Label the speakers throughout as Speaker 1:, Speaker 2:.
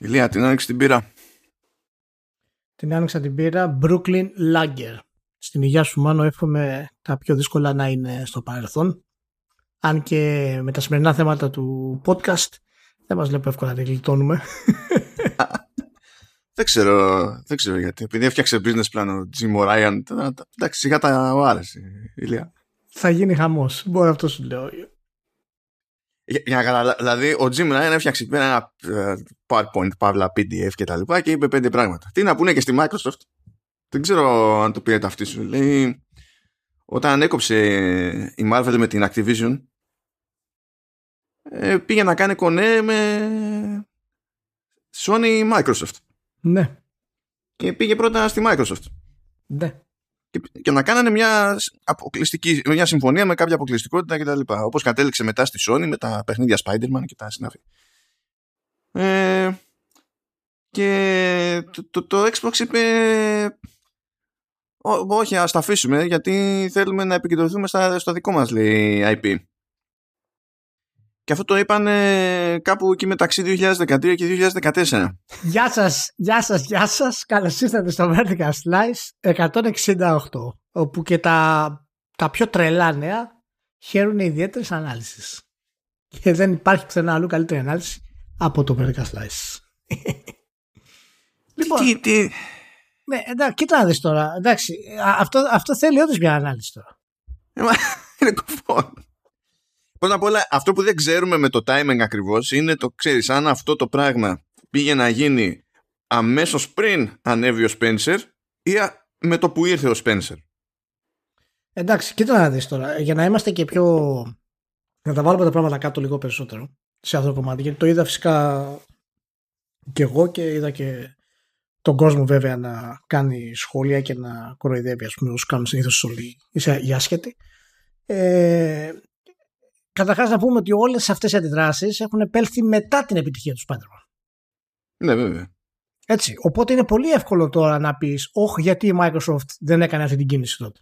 Speaker 1: Ηλία, την άνοιξε την πύρα.
Speaker 2: Την άνοιξα την πύρα Brooklyn Lager. Στην υγεία σου Μάνο εύχομαι τα πιο δύσκολα να είναι στο παρελθόν. Αν και με τα σημερινά θέματα του podcast δεν μας βλέπω εύκολα να τη γλιτώνουμε.
Speaker 1: δεν ξέρω, δεν ξέρω γιατί. Επειδή έφτιαξε business plan ο Jim Ryan, εντάξει, σιγά τα άρεσε, Ηλία.
Speaker 2: Θα γίνει χαμός. Μπορεί αυτό σου λέω.
Speaker 1: Για, για να καταλάβει, δηλαδή ο Jim Ryan έφτιαξε ένα ε, PowerPoint, παύλα PDF και τα λοιπά και είπε πέντε πράγματα. Τι να πούνε και στη Microsoft. Δεν ξέρω αν το πήρε αυτή σου. Λέει, όταν έκοψε η Marvel με την Activision, ε, πήγε να κάνει κονέ με Sony Microsoft.
Speaker 2: Ναι.
Speaker 1: Και πήγε πρώτα στη Microsoft.
Speaker 2: Ναι.
Speaker 1: Και, και να κάνανε μια, αποκλειστική, μια συμφωνία με κάποια αποκλειστικότητα κτλ. Όπως κατέληξε μετά στη Sony με τα παιχνίδια Spider-Man και τα συνάφη. Ε, και το, το, το Xbox είπε όχι ας τα αφήσουμε γιατί θέλουμε να επικεντρωθούμε στα, στο δικό μας λέει IP. Και αυτό το είπαν κάπου εκεί μεταξύ 2013 και 2014.
Speaker 2: Γεια σας, γεια σας, γεια σας. Καλώς ήρθατε στο Vertical Slice 168, όπου και τα, τα πιο τρελά νέα χαίρουν ιδιαίτερες ανάλυσης. Και δεν υπάρχει πουθενά αλλού καλύτερη ανάλυση από το Vertical Slice.
Speaker 1: λοιπόν, τι, τι,
Speaker 2: ναι, εντάξει, κοίτα να δεις τώρα. Εντάξει, αυτό, αυτό θέλει όντως μια ανάλυση τώρα.
Speaker 1: Ε, είναι κουφό. Πρώτα απ' όλα, αυτό που δεν ξέρουμε με το timing ακριβώς είναι το ξέρεις, αν αυτό το πράγμα πήγε να γίνει αμέσως πριν ανέβει ο Spencer ή με το που ήρθε ο Spencer.
Speaker 2: Εντάξει, κοίτα να δεις τώρα. Για να είμαστε και πιο... Να τα βάλουμε τα πράγματα κάτω λίγο περισσότερο σε αυτό το κομμάτι. Γιατί το είδα φυσικά και εγώ και είδα και τον κόσμο βέβαια να κάνει σχόλια και να κοροϊδεύει ας πούμε όσους κάνουν συνήθως όλοι οι άσχετοι. Ε, Καταρχάς να πούμε ότι όλες αυτές οι αντιδράσεις έχουν επέλθει μετά την επιτυχία του Spider-Man.
Speaker 1: Ναι βέβαια.
Speaker 2: Έτσι. Οπότε είναι πολύ εύκολο τώρα να πεις όχι γιατί η Microsoft δεν έκανε αυτή την κίνηση τότε.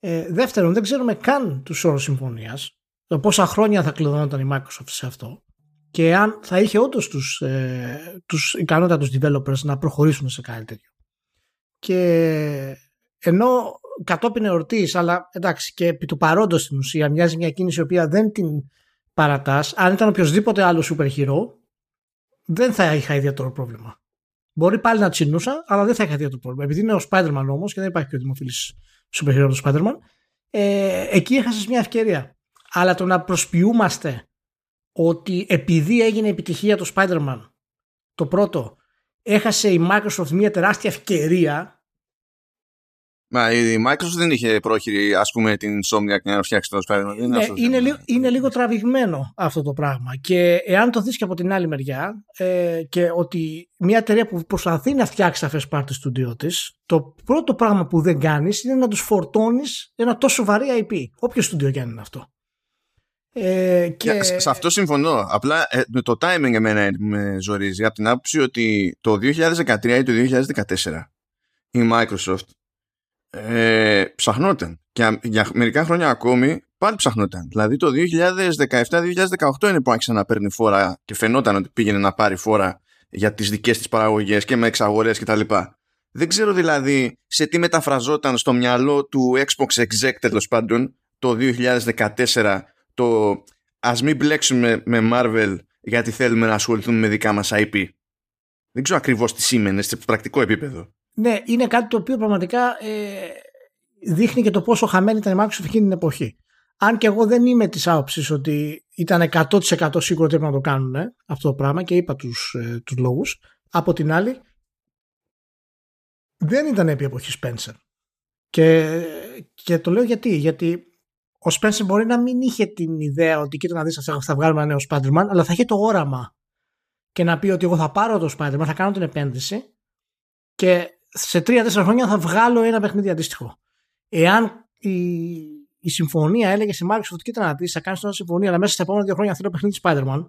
Speaker 2: Ε, δεύτερον, δεν ξέρουμε καν τους όρους συμφωνίας. Το πόσα χρόνια θα κλειδωνόταν η Microsoft σε αυτό και αν θα είχε όντως τους, ε, τους ικανότητα τους developers να προχωρήσουν σε κάτι τέτοιο. Και ενώ κατόπιν εορτής, αλλά εντάξει και επί του παρόντος στην ουσία μοιάζει μια κίνηση η οποία δεν την παρατάς, αν ήταν οποιοδήποτε άλλο super hero, δεν θα είχα ιδιαίτερο πρόβλημα. Μπορεί πάλι να τσινούσα, αλλά δεν θα είχα ιδιαίτερο πρόβλημα. Επειδή είναι ο Spider-Man όμως και δεν υπάρχει πιο δημοφιλής super hero του Spider-Man, ε, εκεί έχασες μια ευκαιρία. Αλλά το να προσποιούμαστε ότι επειδή έγινε επιτυχία το Spider-Man το πρώτο έχασε η Microsoft μια τεράστια ευκαιρία
Speaker 1: Μα η Microsoft δεν είχε πρόχειρη ας πούμε την Insomniac για να φτιάξει το Spider-Man.
Speaker 2: Είναι, ναι, είναι, λίγο, είναι λίγο τραβηγμένο αυτό το πράγμα και εάν το δεις και από την άλλη μεριά ε, και ότι μια εταιρεία που προσπαθεί να φτιάξει τα first party studio της το πρώτο πράγμα που δεν κάνεις είναι να τους φορτώνεις ένα τόσο βαρύ IP. Όποιο studio και είναι αυτό.
Speaker 1: Ε, και... σε αυτό συμφωνώ. Απλά ε, το timing εμένα με ζορίζει από την άποψη ότι το 2013 ή το 2014 η Microsoft ε, ψαχνόταν. Και για μερικά χρόνια ακόμη πάλι ψαχνόταν. Δηλαδή το 2017-2018 είναι που άρχισε να παίρνει φόρα και φαινόταν ότι πήγαινε να πάρει φόρα για τις δικές της παραγωγές και με εξαγορές κτλ. Δεν ξέρω δηλαδή σε τι μεταφραζόταν στο μυαλό του Xbox Exec τέλος πάντων το 2014 το ας μην μπλέξουμε με Marvel γιατί θέλουμε να ασχοληθούμε με δικά μας IP. Δεν ξέρω ακριβώς τι σήμαινε σε πρακτικό επίπεδο.
Speaker 2: Ναι, είναι κάτι το οποίο πραγματικά ε, δείχνει και το πόσο χαμένη ήταν η Microsoft εκείνη την εποχή. Αν και εγώ δεν είμαι της άποψης ότι ήταν 100% σίγουρο ότι έπρεπε να το κάνουν ε, αυτό το πράγμα και είπα τους, ε, τους λόγους. Από την άλλη, δεν ήταν επί εποχής Spencer. Και, και το λέω γιατί. Γιατί ο Spencer μπορεί να μην είχε την ιδέα ότι κοίτα να δεις θα βγάλουμε ένα νέο Spider-Man, αλλά θα είχε το όραμα και να πει ότι εγώ θα πάρω το Spider-Man, θα κάνω την επένδυση και σε τρία-τέσσερα χρόνια θα βγάλω ένα παιχνίδι αντίστοιχο. Εάν η, η συμφωνία έλεγε σε Microsoft, κοίτα να δεις, θα κάνεις τώρα συμφωνία, αλλά μέσα στα επόμενα δύο χρόνια θέλω παιχνίδι Spider-Man.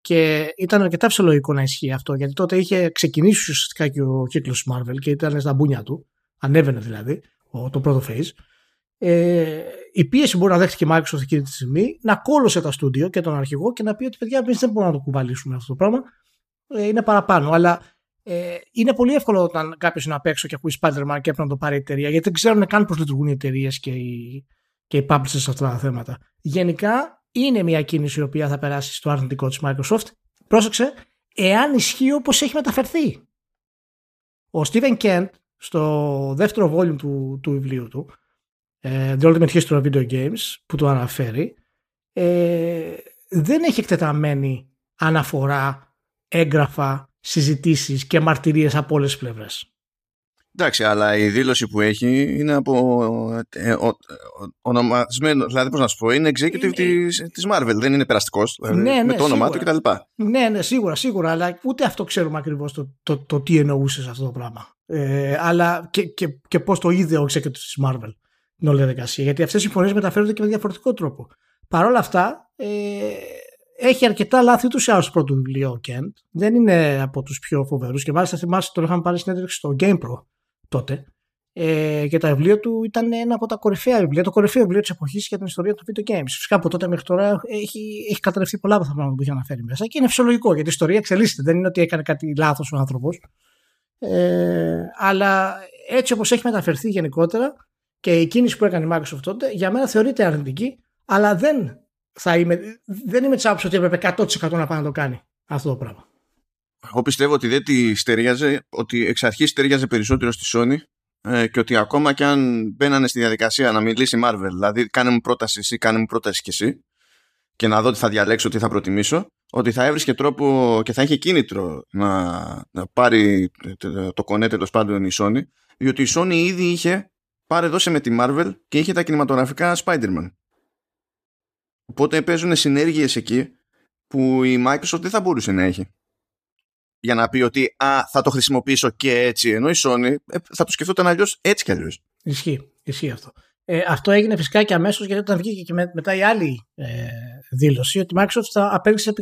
Speaker 2: Και ήταν αρκετά φυσιολογικό να ισχύει αυτό, γιατί τότε είχε ξεκινήσει ουσιαστικά και ο κύκλος Marvel και ήταν στα μπούνια του. Ανέβαινε δηλαδή το πρώτο phase. ε, η πίεση μπορεί να δέχτηκε η Microsoft εκείνη τη στιγμή να κόλωσε τα στούντιο και τον αρχηγό και να πει ότι παιδιά εμείς δεν μπορούμε να το κουβαλήσουμε αυτό το πράγμα. Ε, είναι παραπάνω. Αλλά ε, είναι πολύ εύκολο όταν κάποιος είναι απ' έξω και ακούει Spider-Man και έπρεπε να το πάρει η εταιρεία γιατί δεν ξέρουν καν πώς λειτουργούν οι εταιρείες και οι, και οι publishers σε αυτά τα θέματα. Γενικά είναι μια κίνηση η οποία θα περάσει στο αρνητικό της Microsoft. Πρόσεξε, εάν ισχύει όπως έχει μεταφερθεί. Ο Steven Kent στο δεύτερο volume του, του βιβλίου του ε, The Ultimate History of Video Games που το αναφέρει ε, δεν έχει εκτεταμένη αναφορά, έγγραφα, συζητήσεις και μαρτυρίες από όλες τις πλευρές.
Speaker 1: Εντάξει, αλλά η δήλωση που έχει είναι από ε, ονομασμένος, δηλαδή πώς να σου πω, είναι executive είναι... της, της Marvel, δεν είναι περαστικός, δηλαδή, ναι, ναι, με το όνομά του κτλ.
Speaker 2: Ναι, ναι, σίγουρα, σίγουρα, αλλά ούτε αυτό ξέρουμε ακριβώς το, το, το, τι εννοούσε αυτό το πράγμα. Ε, αλλά και, και, και πώς το είδε ο executive της Marvel την όλη διαδικασία. Γιατί αυτές οι συμφωνίες μεταφέρονται και με διαφορετικό τρόπο. Παρ' όλα αυτά, ε, έχει αρκετά λάθη τους σε άλλο πρώτο βιβλίο ο Κέντ. Δεν είναι από τους πιο φοβερούς. Και μάλιστα θυμάσαι τον είχαμε πάρει συνέντευξη στο GamePro τότε. Ε, και τα βιβλία του ήταν ένα από τα κορυφαία βιβλία, το κορυφαίο βιβλίο της εποχής για την ιστορία των video games. Φυσικά από τότε μέχρι τώρα έχει, έχει καταρρευτεί πολλά από τα πράγματα που είχε αναφέρει μέσα και είναι φυσιολογικό γιατί η ιστορία εξελίσσεται. Δεν είναι ότι έκανε κάτι λάθος ο άνθρωπος. Ε, αλλά έτσι όπως έχει μεταφερθεί γενικότερα, και η κίνηση που έκανε η Microsoft τότε για μένα θεωρείται αρνητική, αλλά δεν, θα είμαι, δεν είμαι της άποψης ότι έπρεπε 100% να πάει να το κάνει αυτό το πράγμα.
Speaker 1: Εγώ πιστεύω ότι δεν τη στεριάζε, ότι εξ αρχής στεριάζε περισσότερο στη Sony ε, και ότι ακόμα και αν μπαίνανε στη διαδικασία να μιλήσει Marvel, δηλαδή κάνε μου πρόταση εσύ, κάνε μου πρόταση κι εσύ και να δω τι θα διαλέξω, τι θα προτιμήσω, ότι θα έβρισκε τρόπο και θα είχε κίνητρο να, να πάρει το κονέ τέλος πάντων η Sony, διότι η Sony ήδη είχε πάρε δώσε με τη Marvel και είχε τα κινηματογραφικά Spider-Man. Οπότε παίζουν συνέργειες εκεί που η Microsoft δεν θα μπορούσε να έχει. Για να πει ότι α, θα το χρησιμοποιήσω και έτσι. Ενώ η Sony ε, θα το σκεφτόταν αλλιώς έτσι κι αλλιώς.
Speaker 2: Ισχύει, ισχύει αυτό. Ε, αυτό έγινε φυσικά και αμέσως γιατί όταν βγήκε και μετά η άλλη ε, δήλωση ότι η Microsoft θα απέρριψε,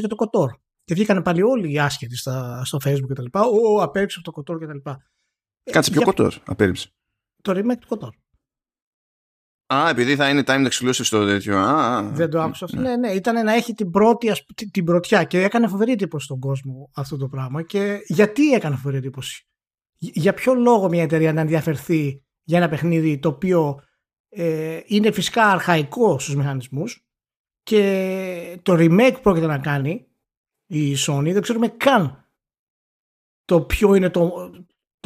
Speaker 2: και το κοτόρ. Και βγήκαν πάλι όλοι οι άσχετοι στα, στο Facebook κτλ. Ο, απέρριψε το κοτόρ κτλ.
Speaker 1: Κάτσε πιο για... κοτόρ, απέρριψε;
Speaker 2: Το remake του Kotor.
Speaker 1: Α, επειδή θα είναι time exclusive στο τέτοιο. Α,
Speaker 2: Δεν το άκουσα αυτό. Ναι, ναι, ναι ήταν να έχει την πρώτη ας, την, την πρωτιά και έκανε φοβερή εντύπωση στον κόσμο αυτό το πράγμα. Και γιατί έκανε φοβερή εντύπωση; Για ποιο λόγο μια εταιρεία να ενδιαφερθεί για ένα παιχνίδι το οποίο ε, είναι φυσικά αρχαϊκό στους μηχανισμούς και το remake που πρόκειται να κάνει η Sony δεν ξέρουμε καν το ποιο είναι το,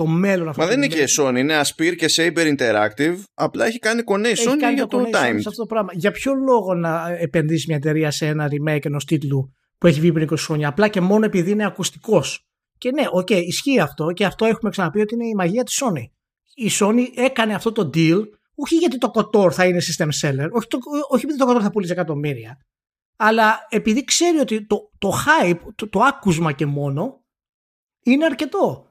Speaker 2: το μέλλον
Speaker 1: αυτό. Μα δεν είναι και Sony, είναι Aspyr και Saber Interactive. Απλά έχει κάνει κονέ Sony για το timed.
Speaker 2: Αυτό το πράγμα. Για ποιο λόγο να επενδύσει μια εταιρεία σε ένα remake ενός τίτλου που έχει βγει πριν 20 χρόνια, απλά και μόνο επειδή είναι ακουστός; Και ναι, OK, okay, ισχύει αυτό και αυτό έχουμε ξαναπεί ότι είναι η μαγεία της Sony. Η Sony έκανε αυτό το deal όχι γιατί το Kotor θα είναι system seller, όχι, το, όχι επειδή το Kotor θα πουλήσει εκατομμύρια, αλλά επειδή ξέρει ότι το, το hype, το, το άκουσμα και μόνο είναι αρκετό.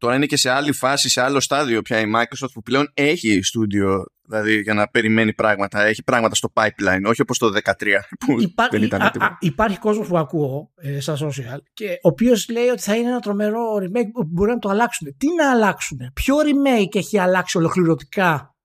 Speaker 1: Τώρα είναι και σε άλλη φάση, σε άλλο στάδιο πια η Microsoft που πλέον έχει στούντιο δηλαδή για να περιμένει πράγματα, έχει πράγματα στο pipeline, όχι όπως το 2013 που Υπά... δεν ήταν α, α,
Speaker 2: Υπάρχει κόσμος που ακούω ε, στα social και ο οποίος λέει ότι θα είναι ένα τρομερό remake που μπορεί να το αλλάξουν. Τι να αλλάξουν, ποιο remake έχει αλλάξει ολοκληρωτικά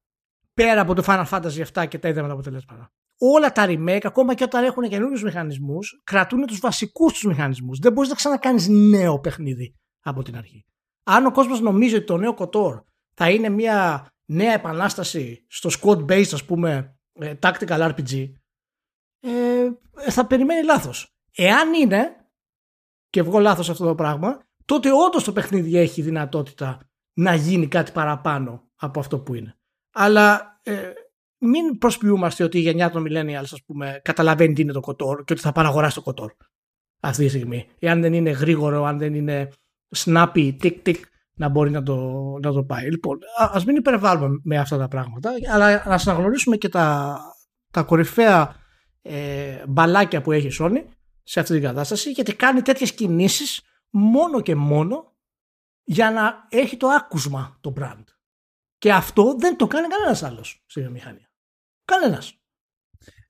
Speaker 2: πέρα από το Final Fantasy 7 και τα είδαμε τα αποτελέσματα; Όλα τα remake, ακόμα και όταν έχουν καινούριους μηχανισμούς, κρατούν τους βασικούς τους μηχανισμούς. Δεν μπορείς να ξανακάνεις νέο παιχνίδι από την αρχή αν ο κόσμος νομίζει ότι το νέο Kotor θα είναι μια νέα επανάσταση στο squad based ας πούμε ε, tactical RPG ε, θα περιμένει λάθος. Εάν είναι και βγω λάθος αυτό το πράγμα τότε όντως το παιχνίδι έχει δυνατότητα να γίνει κάτι παραπάνω από αυτό που είναι. Αλλά ε, μην προσποιούμαστε ότι η γενιά των millennials ας πούμε καταλαβαίνει τι είναι το Kotor και ότι θα παραγοράσει το Kotor αυτή τη στιγμή. Εάν δεν είναι γρήγορο, αν δεν είναι snappy, tick tick να μπορεί να το, να το πάει. Λοιπόν, ας μην υπερβάλλουμε με αυτά τα πράγματα, αλλά να αναγνωρίσουμε και τα, τα κορυφαία ε, μπαλάκια που έχει η Sony σε αυτή την κατάσταση, γιατί κάνει τέτοιες κινήσεις μόνο και μόνο για να έχει το άκουσμα το brand. Και αυτό δεν το κάνει κανένας άλλος στη βιομηχανία. Κανένας.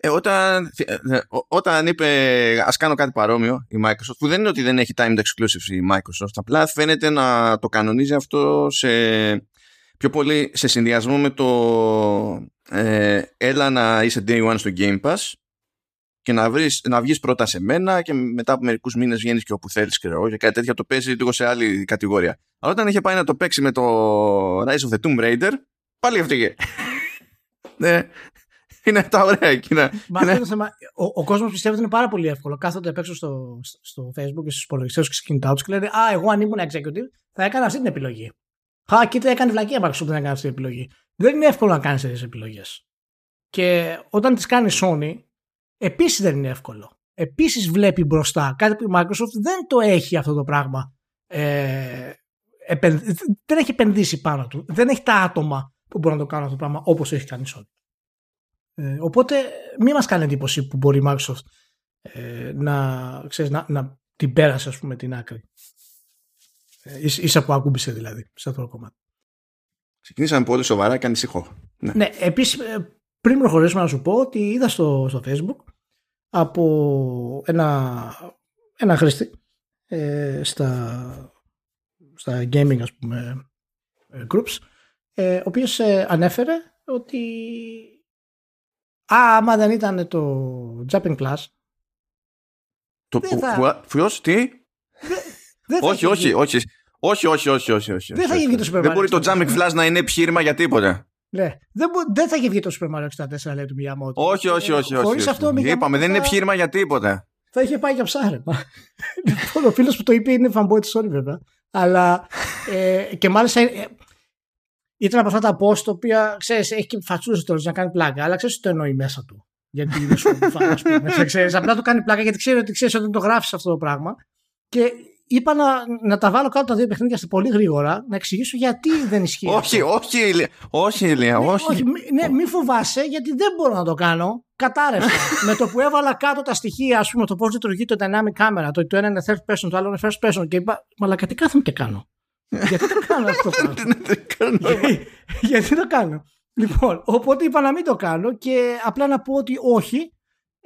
Speaker 1: Ε, όταν, ε, ε, όταν είπε ας κάνω κάτι παρόμοιο η Microsoft, που δεν είναι ότι δεν έχει timed exclusive η Microsoft, απλά φαίνεται να το κανονίζει αυτό σε πιο πολύ σε συνδυασμό με το ε, έλα να είσαι day one στο Game Pass και να, βρεις, να βγεις πρώτα σε μένα και μετά από μερικούς μήνες βγαίνεις και όπου θέλεις και, και κάτι τέτοια το παίζει λίγο σε άλλη κατηγορία. Αλλά όταν είχε πάει να το παίξει με το Rise of the Tomb Raider πάλι έφτυγε. ναι, είναι τα ωραία εκείνα.
Speaker 2: Μα είναι... θέμα, ο, ο κόσμος πιστεύει ότι είναι πάρα πολύ εύκολο. Κάθονται απ' έξω στο, στο Facebook και στους υπολογιστές και στι κινητά τους και λένε Α, εγώ αν ήμουν executive θα έκανα αυτή την επιλογή. Α, κοίτα, έκανε βλακία Microsoft που δεν έκανε αυτή την επιλογή. Δεν είναι εύκολο να κάνεις τέτοιες επιλογές. Και όταν τις κάνει Sony, επίσης δεν είναι εύκολο. Επίσης βλέπει μπροστά κάτι που η Microsoft δεν το έχει αυτό το πράγμα. Ε, δεν έχει επενδύσει πάνω του. Δεν έχει τα άτομα που μπορούν να το κάνουν αυτό το πράγμα όπως έχει κάνει η Sony. Ε, οπότε μην μας κάνει εντύπωση που μπορεί η Microsoft ε, να, ξέρεις, να, να την πέρασε ας πούμε την άκρη. Ε, ίσα που ακούμπησε δηλαδή σε αυτό το κομμάτι.
Speaker 1: Ξεκινήσαμε πολύ σοβαρά και ανησυχώ.
Speaker 2: Ναι, ναι επίσης ε, πριν προχωρήσουμε να σου πω ότι είδα στο, στο facebook από ένα, ένα χρήστη ε, στα, στα gaming ας πούμε ε, groups ε, ο οποίος ανέφερε ότι Α, άμα δεν ήταν το Jumping Plus.
Speaker 1: Το θα... τι; όχι, όχι, όχι. Όχι, όχι, όχι, όχι, όχι.
Speaker 2: Δεν θα είχε βγει το Super Mario.
Speaker 1: Δεν μπορεί το Jumping Flash να είναι επιχείρημα για τίποτα.
Speaker 2: Ναι. Δεν, δεν θα είχε βγει το Super Mario 64, λέει του Miyamoto.
Speaker 1: Όχι, όχι, όχι. όχι, όχι, αυτό, Είπαμε, δεν είναι επιχείρημα για τίποτα.
Speaker 2: Θα είχε πάει για ψάρεμα. λοιπόν, ο φίλος που το είπε είναι fanboy της Sony, βέβαια. Αλλά ε, και μάλιστα ε, ήταν από αυτά τα post τα οποία ξέρεις, έχει και φατσούλε τέλο να κάνει πλάκα, αλλά ξέρεις τι το εννοεί μέσα του. Γιατί δεν σου πούμε. ξέρεις, απλά το κάνει πλάκα γιατί ξέρει ότι ξέρεις όταν το γράφεις αυτό το πράγμα. Και είπα να, να τα βάλω κάτω τα δύο παιχνίδια πολύ γρήγορα, να εξηγήσω γιατί δεν ισχύει.
Speaker 1: όχι, όχι, Ηλία. Όχι, Ηλία,
Speaker 2: ναι,
Speaker 1: όχι. όχι
Speaker 2: ναι, μη φοβάσαι, γιατί δεν μπορώ να το κάνω. Κατάρρευσα. με το που έβαλα κάτω τα στοιχεία, ας πούμε, το πώς λειτουργεί το dynamic camera, το ότι το ένα είναι third person, το άλλο είναι first person, και είπα, Μαλακα τι κάθομαι και κάνω. Γιατί το κάνω αυτό το πράγμα; Γιατί το κάνω; Λοιπόν, οπότε είπα να μην το κάνω και απλά να πω ότι όχι.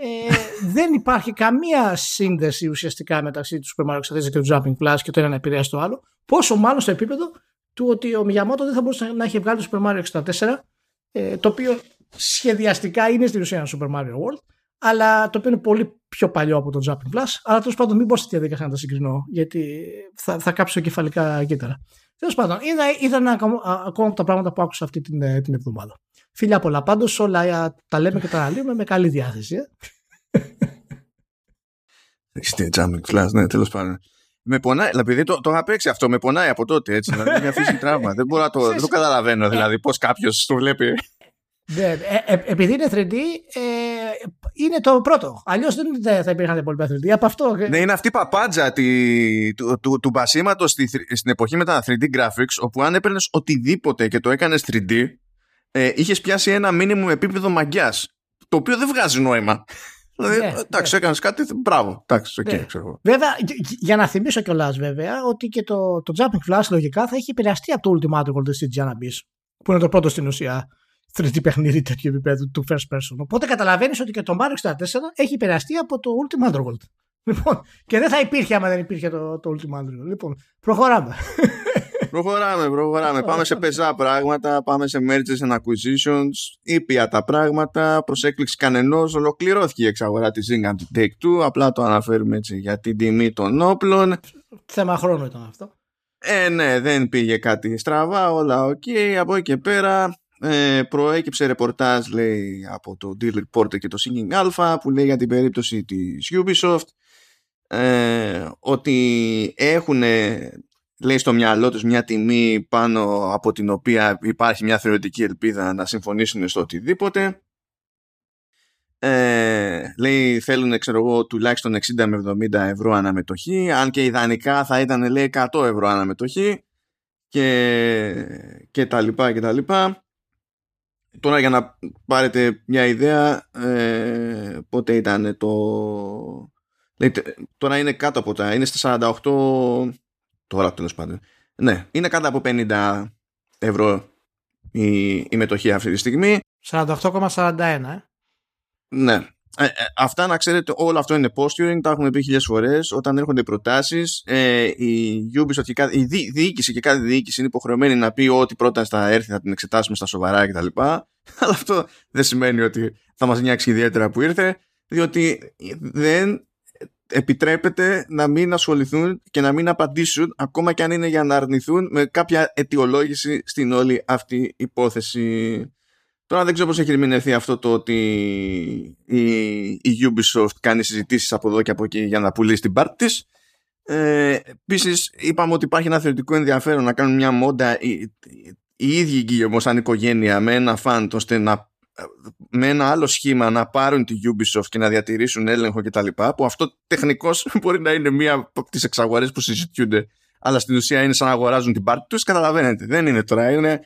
Speaker 2: Ε, δεν υπάρχει καμία σύνδεση ουσιαστικά μεταξύ του Super Mario 64 και του Jumping Plus και το ένα να επηρεάσει το άλλο. Πόσο μάλλον στο επίπεδο του ότι ο Miyamoto δεν θα μπορούσε να έχει βγάλει το Super Mario 64, ε, το οποίο σχεδιαστικά είναι στην ουσία ένα Super Mario World, αλλά το οποίο είναι πολύ πιο παλιό από το Jumping Plus. Αλλά τέλος πάντων, μην πω στη διαδικασία να τα συγκρινώ, γιατί θα, θα κάψω κεφαλικά κύτταρα. Τέλος πάντων, είδα, είδα ένα, ακόμα από τα πράγματα που άκουσα αυτή την, ε, την εβδομάδα. Φιλιά πολλά πάντως, όλα ε, τα λέμε και τα αναλύουμε με καλή διάθεση. Ε.
Speaker 1: Έχετε Jumping Plus, ναι, τέλος πάντων. Με πονάει, επειδή το, το είχα παίξει αυτό, με πονάει από τότε έτσι. Δηλαδή, έχει αφήσει τραύμα. δεν μπορώ να το, δεν το καταλαβαίνω, δηλαδή, πώς κάποιος το βλέπει.
Speaker 2: Ναι, ε, ε, επειδή είναι 3D, ε, είναι το πρώτο. Αλλιώς δεν θα υπήρχαν υπόλοιπα 3D. Από αυτό...
Speaker 1: Ναι, είναι αυτή η παπάντζα τη, του, του, του μπασίματος στη, στην εποχή με τα 3D graphics, όπου αν έπαιρνες οτιδήποτε και το έκανες 3D, ε, είχες πιάσει ένα μήνυμο επίπεδο μαγιάς. Το οποίο δεν βγάζει νόημα. Δηλαδή, ναι, εντάξει, ναι. έκανες κάτι, μπράβο. Εντάξει, okay, ναι. ξέρω.
Speaker 2: Βέβαια, για να θυμίσω κιόλας, βέβαια, ότι και το, το Jumping Flash λογικά θα έχει επηρεαστεί από το Ultimate Gold Stage Janabis, που είναι το πρώτο στην ουσία 3D παιχνίδι τέτοιου επίπεδου του first person. Οπότε καταλαβαίνεις ότι και το Mario 64 έχει επηρεαστεί από το Ultimate Underworld. Λοιπόν, και δεν θα υπήρχε άμα δεν υπήρχε το, το Ultimate Underworld. Λοιπόν, προχωράμε.
Speaker 1: Προχωράμε, προχωράμε. πάμε σε πεζά πράγματα, πάμε σε mergers and acquisitions, ήπια τα πράγματα, προ έκπληξη κανενός. Ολοκληρώθηκε η εξαγορά της Zing and Take Two. Απλά το αναφέρουμε έτσι για την τιμή των όπλων.
Speaker 2: Θέμα χρόνου ήταν αυτό.
Speaker 1: Ε, ναι, δεν πήγε κάτι στραβά, όλα OK. Okay. Από εκεί και πέρα ε, προέκυψε ρεπορτάζ λέει από το Deal Reporter και το Seeking Alpha που λέει για την περίπτωση της Ubisoft ε, ότι έχουν λέει στο μυαλό τους μια τιμή πάνω από την οποία υπάρχει μια θεωρητική ελπίδα να συμφωνήσουν στο οτιδήποτε. Ε, λέει θέλουν ξέρω εγώ τουλάχιστον 60 με 70 ευρώ αναμετοχή αν και ιδανικά θα ήταν λέει 100 ευρώ αναμετοχή και, και τα λοιπά και τα λοιπά Τώρα για να πάρετε μια ιδέα ε, πότε ήταν το... τώρα είναι κάτω από τα... Είναι στα 48... Τώρα τέλος πάντων. Ναι, είναι κάτω από 50 ευρώ η, η μετοχή αυτή τη στιγμή.
Speaker 2: 48,41 ε.
Speaker 1: Ναι. Ε, ε, αυτά να ξέρετε, όλο αυτό είναι posturing, τα έχουμε πει χιλιάδες φορές. Όταν έρχονται προτάσεις, ε, η Ubisoft και κάθε, η δι, διοίκηση και κάθε διοίκηση είναι υποχρεωμένη να πει ότι πρόταση θα έρθει, θα την εξετάσουμε στα σοβαρά κτλ. Αλλά αυτό δεν σημαίνει ότι θα μας νοιάξει ιδιαίτερα που ήρθε, διότι δεν επιτρέπεται να μην ασχοληθούν και να μην απαντήσουν ακόμα και αν είναι για να αρνηθούν με κάποια αιτιολόγηση στην όλη αυτή υπόθεση. Τώρα δεν ξέρω πώς έχει ερμηνευθεί αυτό το ότι η, η Ubisoft κάνει συζητήσεις από εδώ και από εκεί για να πουλήσει την πάρτη της. Ε, Επίσης, είπαμε ότι υπάρχει ένα θεωρητικό ενδιαφέρον να κάνουν μια μόντα οι, οι ίδιοι όμως σαν οικογένεια με ένα φαν ώστε να με ένα άλλο σχήμα να πάρουν τη Ubisoft και να διατηρήσουν έλεγχο κτλ. Που αυτό τεχνικώς μπορεί να είναι μία από τις εξαγορές που συζητιούνται, αλλά στην ουσία είναι σαν να αγοράζουν την πάρτη τους. Καταλαβαίνετε. Δεν είναι τώρα. Είναι,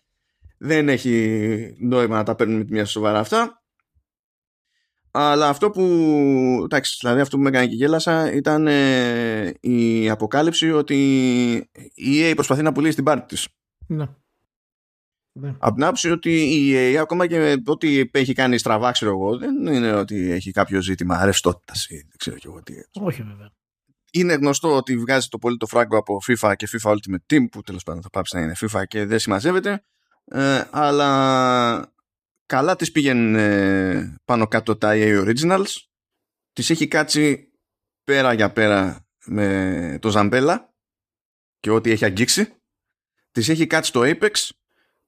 Speaker 1: δεν έχει νόημα να τα παίρνουμε με τη μία σοβαρά αυτά. Αλλά αυτό που, εντάξει, δηλαδή αυτό που με έκανε και γέλασα ήταν ε, η αποκάλυψη ότι η EA προσπαθεί να πουλήσει την πάρτη της.
Speaker 2: Ναι. Ναι.
Speaker 1: Από την άποψη ότι η EA ακόμα και ό,τι έχει κάνει στραβά, ξέρω εγώ, δεν είναι ότι έχει κάποιο ζήτημα ρευστότητας ή δεν ξέρω και εγώ τι.
Speaker 2: Όχι βέβαια.
Speaker 1: Είναι γνωστό ότι βγάζει το πολύ το φράγκο από FIFA και FIFA Ultimate Team, που τέλος πάντων θα πάψει να είναι FIFA και δεν συμμαζεύεται. Ε, αλλά καλά τις πήγαινε ε, πάνω κάτω τα EA Originals. Τις έχει κάτσει πέρα για πέρα με το Ζαμπέλα και ό,τι έχει αγγίξει. Τις έχει κάτσει το Apex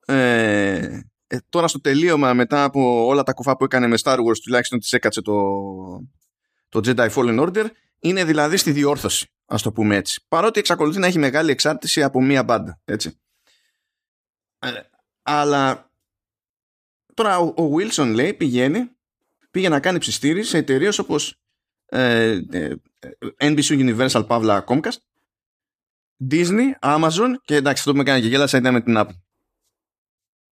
Speaker 1: ε, ε, τώρα στο τελείωμα μετά από όλα τα κουφά που έκανε με Star Wars τουλάχιστον της έκατσε το, το Jedi Fallen Order είναι δηλαδή στη διόρθωση ας το πούμε έτσι παρότι εξακολουθεί να έχει μεγάλη εξάρτηση από μία μπάντα έτσι ε, αλλά τώρα ο, ο Wilson λέει πηγαίνει πήγε να κάνει ψιστήρι σε εταιρείες όπως ε, ε, NBC Universal Pavla Comcast Disney, Amazon και εντάξει αυτό που με κάνει και γέλασα ήταν με την Apple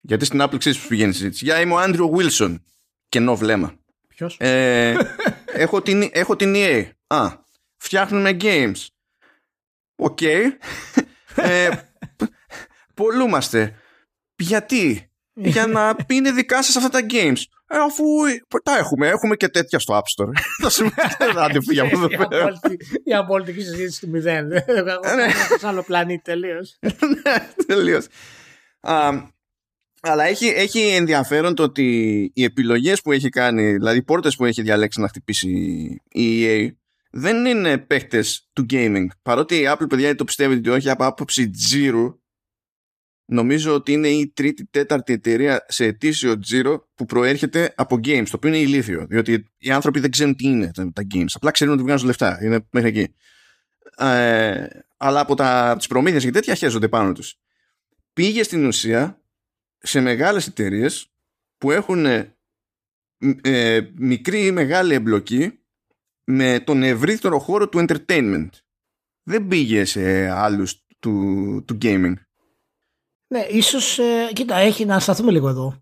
Speaker 1: γιατί στην Apple ξέρεις που πηγαίνει η συζήτηση. Γεια, είμαι ο Άντριο Βίλσον. Κενό βλέμμα.
Speaker 2: Ποιος;
Speaker 1: Ε, έχω, την, έχω την EA. Α, φτιάχνουμε games. OK. Okay. ε, πωλούμαστε. Γιατί; Για να είναι δικά σας αυτά τα games. Ε, αφού τα έχουμε, έχουμε και τέτοια στο App Store. Θα σου πει από εδώ
Speaker 2: πέρα. Η απόλυτη συζήτηση του μηδέν. Εγώ έχω σε άλλο πλανήτη τελείως.
Speaker 1: Ναι, τελείως. Αλλά έχει, έχει ενδιαφέρον το ότι οι επιλογές που έχει κάνει, δηλαδή οι πόρτες που έχει διαλέξει να χτυπήσει η EA, δεν είναι παίχτες του gaming. Παρότι η Apple, παιδιά, το πιστεύει ότι όχι από άποψη τζίρου, νομίζω ότι είναι η τρίτη, τέταρτη εταιρεία σε ετήσιο τζίρο που προέρχεται από games, το οποίο είναι ηλίθιο. Διότι οι άνθρωποι δεν ξέρουν τι είναι τα games. Απλά ξέρουν ότι βγάζουν λεφτά. Είναι μέχρι εκεί. Ε, αλλά από τα, τις προμήθειες και τέτοια χέζονται πάνω τους. Πήγε στην ουσία σε μεγάλες εταιρείες που έχουν ε, μικρή ή μεγάλη εμπλοκή με τον ευρύτερο χώρο του entertainment. Δεν πήγε σε άλλους του, του gaming.
Speaker 2: Ναι, ίσως, ε, κοίτα, έχει να σταθούμε λίγο εδώ.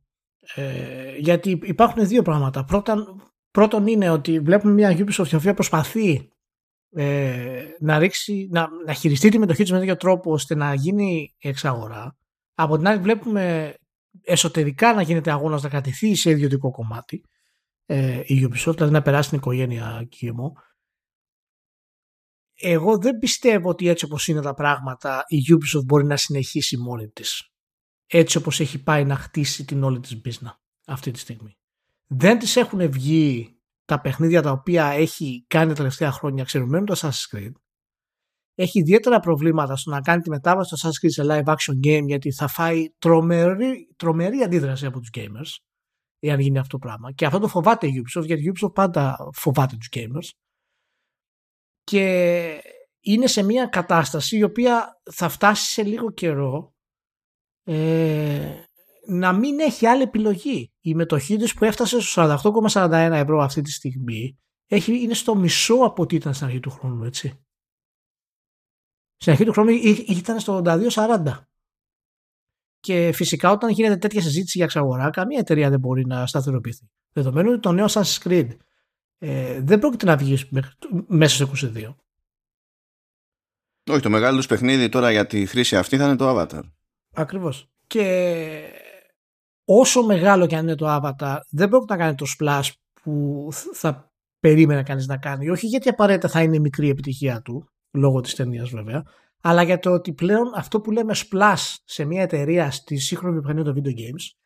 Speaker 2: Ε, γιατί υπάρχουν δύο πράγματα. Πρώτον, πρώτον είναι ότι βλέπουμε μια Ubisoft η οποία προσπαθεί ε, να, ρίξει, να, να χειριστεί τη μετοχή της με τέτοιο τρόπο ώστε να γίνει εξαγορά. Από την άλλη βλέπουμε εσωτερικά να γίνεται αγώνας να κρατηθεί σε ιδιωτικό κομμάτι ε, η Ubisoft, δηλαδή να περάσει την οικογένεια KMO. Εγώ δεν πιστεύω ότι έτσι όπως είναι τα πράγματα η Ubisoft μπορεί να συνεχίσει μόνη της. Έτσι όπως έχει πάει να χτίσει την όλη της business αυτή τη στιγμή. Δεν της έχουν βγει τα παιχνίδια τα οποία έχει κάνει τα τελευταία χρόνια ξερουμένου το Assassin's Creed έχει ιδιαίτερα προβλήματα στο να κάνει τη μετάβαση στο Assassin's Creed σε live action game γιατί θα φάει τρομερή, τρομερή αντίδραση από τους gamers εάν γίνει αυτό το πράγμα. Και αυτό το φοβάται η Ubisoft γιατί η Ubisoft πάντα φοβάται τους gamers και είναι σε μια κατάσταση η οποία θα φτάσει σε λίγο καιρό ε, να μην έχει άλλη επιλογή. Η μετοχή της που έφτασε στο 48,41 ευρώ αυτή τη στιγμή έχει, είναι στο μισό από ό,τι ήταν στην αρχή του χρόνου, έτσι. Στην αρχή του χρόνου ήταν στο 82-40. Και φυσικά όταν γίνεται τέτοια συζήτηση για εξαγορά, καμία εταιρεία δεν μπορεί να σταθεροποιηθεί. Δεδομένου ότι το νέο Assassin's Creed ε, δεν πρόκειται να βγεις μέσα σε 22.
Speaker 1: Όχι, το μεγάλο του παιχνίδι τώρα για τη χρήση αυτή θα είναι το Avatar.
Speaker 2: Ακριβώς. Και όσο μεγάλο και αν είναι το Avatar, δεν πρόκειται να κάνει το splash που θα περίμενε κανείς να κάνει. Όχι γιατί απαραίτητα θα είναι μικρή επιτυχία του, λόγω της ταινίας βέβαια, αλλά για το ότι πλέον αυτό που λέμε splash σε μια εταιρεία στη σύγχρονη βιομηχανία των video games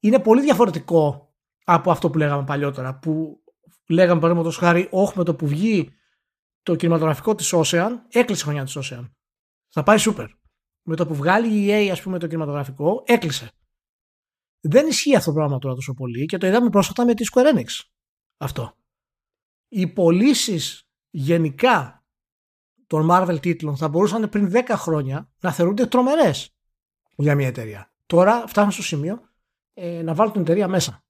Speaker 2: είναι πολύ διαφορετικό από αυτό που λέγαμε παλιότερα, που λέγαμε παραδείγματος χάρη, όχι με το που βγει το κινηματογραφικό της Ocean, έκλεισε χρονιά της Ocean. Θα πάει super. Με το που βγάλει η EA, ας πούμε, το κινηματογραφικό, έκλεισε. Δεν ισχύει αυτό το πράγμα τώρα τόσο πολύ και το είδαμε πρόσφατα με τη Square Enix. Αυτό. Οι πωλήσεις γενικά των Marvel τίτλων θα μπορούσαν πριν 10 χρόνια να θεωρούνται τρομερές για μια εταιρεία. Τώρα φτάνουν στο σημείο ε, να βάλουν την εταιρεία μέσα.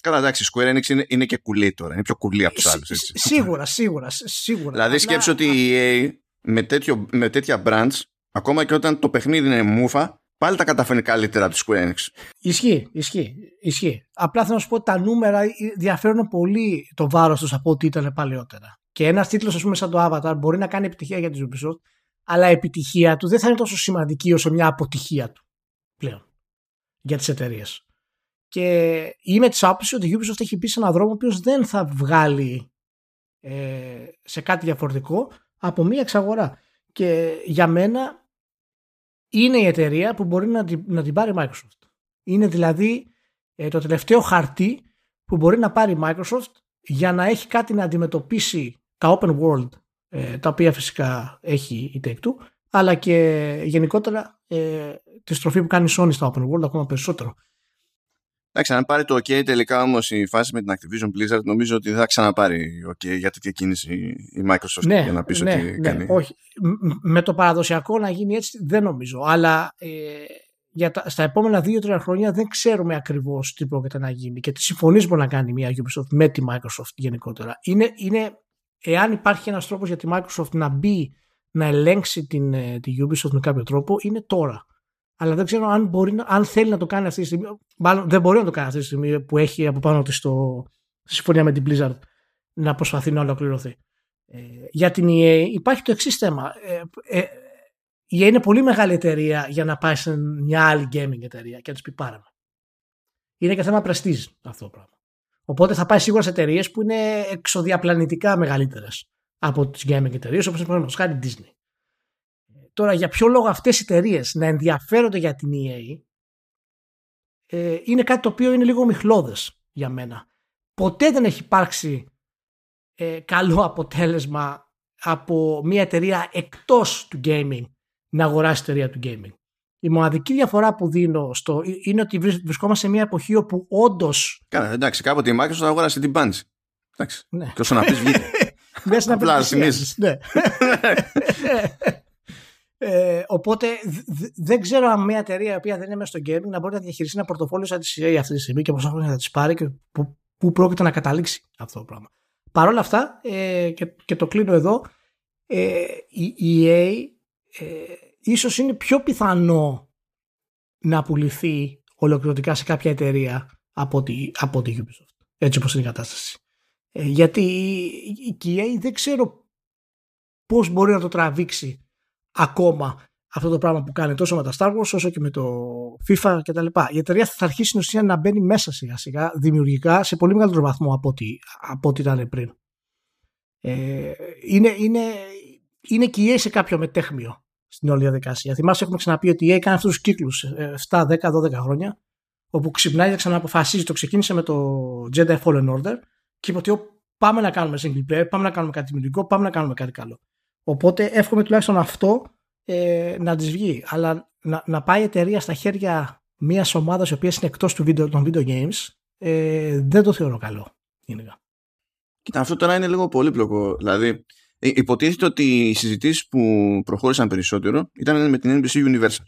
Speaker 1: Καλά, εντάξει, η Square Enix είναι, είναι και κουλή τώρα. Είναι πιο κουλή από τους άλλους.
Speaker 2: Σίγουρα, σίγουρα, σίγουρα.
Speaker 1: Δηλαδή, Αλλά... σκέψω ότι η EA με, τέτοιο, με τέτοια brands, ακόμα και όταν το παιχνίδι είναι μούφα, πάλι τα καταφέρνει καλύτερα από τη Square Enix.
Speaker 2: Ισχύει, ισχύει, ισχύει. Απλά θέλω να σου πω ότι τα νούμερα διαφέρουν πολύ το βάρος τους από ό,τι ήταν παλαιότερα. Και ένας τίτλος, ας πούμε, σαν το Avatar μπορεί να κάνει επιτυχία για τη Ubisoft, αλλά η επιτυχία του δεν θα είναι τόσο σημαντική όσο μια αποτυχία του πλέον για τις εταιρείες. Και είμαι της άποψης ότι η Ubisoft έχει πει σε έναν δρόμο ο οποίος δεν θα βγάλει ε, σε κάτι διαφορετικό από μία εξαγορά. Και για μένα είναι η εταιρεία που μπορεί να την, να την πάρει η Microsoft. Είναι δηλαδή ε, το τελευταίο χαρτί που μπορεί να πάρει η Microsoft για να έχει κάτι να αντιμετωπίσει τα open world ε, τα οποία φυσικά έχει η Take-Two αλλά και γενικότερα ε, τη στροφή που κάνει η Sony στα open world ακόμα περισσότερο.
Speaker 1: Εντάξει, αν πάρει το OK τελικά όμως η φάση με την Activision Blizzard, νομίζω ότι δεν θα ξαναπάρει OK για τέτοια κίνηση η Microsoft
Speaker 2: ναι,
Speaker 1: για να πεις
Speaker 2: ναι,
Speaker 1: ότι
Speaker 2: ναι,
Speaker 1: κάνει.
Speaker 2: Όχι. Με το παραδοσιακό να γίνει έτσι δεν νομίζω. Αλλά ε, για τα, στα επόμενα δύο-τρία χρόνια δεν ξέρουμε ακριβώς τι πρόκειται να γίνει και τι συμφωνίες μπορεί να κάνει μια Ubisoft με τη Microsoft γενικότερα. Είναι, είναι εάν υπάρχει ένας τρόπος για τη Microsoft να μπει να ελέγξει την, ε, τη Ubisoft με κάποιο τρόπο, είναι τώρα αλλά δεν ξέρω αν, μπορεί, αν θέλει να το κάνει αυτή τη στιγμή. Μάλλον δεν μπορεί να το κάνει αυτή τη στιγμή που έχει από πάνω της το συμφωνία με την Blizzard να προσπαθεί να ολοκληρωθεί. Ε, για την EA υπάρχει το εξής θέμα. Ε, ε, η EA είναι πολύ μεγάλη εταιρεία για να πάει σε μια άλλη gaming εταιρεία και να του πει πάρε Είναι και θέμα prestige αυτό το πράγμα. Οπότε θα πάει σίγουρα σε εταιρείες που είναι εξοδιαπλανητικά μεγαλύτερες από τις gaming εταιρείες, όπως είναι χάρη Disney. Τώρα για ποιο λόγο αυτές οι εταιρείες να ενδιαφέρονται για την EA ε, είναι κάτι το οποίο είναι λίγο μιχλώδες για μένα. Ποτέ δεν έχει υπάρξει ε, καλό αποτέλεσμα από μια εταιρεία εκτός του gaming να αγοράσει εταιρεία του gaming. Η μοναδική διαφορά που δίνω στο, είναι ότι βρισκόμαστε σε μια εποχή όπου όντως.
Speaker 1: Καλά, εντάξει, κάποτε η Microsoft αγόρασε την Bungie. Εντάξει. Ναι. Και όσο να πεις βγήκε.
Speaker 2: Μέσα να πει. Ναι. Ε, οπότε δεν ξέρω αν μια εταιρεία η οποία δεν είναι μέσα στο gaming να μπορεί να διαχειριστεί ένα πορτοφόλιο σαν τη CA αυτή τη στιγμή και πόσα χρόνια θα της πάρει και πού πρόκειται να καταλήξει αυτό το πράγμα. Παρ' όλα αυτά, ε, και, και το κλείνω εδώ, ε, η EA ε, ίσως είναι πιο πιθανό να πουληθεί ολοκληρωτικά σε κάποια εταιρεία από τη, από τη Ubisoft. Έτσι όπως είναι η κατάσταση. Ε, γιατί η, η EA δεν ξέρω πώς μπορεί να το τραβήξει ακόμα αυτό το πράγμα που κάνει τόσο με τα Star Wars όσο και με το FIFA κτλ. Η εταιρεία θα αρχίσει στην ουσία να μπαίνει μέσα σιγά σιγά δημιουργικά σε πολύ μεγαλύτερο βαθμό από ό,τι, από ό,τι ήταν πριν. Ε, είναι, είναι, είναι και η σε κάποιο μετέχμιο στην όλη διαδικασία. Θυμάσαι έχουμε ξαναπεί ότι η έκανε αυτούς τους κύκλους 7, 10, 12 χρόνια όπου ξυπνάει και ξαναποφασίζει. Το ξεκίνησε με το Jedi Fallen Order και είπε ότι πάμε να κάνουμε single player, πάμε να κάνουμε κάτι δημιουργικό, πάμε να κάνουμε κάτι καλό. Οπότε εύχομαι τουλάχιστον αυτό ε, να της βγει. Αλλά να, να πάει η εταιρεία στα χέρια μιας ομάδας η οποία είναι εκτός του video, των video games ε, δεν το θεωρώ καλό. Γενικά.
Speaker 1: Κοίτα, αυτό τώρα είναι λίγο πολύπλοκο. Δηλαδή, υποτίθεται ότι οι συζητήσεις που προχώρησαν περισσότερο ήταν με την NBC Universal.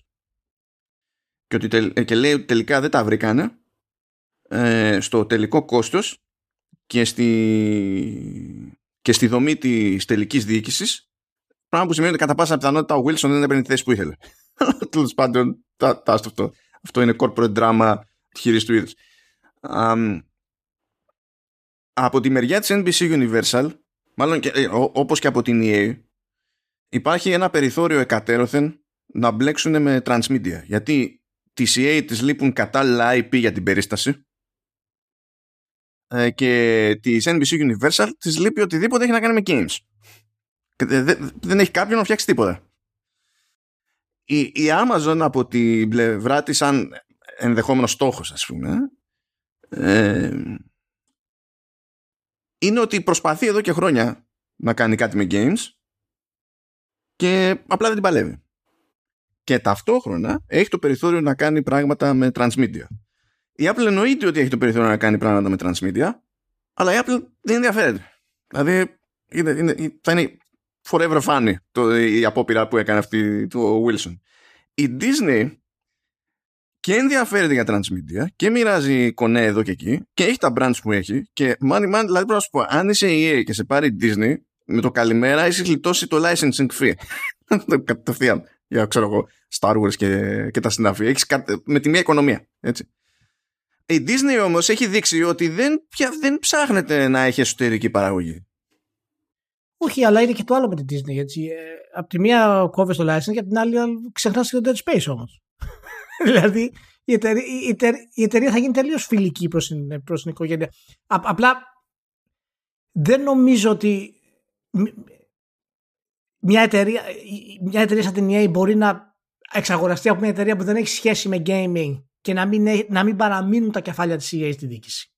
Speaker 1: Και, ότι και λέει ότι τελικά δεν τα βρήκανε ε, στο τελικό κόστος και στη, και στη δομή της τελικής διοίκησης Πράγμα που σημαίνει ότι κατά πάσα πιθανότητα ο Wilson δεν έπαιρνε τη θέση που ήθελε. Τέλος πάντων, τα, τα, αυτό. Αυτό είναι corporate drama χειρί του είδους. από τη μεριά της NBC Universal, μάλλον και, ε, όπως και από την EA, υπάρχει ένα περιθώριο εκατέρωθεν να μπλέξουν με transmedia. Γιατί τη EA της λείπουν κατάλληλα IP για την περίσταση ε, και της NBC Universal της λείπει οτιδήποτε έχει να κάνει με games. Δεν έχει κάποιον να φτιάξει τίποτα. Η, η Amazon από την πλευρά της σαν ενδεχόμενος στόχος ας πούμε ε, είναι ότι προσπαθεί εδώ και χρόνια να κάνει κάτι με games και απλά δεν την παλεύει. Και ταυτόχρονα έχει το περιθώριο να κάνει πράγματα με transmedia. Η Apple εννοείται ότι έχει το περιθώριο να κάνει πράγματα με transmedia, αλλά η Apple δεν ενδιαφέρεται. Δηλαδή είναι, είναι, θα είναι forever funny το, η απόπειρα που έκανε αυτή του Wilson. Η Disney και ενδιαφέρεται για transmedia και μοιράζει κονέ εδώ και εκεί και έχει τα brands που έχει και money man, δηλαδή πρέπει να σου πω αν είσαι EA και σε πάρει Disney με το καλημέρα έχεις γλιτώσει το licensing fee. Κατευθείαν για ξέρω εγώ Star Wars και, και τα συναφή. Έχεις με τη μία οικονομία έτσι. Η Disney όμως έχει δείξει ότι δεν, πια, δεν ψάχνεται να έχει εσωτερική παραγωγή
Speaker 2: όχι, αλλά είναι και το άλλο με την Disney. Έτσι. Ε, απ' τη μία κόβεις το license και απ' την άλλη ξεχνάς και το Dead Space όμως. δηλαδή η εταιρεία, η, εταιρεία, θα γίνει τελείως φιλική προς την, προς την οικογένεια. απλά δεν νομίζω ότι μια εταιρεία, μια εταιρεία σαν την EA μπορεί να εξαγοραστεί από μια εταιρεία που δεν έχει σχέση με gaming και να μην, να μην παραμείνουν τα κεφάλια της EA στη διοίκηση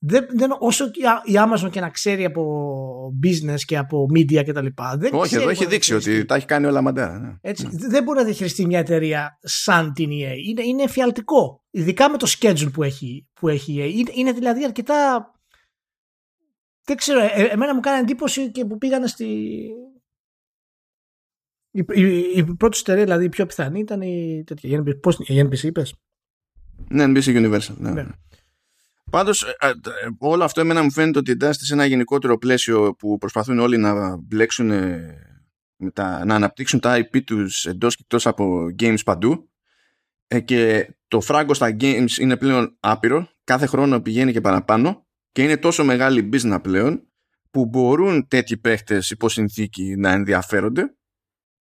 Speaker 2: δεν, δεν, όσο η Amazon και να ξέρει από business και από media και τα λοιπά. Δεν
Speaker 1: Όχι, εδώ έχει δείξει ότι τα έχει κάνει όλα μαντά. Ναι.
Speaker 2: Έτσι, ναι. Δεν μπορεί να διαχειριστεί μια εταιρεία σαν την EA. Είναι, είναι εφιαλτικό. Ειδικά με το schedule που έχει, που έχει η EA. Είναι, είναι δηλαδή αρκετά. Δεν ξέρω, ε, εμένα μου κάνει εντύπωση και που πήγανε στη. Η, η, η πρώτη εταιρεία, δηλαδή η πιο πιθανή ήταν η. Τέτοια, πώς, η NBC, είπες;
Speaker 1: Ναι, NBC Universal. Ναι. ναι. Πάντως, ε, ε, όλο αυτό εμένα μου φαίνεται ότι εντάσσεται σε ένα γενικότερο πλαίσιο που προσπαθούν όλοι να μπλέξουν, να αναπτύξουν τα IP τους εντός και εκτός από games παντού ε, και το φράγκο στα games είναι πλέον άπειρο, κάθε χρόνο πηγαίνει και παραπάνω και είναι τόσο μεγάλη business πλέον που μπορούν τέτοιοι παίχτες υπό συνθήκη να ενδιαφέρονται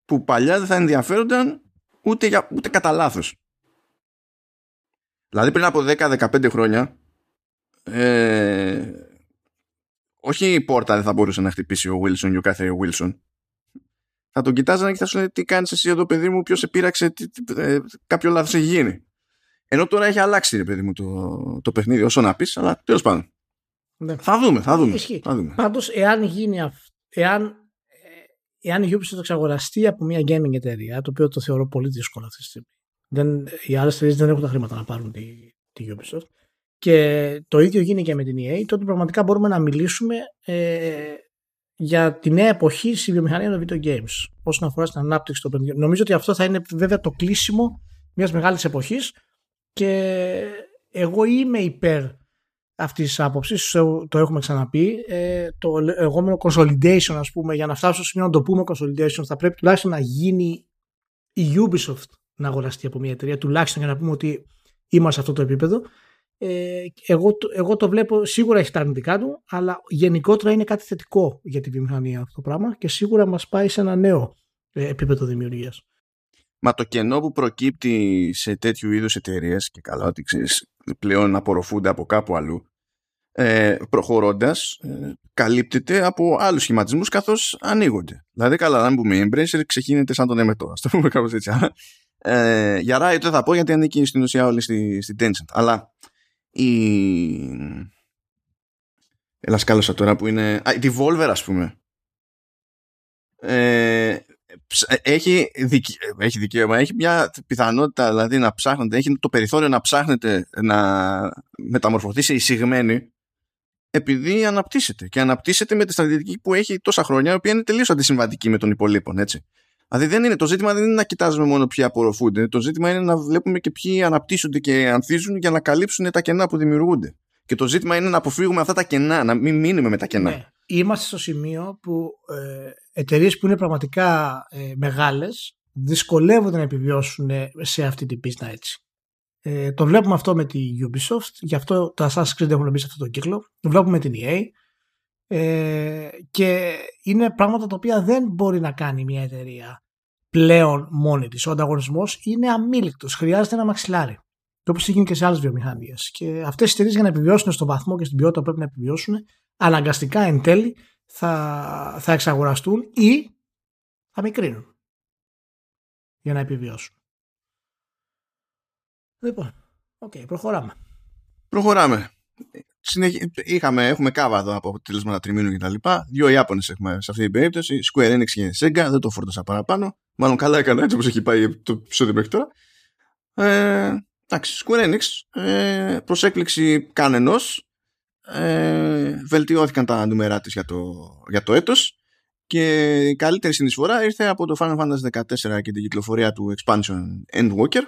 Speaker 1: που παλιά δεν θα ενδιαφέρονταν ούτε, για, ούτε κατά λάθος. Δηλαδή πριν από 10-15 χρόνια ε, όχι η πόρτα δεν θα μπορούσε να χτυπήσει ο Wilson ή ο κάθε Wilson. Θα τον κοιτάζανε και θα σου λένε τι κάνεις εσύ εδώ παιδί μου, ποιος σε πείραξε, τι, τι, ε, κάποιο λάθος έχει γίνει. Ενώ τώρα έχει αλλάξει ρε παιδί μου το, το παιχνίδι όσο να πεις, αλλά τέλος πάντων. Ναι. Θα δούμε, θα δούμε. Θα δούμε.
Speaker 2: Πάντως εάν γίνει αυτό, εάν, ε, εάν η Ubisoft εξαγοραστεί από μια gaming εταιρεία, το οποίο το θεωρώ πολύ δύσκολο αυτή τη στιγμή. Δεν, οι άλλες εταιρείες δεν έχουν τα χρήματα να πάρουν τη, τη Ubisoft και το ίδιο γίνει και με την EA, τότε πραγματικά μπορούμε να μιλήσουμε ε, για τη νέα εποχή στη βιομηχανία των video games όσον αφορά στην ανάπτυξη των παιχνιδιών. Νομίζω ότι αυτό θα είναι βέβαια το κλείσιμο μιας μεγάλης εποχής και εγώ είμαι υπέρ αυτής της άποψης, το έχουμε ξαναπεί. Ε, το λεγόμενο consolidation, ας πούμε, για να φτάσουμε στο σημείο να το πούμε consolidation, θα πρέπει τουλάχιστον να γίνει η Ubisoft να αγοραστεί από μια εταιρεία, τουλάχιστον για να πούμε ότι είμαστε σε αυτό το επίπεδο ε, εγώ, εγώ το βλέπω, σίγουρα έχει τα αρνητικά του, αλλά γενικότερα είναι κάτι θετικό για τη βιομηχανία αυτό το πράγμα και σίγουρα μας πάει σε ένα νέο ε, επίπεδο δημιουργίας.
Speaker 1: Μα το κενό που προκύπτει σε τέτοιου είδους εταιρείες και καλά ότι ξέρεις, πλέον απορροφούνται από κάπου αλλού ε, προχωρώντας ε, καλύπτεται από άλλους σχηματισμούς καθώς ανοίγονται. Δηλαδή καλά αν πούμε η Embracer ξεχύνεται σαν τον Εμετό, ας το πούμε κάπως έτσι. Ε, για Riot δεν θα πω γιατί ανήκει στην ουσία όλη στη, στη Tencent. Αλλά η... Έλα σκάλωσα τώρα που είναι... Α, η Devolver ας πούμε. Ε, έχει, δικαι... έχει δικαίωμα, έχει μια πιθανότητα δηλαδή να ψάχνετε, έχει το περιθώριο να ψάχνετε να μεταμορφωθεί σε εισηγμένη επειδή αναπτύσσεται και αναπτύσσεται με τη στρατηγική που έχει τόσα χρόνια η οποία είναι τελείως αντισυμβατική με τον υπολείπων έτσι. Δηλαδή δεν είναι, το ζήτημα δεν είναι να κοιτάζουμε μόνο ποιοι απορροφούνται. Το ζήτημα είναι να βλέπουμε και ποιοι αναπτύσσονται και ανθίζουν για να καλύψουν τα κενά που δημιουργούνται. Και το ζήτημα είναι να αποφύγουμε αυτά τα κενά, να μην μείνουμε με τα κενά. Ναι.
Speaker 2: Είμαστε στο σημείο που ε, εταιρείες που είναι πραγματικά ε, μεγάλες δυσκολεύονται να επιβιώσουν σε αυτή την πίστα έτσι. Ε, το βλέπουμε αυτό με τη Ubisoft, γι' αυτό τα Assassin's Creed έχουν μπει σε αυτό το κύκλο. Το βλέπουμε με την EA. Ε, και είναι πράγματα τα οποία δεν μπορεί να κάνει μια εταιρεία πλέον μόνη της. Ο ανταγωνισμός είναι αμήλικτος, χρειάζεται ένα μαξιλάρι. Το όπω γίνει και σε άλλες βιομηχανίες. Και αυτές οι εταιρείες για να επιβιώσουν στον βαθμό και στην ποιότητα που πρέπει να επιβιώσουν, αναγκαστικά εν τέλει θα, θα εξαγοραστούν ή θα μικρύνουν για να επιβιώσουν. Λοιπόν, OK, okay, προχωράμε.
Speaker 1: Προχωράμε. Είχαμε, έχουμε κάβα εδώ από αποτελέσματα τριμήνου και τα λοιπά. Δύο Ιάπωνες έχουμε σε αυτή την περίπτωση. Square Enix και Sega. Δεν το φόρτωσα παραπάνω. Μάλλον καλά έκανα έτσι όπως έχει πάει το επεισόδιο μέχρι τώρα. Ε, εντάξει, Square Enix ε, προς έκπληξη κανενός ε, βελτιώθηκαν τα νούμερά της για το, για το έτος και η καλύτερη συνεισφορά ήρθε από το Final Fantasy 14 και την κυκλοφορία του expansion Endwalker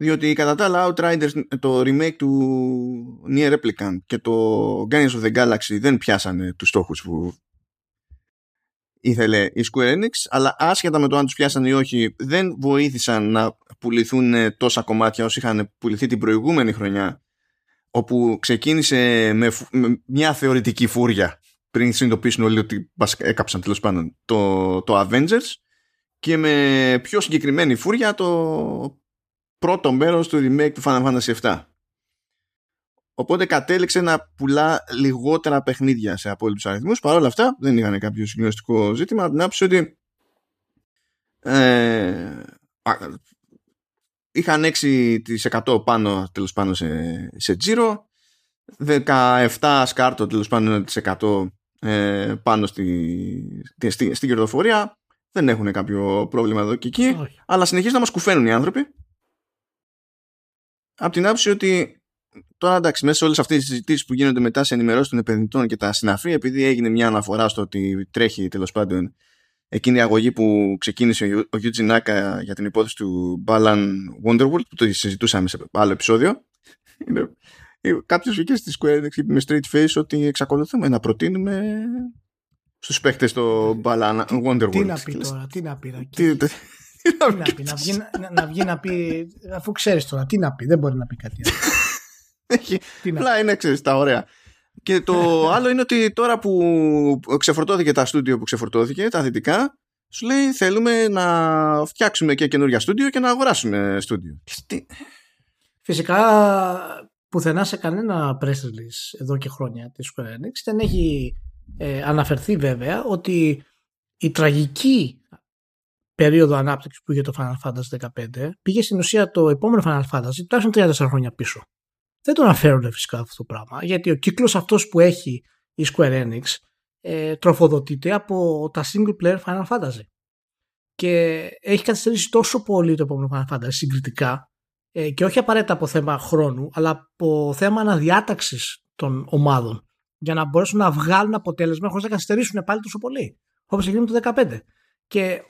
Speaker 1: διότι κατά τα άλλα Outriders το remake του Nier Replicant και το Guardians of the Galaxy δεν πιάσανε τους στόχους που ήθελε η Square Enix αλλά άσχετα με το αν τους πιάσανε ή όχι δεν βοήθησαν να πουληθούν τόσα κομμάτια όσο είχαν πουληθεί την προηγούμενη χρονιά όπου ξεκίνησε με, μια θεωρητική φούρια πριν συνειδητοποιήσουν όλοι ότι έκαψαν τέλος πάντων το, το Avengers και με πιο συγκεκριμένη φούρια το πρώτο μέρος του remake του Final Fantasy VII. Οπότε κατέληξε να πουλά λιγότερα παιχνίδια σε απόλυτους αριθμούς. Παρ' όλα αυτά δεν είχαν κάποιο συγκλονιστικό ζήτημα. Από την άποψη ότι ε, είχαν 6% πάνω τέλος πάνω σε, σε τζίρο. 17 σκάρτο τέλος πάνω της 100 ε, πάνω στη, στη, στη, κερδοφορία. Δεν έχουν κάποιο πρόβλημα εδώ και εκεί. Αλλά συνεχίζουν να μας κουφαίνουν οι άνθρωποι από την άποψη ότι τώρα εντάξει μέσα σε όλες αυτές τις συζητήσεις που γίνονται μετά σε ενημερώσεις των επενδυτών και τα συναφή επειδή έγινε μια αναφορά στο ότι τρέχει τέλος πάντων εκείνη η αγωγή που ξεκίνησε ο Γιούτζι Νάκα για την υπόθεση του Balan Wonderworld που το συζητούσαμε σε άλλο επεισόδιο κάποιος βγήκε στη Square Enix είπε με straight face ότι εξακολουθούμε να προτείνουμε στους παίχτες το Balan Wonderworld
Speaker 2: τι να πει τώρα, τι να πει τι, τι, να πει, να βγει να, να βγει να πει αφού ξέρεις τώρα, τι να πει, δεν μπορεί να πει κάτι άλλο.
Speaker 1: Έχει, απλά είναι ξέρεις τα ωραία και το άλλο είναι ότι τώρα που ξεφορτώθηκε τα στούντιο που ξεφορτώθηκε, τα δυτικά, σου λέει θέλουμε να φτιάξουμε και καινούργια στούντιο και να αγοράσουμε στούντιο.
Speaker 2: Φυσικά πουθενά σε κανένα press release εδώ και χρόνια της Square Enix δεν έχει ε, αναφερθεί βέβαια ότι η τραγική περίοδο ανάπτυξης που είχε το Final Fantasy 15 πήγε στην ουσία το επόμενο Final Fantasy τουλάχιστον 34 χρόνια πίσω. Δεν το αναφέρουν φυσικά αυτό το πράγμα γιατί ο κύκλος αυτός που έχει η Square Enix ε, τροφοδοτείται από τα single player Final Fantasy. Και έχει καθυστερήσει τόσο πολύ το επόμενο Final Fantasy συγκριτικά ε, και όχι απαραίτητα από θέμα χρόνου αλλά από θέμα αναδιάταξης των ομάδων για να μπορέσουν να βγάλουν αποτέλεσμα χωρίς να καθυστερήσουν πάλι τόσο πολύ όπως έγινε το 2015 και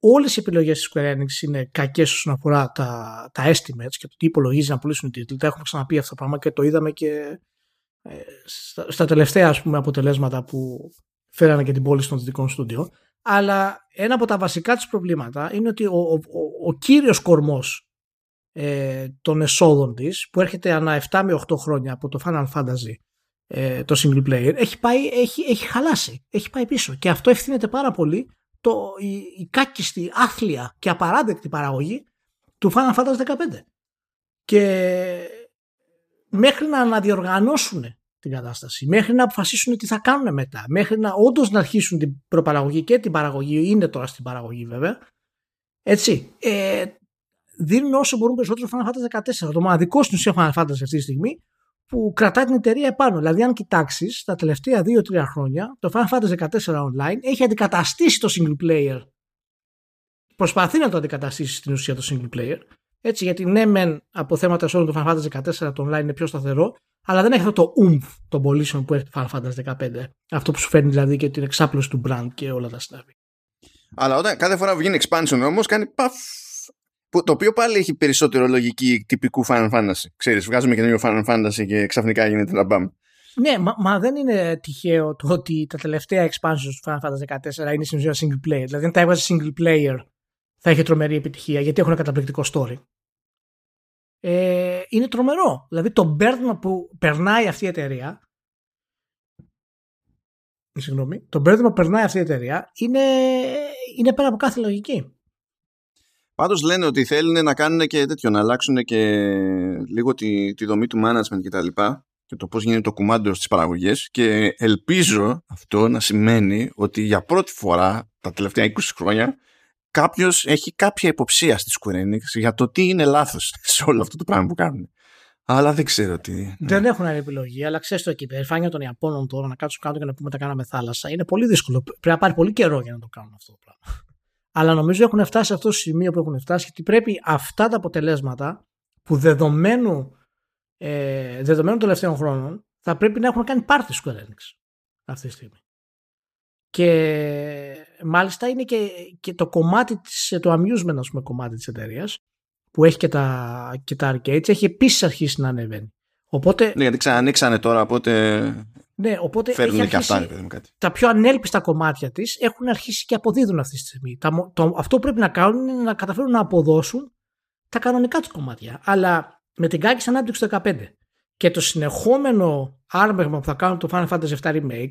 Speaker 2: Όλες οι επιλογές της Square Enix είναι κακές όσον αφορά τα, τα estimates και το τι υπολογίζει να πουλήσουν οι τίτλοι. Τα έχουμε ξαναπεί αυτό το πράγμα και το είδαμε και ε, στα, στα, τελευταία ας πούμε, αποτελέσματα που φέρανε και την πώληση των δυτικών στούντιο. Αλλά ένα από τα βασικά της προβλήματα είναι ότι ο, ο, ο, ο κύριος κορμός ε, των εσόδων της που έρχεται ανά 7 με 8 χρόνια από το Final Fantasy ε, το single player έχει, πάει, έχει, έχει χαλάσει, έχει πάει πίσω και αυτό ευθύνεται πάρα πολύ το, η, η κάκιστη, άθλια και απαράδεκτη παραγωγή του Final Fantasy 15. Και μέχρι να αναδιοργανώσουν την κατάσταση, μέχρι να αποφασίσουν τι θα κάνουν μετά, μέχρι να όντως να αρχίσουν την προπαραγωγή και την παραγωγή, είναι τώρα στην παραγωγή βέβαια, έτσι, ε, δίνουν όσο μπορούν περισσότερο Final Fantasy 14. Το μοναδικό στην ουσία Final Fantasy αυτή τη στιγμή που κρατάει την εταιρεία επάνω. Δηλαδή, αν κοιτάξεις τα τελευταία 2-3 χρόνια, το Final Fantasy 14 Online έχει αντικαταστήσει το single player. Προσπαθεί να το αντικαταστήσει στην ουσία το single player. Έτσι, γιατί ναι, μεν από θέματα εσόδων το Final Fantasy 14 το online είναι πιο σταθερό, αλλά δεν έχει αυτό το umf των πωλήσεων που έχει το Final Fantasy 15. Αυτό που σου φέρνει δηλαδή και την εξάπλωση του brand και όλα τα συνέβη.
Speaker 1: Αλλά όταν κάθε φορά βγαίνει expansion όμως, κάνει παφ το οποίο πάλι έχει περισσότερο λογική τυπικού Final Fantasy. Ξέρεις, βγάζουμε καινούριο Final Fantasy και ξαφνικά γίνεται ένα μπαμ.
Speaker 2: Ναι, μα, μα, δεν είναι τυχαίο το ότι τα τελευταία expansions του Final Fantasy 14 είναι στην ουσία single player. Δηλαδή, αν τα έβαζε single player, θα είχε τρομερή επιτυχία γιατί έχουν καταπληκτικό story. Ε, είναι τρομερό. Δηλαδή, το μπέρδμα που περνάει αυτή η εταιρεία. Συγγνώμη. Το μπέρδμα που περνάει αυτή η εταιρεία είναι, είναι πέρα από κάθε λογική.
Speaker 1: Πάντως λένε ότι θέλουν να κάνουν και τέτοιο, να αλλάξουν και λίγο τη, τη δομή του management κτλ. Και, και το πώς γίνεται το κουμάντο στις παραγωγές. Και ελπίζω αυτό να σημαίνει ότι για πρώτη φορά τα τελευταία 20 χρόνια κάποιος έχει κάποια υποψία στη Square Enix για το τι είναι λάθος σε όλο αυτό το πράγμα που κάνουν. Αλλά δεν ξέρω τι. Ναι.
Speaker 2: Δεν έχουν άλλη επιλογή, αλλά ξέρεις το εκεί. Η περηφάνεια των Ιαπώνων τώρα να κάτσουν κάτω και να πούμε τα κάναμε θάλασσα είναι πολύ δύσκολο. Πρέπει να πάρει πολύ καιρό για να το κάνουν αυτό το πράγμα. Αλλά νομίζω έχουν φτάσει σε αυτό το σημείο που έχουν φτάσει γιατί πρέπει αυτά τα αποτελέσματα που δεδομένου, ε, δεδομένου των τελευταίων χρόνων θα πρέπει να έχουν κάνει πάρτι Square Enix αυτή τη στιγμή. Και μάλιστα είναι και, και το κομμάτι της, το amusement ας πούμε κομμάτι της εταιρείας που έχει και τα, και τα arcades έχει επίσης αρχίσει να ανεβαίνει. Οπότε,
Speaker 1: ναι, γιατί ξανανοίξανε τώρα, οπότε
Speaker 2: ναι, οπότε
Speaker 1: φέρνουν και αυτά, παιδί κάτι.
Speaker 2: Τα πιο ανέλπιστα κομμάτια της έχουν αρχίσει και αποδίδουν αυτή τη στιγμή. Τα, το, αυτό που πρέπει να κάνουν είναι να καταφέρουν να αποδώσουν τα κανονικά τους κομμάτια. Αλλά με την κάκη ανάπτυξη του 15 και το συνεχόμενο άρμεγμα που θα κάνουν το Final Fantasy VII Remake,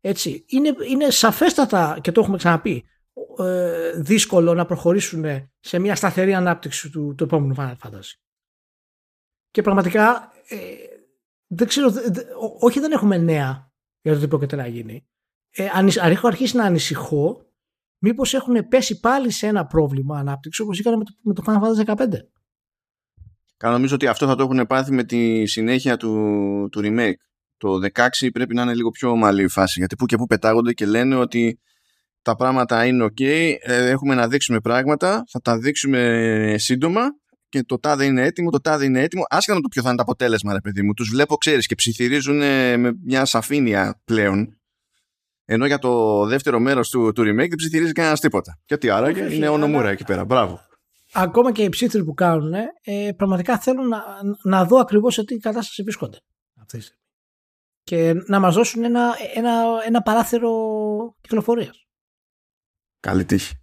Speaker 2: έτσι, είναι, είναι σαφέστατα και το έχουμε ξαναπεί, ε, δύσκολο να προχωρήσουν σε μια σταθερή ανάπτυξη του, του επόμενου Final Fantasy. Και πραγματικά ε, δεν ξέρω, όχι δεν έχουμε νέα για το τι πρόκειται να γίνει. Ε, έχω αρχίσει να ανησυχώ μήπως έχουν πέσει πάλι σε ένα πρόβλημα ανάπτυξη όπως είχαν με το, με το Final Fantasy 15.
Speaker 1: Κάνω νομίζω ότι αυτό θα το έχουν πάθει με τη συνέχεια του, του remake. Το 16 πρέπει να είναι λίγο πιο ομαλή η φάση γιατί που και που πετάγονται και λένε ότι τα πράγματα είναι ok, ε, έχουμε να δείξουμε πράγματα, θα τα δείξουμε σύντομα και το τάδε είναι έτοιμο, το τάδε είναι έτοιμο, άσχετα με το ποιο θα είναι το αποτέλεσμα, ρε παιδί μου. Τους βλέπω, ξέρεις, και ψιθυρίζουν με μια σαφήνεια πλέον. Ενώ για το δεύτερο μέρος του, του remake δεν ψιθυρίζει κανένας τίποτα. Γιατί άραγε είναι ονομούρα εκεί πέρα. Μπράβο.
Speaker 2: Ακόμα και οι ψήθυροι που κάνουν, ε, πραγματικά θέλουν να, να δω ακριβώς σε τι κατάσταση βρίσκονται. Αυτή και να μας δώσουν ένα, ένα, ένα παράθυρο κυκλοφορίας.
Speaker 1: Καλή τύχη.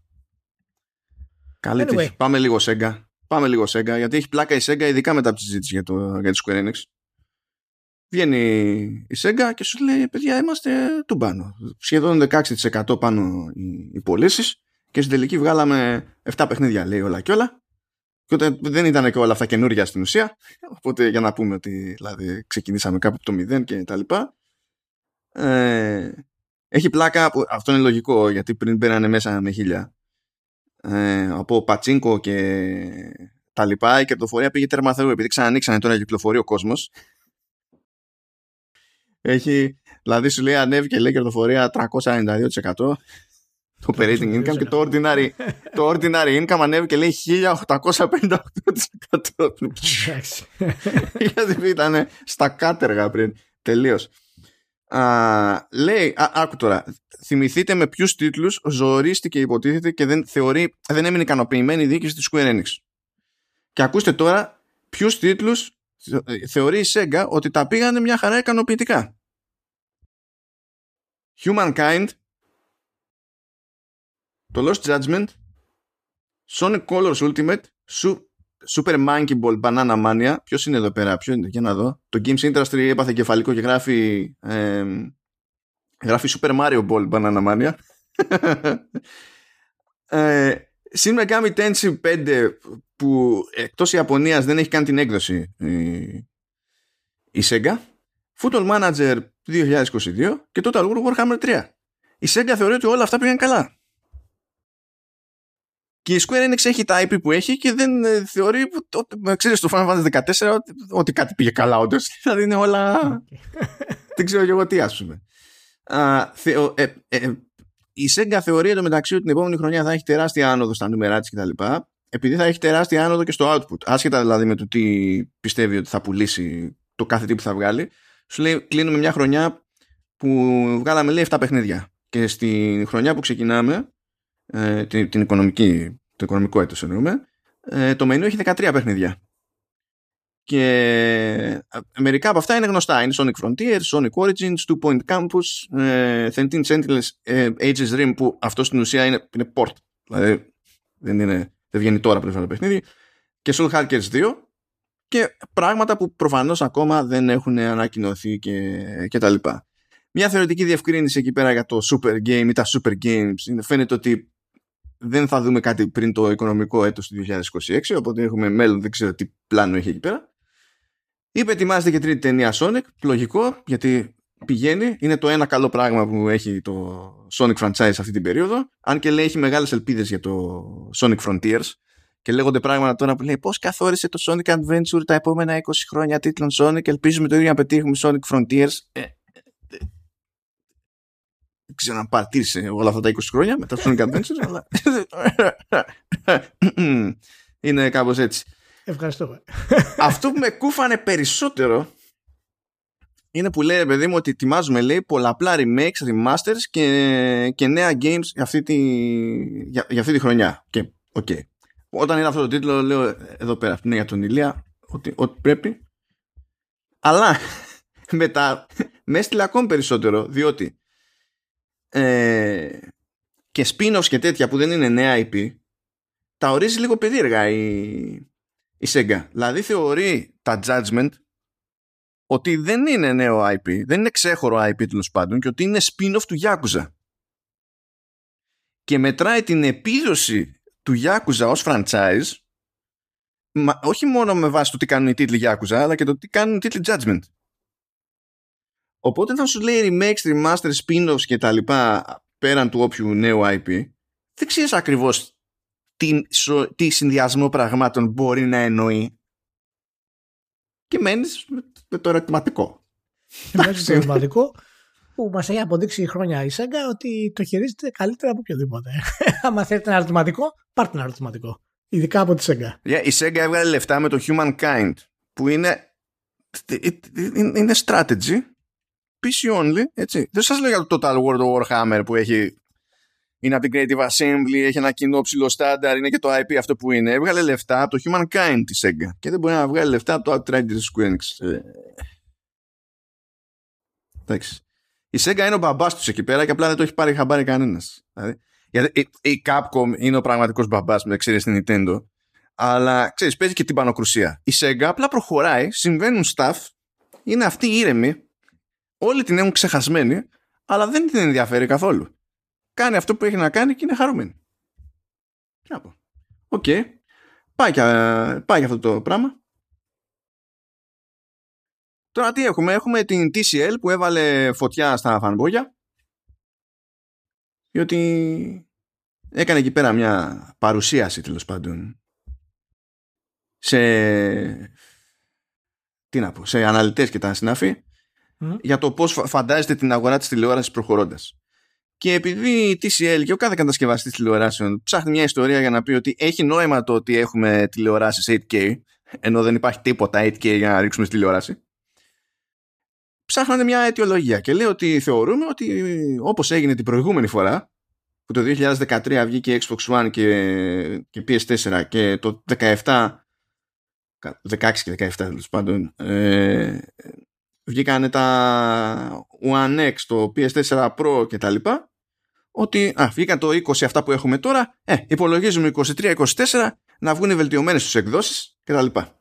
Speaker 1: Καλή anyway. τύχη. Πάμε λίγο Σέγγα. Πάμε λίγο Sega, γιατί έχει πλάκα η Sega, ειδικά μετά από τη συζήτηση για, το, για τη Square Enix. Βγαίνει η Sega και σου λέει: Παιδιά, είμαστε του πάνω. Σχεδόν 16% πάνω οι, οι πωλήσεις και στην τελική βγάλαμε 7 παιχνίδια, λέει όλα και όλα. Και όταν δεν ήταν και όλα αυτά καινούργια στην ουσία. Οπότε για να πούμε ότι δηλαδή, ξεκινήσαμε κάπου από το 0 και τα λοιπά. Ε, έχει πλάκα, αυτό είναι λογικό γιατί πριν μπαίνανε μέσα με χίλια ε, από πατσίνκο και τα λοιπά η κερδοφορία πήγε τέρμα θεού επειδή ξανανοίξανε τώρα για κυκλοφορεί ο κόσμος. Έχει δηλαδή σου λέει ανέβηκε λέει κερδοφορία 392% το operating income και το ordinary, το ordinary income ανέβηκε λέει 1858% γιατί ήταν στα κάτεργα πριν τελείως Α, λέει, α, άκου τώρα, θυμηθείτε με ποιους τίτλους ζορίστηκε υποτίθεται και δεν, θεωρεί, δεν έμεινε ικανοποιημένη η διοίκηση της Square Enix. Και ακούστε τώρα ποιους τίτλους θεωρεί η Sega ότι τα πήγανε μια χαρά ικανοποιητικά. Humankind, το Lost Judgment, Sonic Colors Ultimate, Super Monkey Ball Banana Mania. Ποιος είναι εδώ πέρα, ποιο είναι, για να δω. Το Games Industry έπαθε κεφαλικό και γράφει, ε, γράφει Super Mario Ball Banana Mania. ε, Shin Megami Tensei 5 που εκτός Ιαπωνίας δεν έχει καν την έκδοση η, η Sega Football Manager 2022 και Total War Warhammer 3 η Sega θεωρεί ότι όλα αυτά πήγαν καλά και η Square Enix έχει τα IP που έχει και δεν ε, θεωρεί, ξέρεις, το Final Fantasy 14 ότι, ότι κάτι πήγε καλά όντως. Δηλαδή είναι όλα... δεν ξέρω και εγώ τι ας πούμε. θεω, ε, ε, η Sega θεωρεί μεταξύ ότι την επόμενη χρονιά θα έχει τεράστια άνοδο στα νούμερά της κτλ. Επειδή θα έχει τεράστια άνοδο και στο output. Άσχετα δηλαδή με το τι πιστεύει ότι θα πουλήσει το κάθε τι που θα βγάλει. Σου λέει κλείνουμε μια χρονιά που βγάλαμε λέει 7 παιχνίδια. Και στη χρονιά που ξεκινάμε ε, την, την οικονομική, το οικονομικό έτος εννοούμε, ε, το μενού έχει 13 παιχνίδια. Και ε, μερικά από αυτά είναι γνωστά. Είναι Sonic Frontier, Sonic Origins, Two Point Campus, ε, 13 Sentinels, ε, Ages Rim που αυτό στην ουσία είναι, είναι port. Δηλαδή δεν, είναι, δεν βγαίνει τώρα πριν το παιχνίδι. Και Soul Hackers 2 και πράγματα που προφανώς ακόμα δεν έχουν ανακοινωθεί και, και τα λοιπά. Μια θεωρητική διευκρίνηση εκεί πέρα για το Super Game ή τα Super Games είναι, φαίνεται ότι δεν θα δούμε κάτι πριν το οικονομικό έτος του 2026 οπότε έχουμε μέλλον δεν ξέρω τι πλάνο έχει εκεί πέρα. Είπε ετοιμάζεται και τρίτη ταινία Sonic λογικό γιατί πηγαίνει. Είναι το ένα καλό πράγμα που έχει το Sonic franchise αυτή την περίοδο. Αν και λέει έχει μεγάλες ελπίδες για το Sonic Frontiers και λέγονται πράγματα τώρα που λέει πώς καθόρισε το Sonic Adventure τα επόμενα 20 χρόνια τίτλων Sonic ελπίζουμε το ίδιο να πετύχουμε Sonic Frontiers. Ε, δεν ξέρω αν παρατήρησε όλα αυτά τα 20 χρόνια μετά το Sonic Adventures, αλλά είναι κάπως έτσι.
Speaker 2: Ευχαριστώ.
Speaker 1: Αυτό που με κούφανε περισσότερο είναι που λέει, παιδί μου, ότι ετοιμάζουμε, λέει, πολλαπλά remakes, remasters και, και νέα games για αυτή τη, για, για αυτή τη χρονιά. Και, okay. Όταν είναι αυτό το τίτλο, λέω εδώ πέρα, αυτή είναι για τον Ηλία, ότι, ότι πρέπει. Αλλά μετά με έστειλε ακόμη περισσότερο, διότι ε, και spin και τέτοια που δεν είναι νέα IP τα ορίζει λίγο περίεργα η, η Sega. Δηλαδή θεωρεί τα Judgment ότι δεν είναι νέο IP, δεν είναι ξέχωρο IP τέλος πάντων και ότι είναι spin-off του Yakuza. Και μετράει την επίδοση του Yakuza ως franchise όχι μόνο με βάση το τι κάνουν οι τίτλοι Yakuza αλλά και το τι κάνουν οι τίτλοι Judgment. Οπότε θα σου λέει remakes, remaster, spin-offs και τα λοιπά πέραν του όποιου νέου IP δεν ξέρεις ακριβώς τι, τι συνδυασμό πραγμάτων μπορεί να εννοεί και μένεις με το ερωτηματικό.
Speaker 2: Μένεις το ερωτηματικό που μας έχει αποδείξει χρόνια η Sega ότι το χειρίζεται καλύτερα από οποιοδήποτε. Αν θέλετε ένα ερωτηματικό, πάρτε ένα ερωτηματικό. Ειδικά από τη Sega.
Speaker 1: Yeah, η Sega έβγαλε λεφτά με το Humankind που είναι είναι strategy PC only, έτσι. Δεν σας λέω για το Total War of Warhammer που έχει είναι από την Creative Assembly, έχει ένα κοινό ψηλό στάνταρ, είναι και το IP αυτό που είναι. Έβγαλε λεφτά από το Humankind τη Sega και δεν μπορεί να βγάλει λεφτά από το Outrider της Square Enix. Ε. Εντάξει. Η Sega είναι ο μπαμπάς τους εκεί πέρα και απλά δεν το έχει πάρει χαμπάρι κανένας. Δηλαδή, γιατί η Capcom είναι ο πραγματικός μπαμπάς με εξαίρεση στην Nintendo αλλά ξέρεις παίζει και την πανοκρουσία. Η Sega απλά προχωράει, συμβαίνουν stuff, είναι αυτή ήρεμη όλοι την έχουν ξεχασμένη, αλλά δεν την ενδιαφέρει καθόλου. Κάνει αυτό που έχει να κάνει και είναι χαρούμενη. Τι να πω. Οκ. Πάει, και, πάει αυτό το πράγμα. Τώρα τι έχουμε; Έχουμε την TCL που έβαλε φωτιά στα φανμπόγια. Διότι έκανε εκεί πέρα μια παρουσίαση τέλος πάντων σε τι να πω, σε αναλυτές και τα συνάφη για το πώς φαντάζεται την αγορά της τηλεόρασης προχωρώντας. Και επειδή η TCL και ο κάθε κατασκευαστής τηλεοράσεων ψάχνει μια ιστορία για να πει ότι έχει νόημα το ότι έχουμε τηλεοράσεις 8K, ενώ δεν υπάρχει τίποτα 8K για να ρίξουμε στη τηλεόραση, ψάχνανε μια αιτιολογία και λέει ότι θεωρούμε ότι όπως έγινε την προηγούμενη φορά, που το 2013 βγήκε Xbox One και, και PS4 και το 17 16 και 17 τέλος πάντων ε, βγήκανε τα One X, το PS4 Pro και τα λοιπά, ότι α, βγήκαν το 20 αυτά που έχουμε τώρα, ε, υπολογίζουμε 23-24 να βγουν βελτιωμένες στους εκδόσεις και τα λοιπά.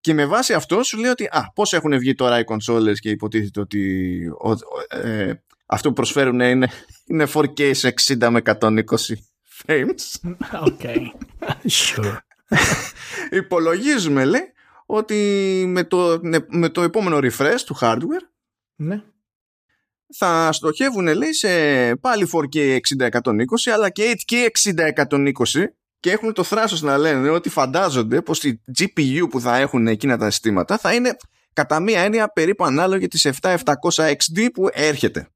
Speaker 1: Και με βάση αυτό σου λέει ότι α, πώς έχουν βγει τώρα οι κονσόλες και υποτίθεται ότι ε, αυτό που προσφέρουν είναι, είναι 4K σε 60 με 120 frames.
Speaker 2: Okay. Sure.
Speaker 1: Υπολογίζουμε λέει ότι με το, με το επόμενο refresh του hardware
Speaker 2: ναι.
Speaker 1: θα στοχεύουν λέει σε πάλι 4K 60-120 αλλά και 8K 60-120 και έχουν το θράσος να λένε ότι φαντάζονται πως η GPU που θα έχουν εκείνα τα συστήματα θα είναι κατά μία έννοια περίπου ανάλογη της 7700 XD που έρχεται.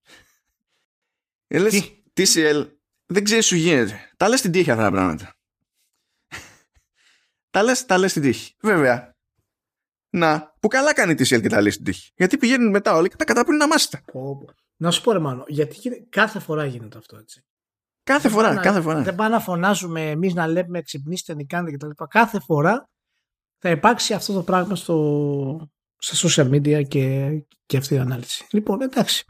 Speaker 1: Ε, λες, TCL δεν ξέρεις σου γίνεται. Τα λες στην τύχη αυτά τα πράγματα. τα λες, τα λες στην τύχη. Βέβαια, να, που καλά κάνει τη TCL και τα λέει στην τύχη. Γιατί πηγαίνουν μετά όλοι και τα καταπίνουν αμάστα.
Speaker 2: Να σου πω ρε Μάνο, γιατί κάθε φορά γίνεται αυτό έτσι.
Speaker 1: Κάθε δεν φορά, κάθε φορά.
Speaker 2: Δεν πάμε να φωνάζουμε εμείς να λέμε ξυπνήστε, νικάνετε κτλ. Κάθε φορά θα υπάρξει αυτό το πράγμα στο, στα social media και, και αυτή η ανάλυση. Λοιπόν, εντάξει.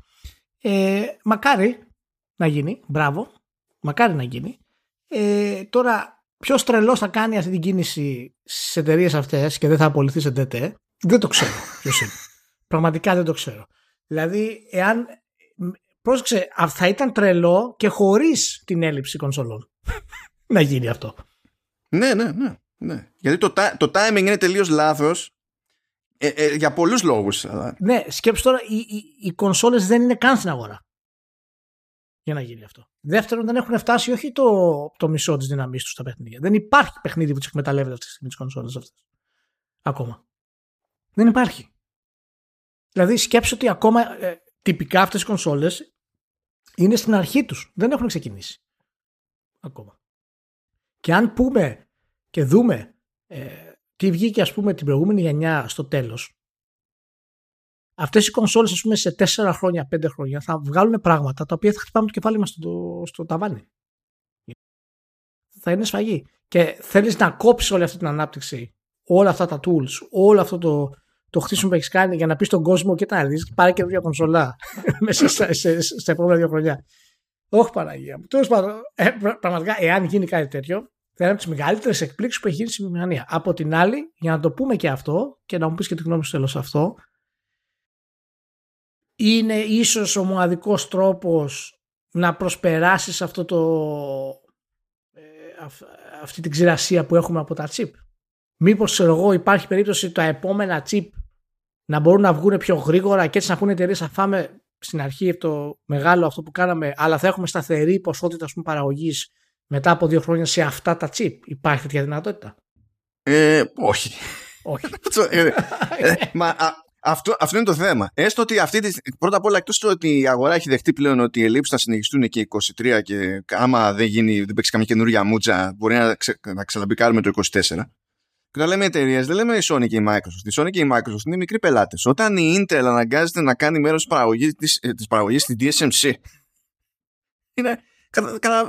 Speaker 2: Ε, μακάρι να γίνει, μπράβο, μακάρι να γίνει. Ε, τώρα Ποιος τρελός θα κάνει αυτή την κίνηση στις εταιρείες αυτές και δεν θα απολυθεί σε ΤΕΤΕ, δεν το ξέρω ποιος είναι. Πραγματικά δεν το ξέρω. Δηλαδή, εάν πρόσεξε, θα ήταν τρελό και χωρίς την έλλειψη κονσολών να γίνει αυτό.
Speaker 1: Ναι, ναι, ναι. ναι. Γιατί το, το timing είναι τελείως λάθος ε, ε, για πολλούς λόγους.
Speaker 2: Ναι, σκέψου τώρα, οι, οι, οι κονσόλες δεν είναι καν στην αγορά για να γίνει αυτό. Δεύτερον, δεν έχουν φτάσει όχι το, το μισό της δύναμή τους στα παιχνίδια. Δεν υπάρχει παιχνίδι που τι εκμεταλλεύεται αυτή τη στιγμή τις κονσόλες αυτές. Ακόμα. Δεν υπάρχει. Δηλαδή, σκέψω ότι ακόμα ε, τυπικά αυτές οι κονσόλες είναι στην αρχή τους. Δεν έχουν ξεκινήσει. Ακόμα. Και αν πούμε και δούμε ε, τι βγήκε ας πούμε την προηγούμενη γενιά στο τέλος αυτές οι κονσόλες ας πούμε σε 4 χρόνια, 5 χρόνια θα βγάλουν πράγματα τα οποία θα χτυπάμε το κεφάλι μας στο, στο ταβάνι. Θα είναι σφαγή. Και θέλεις να κόψεις όλη αυτή την ανάπτυξη, όλα αυτά τα tools, όλο αυτό το, το χτίσιμο που έχεις κάνει για να πεις στον κόσμο και τα δεις, πάρε και μια κονσολά μέσα στα, σε, σε επόμενα δύο χρόνια. Όχι Παναγία μου. Τέλος πάντων, ε, πραγματικά, εάν γίνει κάτι τέτοιο, θα είναι από τις μεγαλύτερες εκπλήξεις που έχει γίνει στη βιομηχανία. Από την άλλη, για να το πούμε και αυτό και να μου πεις και τη γνώμη σου τέλο αυτό, είναι ίσως ο μοναδικός τρόπος να προσπεράσεις αυτό το, ε, αυτή την ξηρασία που έχουμε από τα chip. Μήπως ξέρω εγώ υπάρχει περίπτωση τα επόμενα chip να μπορούν να βγουν πιο γρήγορα και έτσι να πούνε εταιρείες θα φάμε στην αρχή το μεγάλο αυτό που κάναμε αλλά θα έχουμε σταθερή ποσότητα πούμε, παραγωγής μετά από δύο χρόνια σε αυτά τα chip. Υπάρχει τέτοια δυνατότητα;
Speaker 1: Ε, όχι.
Speaker 2: Όχι.
Speaker 1: Ε, ε, μα, αυτό, αυτό είναι το θέμα. Έστω ότι αυτή τη, πρώτα απ' όλα εκτός ότι η αγορά έχει δεχτεί πλέον ότι οι ελλείψεις θα συνεχιστούν και 23 και άμα δεν, γίνει, δεν παίξει καμία καινούργια μούτσα μπορεί να, ξε, να ξαναμπικάρουμε το 24. Και όταν λέμε εταιρείες, δεν λέμε η Sony και η Microsoft. Η Sony και η Microsoft είναι μικροί πελάτες. Όταν η Intel αναγκάζεται να κάνει μέρος της παραγωγή της, ε, της παραγωγής στην DSMC, είναι,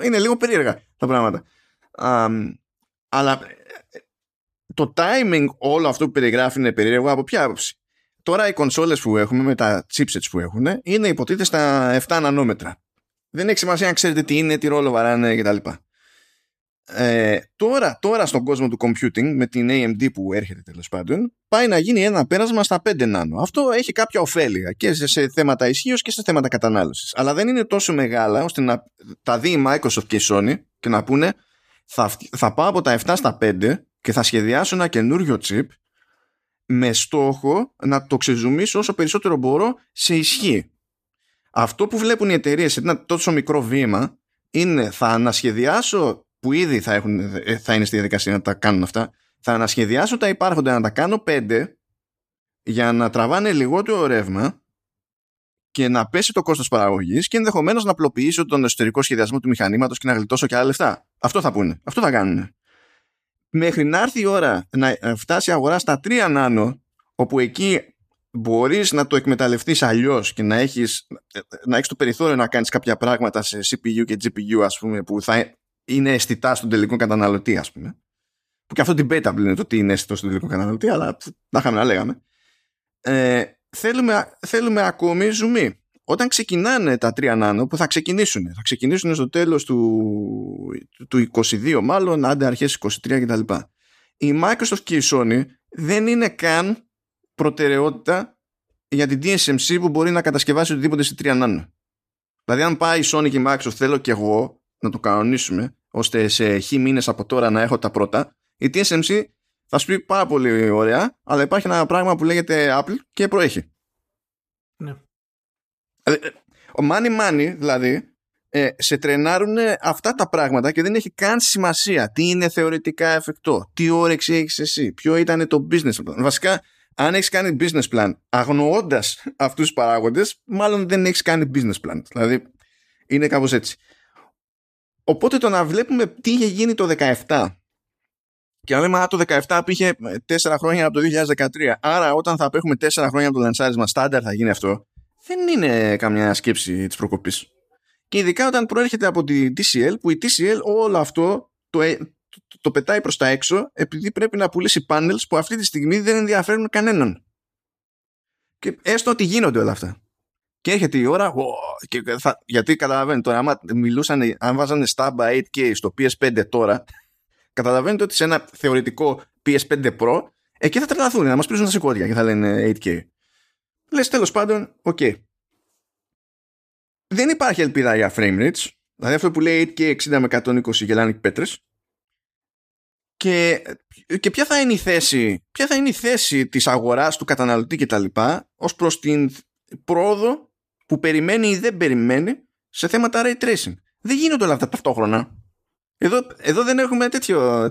Speaker 1: είναι λίγο περίεργα τα πράγματα. Um, αλλά ε, το timing όλο αυτό που περιγράφει είναι περίεργο από ποια άποψη; Τώρα οι κονσόλες που έχουμε με τα chipsets που έχουν είναι υποτίθεται στα 7 νανόμετρα. Δεν έχει σημασία αν ξέρετε τι είναι, τι ρόλο βαράνε κτλ. Ε, τώρα, τώρα στον κόσμο του computing με την AMD που έρχεται τέλος πάντων πάει να γίνει ένα πέρασμα στα 5 νάνο. Αυτό έχει κάποια ωφέλεια και σε, θέματα ισχύως και σε θέματα κατανάλωσης. Αλλά δεν είναι τόσο μεγάλα ώστε να τα δει η Microsoft και η Sony και να πούνε θα, θα πάω από τα 7 στα 5 και θα σχεδιάσω ένα καινούριο chip με στόχο να το ξεζουμίσω όσο περισσότερο μπορώ σε ισχύ. Αυτό που βλέπουν οι εταιρείες σε ένα τόσο μικρό βήμα είναι θα ανασχεδιάσω που ήδη θα, έχουν, ε, θα είναι στη διαδικασία να τα κάνουν αυτά θα ανασχεδιάσω τα υπάρχοντα να τα κάνω πέντε για να τραβάνε λιγότερο ρεύμα και να πέσει το κόστος παραγωγής και ενδεχομένως να απλοποιήσω τον εσωτερικό σχεδιασμό του μηχανήματος και να γλιτώσω και άλλα λεφτά. Αυτό θα πούνε. Αυτό θα κάνουν μέχρι να έρθει η ώρα να φτάσει η αγορά στα 3 νάνο όπου εκεί μπορείς να το εκμεταλλευτείς αλλιώς και να έχεις, να έχεις το περιθώριο να κάνεις κάποια πράγματα σε CPU και GPU ας πούμε που θα είναι αισθητά στον τελικό καταναλωτή ας πούμε. Που και αυτό debatable είναι το τι είναι αισθητό στον τελικό καταναλωτή αλλά να είχαμε να λέγαμε. Ε, θέλουμε, θέλουμε ακόμη ζουμί όταν ξεκινάνε τα 3 νάνο που θα ξεκινήσουν, θα ξεκινήσουν στο τέλος του, του 22 μάλλον, άντε αρχές 23 κτλ. Η Microsoft και η Sony δεν είναι καν προτεραιότητα για την TSMC που μπορεί να κατασκευάσει οτιδήποτε σε 3 νάνο. Δηλαδή αν πάει η Sony και η Microsoft θέλω και εγώ να το κανονίσουμε ώστε σε χι μήνες από τώρα να έχω τα πρώτα η TSMC θα σου πει πάρα πολύ ωραία αλλά υπάρχει ένα πράγμα που λέγεται Apple και προέχει.
Speaker 2: Ναι.
Speaker 1: Ε, ε, ο money money δηλαδή ε, σε τρενάρουν αυτά τα πράγματα και δεν έχει καν σημασία τι είναι θεωρητικά εφικτό, τι όρεξη έχεις εσύ, ποιο ήταν το business plan. Βασικά, αν έχεις κάνει business plan αγνοώντας αυτούς τους παράγοντες, μάλλον δεν έχεις κάνει business plan. Δηλαδή, είναι κάπως έτσι. Οπότε το να βλέπουμε τι είχε γίνει το 17 και να λέμε το 17 πήγε 4 χρόνια από το 2013 άρα όταν θα απέχουμε 4 χρόνια από το λανσάρισμα στάνταρ θα γίνει αυτό δεν είναι καμιά σκέψη της προκοπής. Και ειδικά όταν προέρχεται από τη TCL, που η TCL όλο αυτό το, ε, το, το πετάει προς τα έξω, επειδή πρέπει να πουλήσει panels που αυτή τη στιγμή δεν ενδιαφέρουν κανέναν. Και έστω ότι γίνονται όλα αυτά. Και έρχεται η ώρα, και θα, γιατί καταλαβαίνετε τώρα, άμα μιλούσαν, αν βάζανε by 8K στο PS5 τώρα, καταλαβαίνετε ότι σε ένα θεωρητικό PS5 Pro, εκεί θα τρελαθούν, να μας πρήξουν τα συκώτια και θα λένε 8K. Λες τέλος πάντων, OK. Okay. δεν υπάρχει ελπίδα για frame rates. Δηλαδή αυτό που λέει 8K 60 με 120 γελάνε και πέτρες. Και, και ποια θα είναι η θέση, ποια θα είναι η θέση της αγοράς του καταναλωτή και τα λοιπά ως προς την πρόοδο που περιμένει ή δεν περιμένει σε θέματα ray tracing. Δεν γίνονται όλα αυτά ταυτόχρονα. Εδώ, εδώ δεν έχουμε τέτοιο.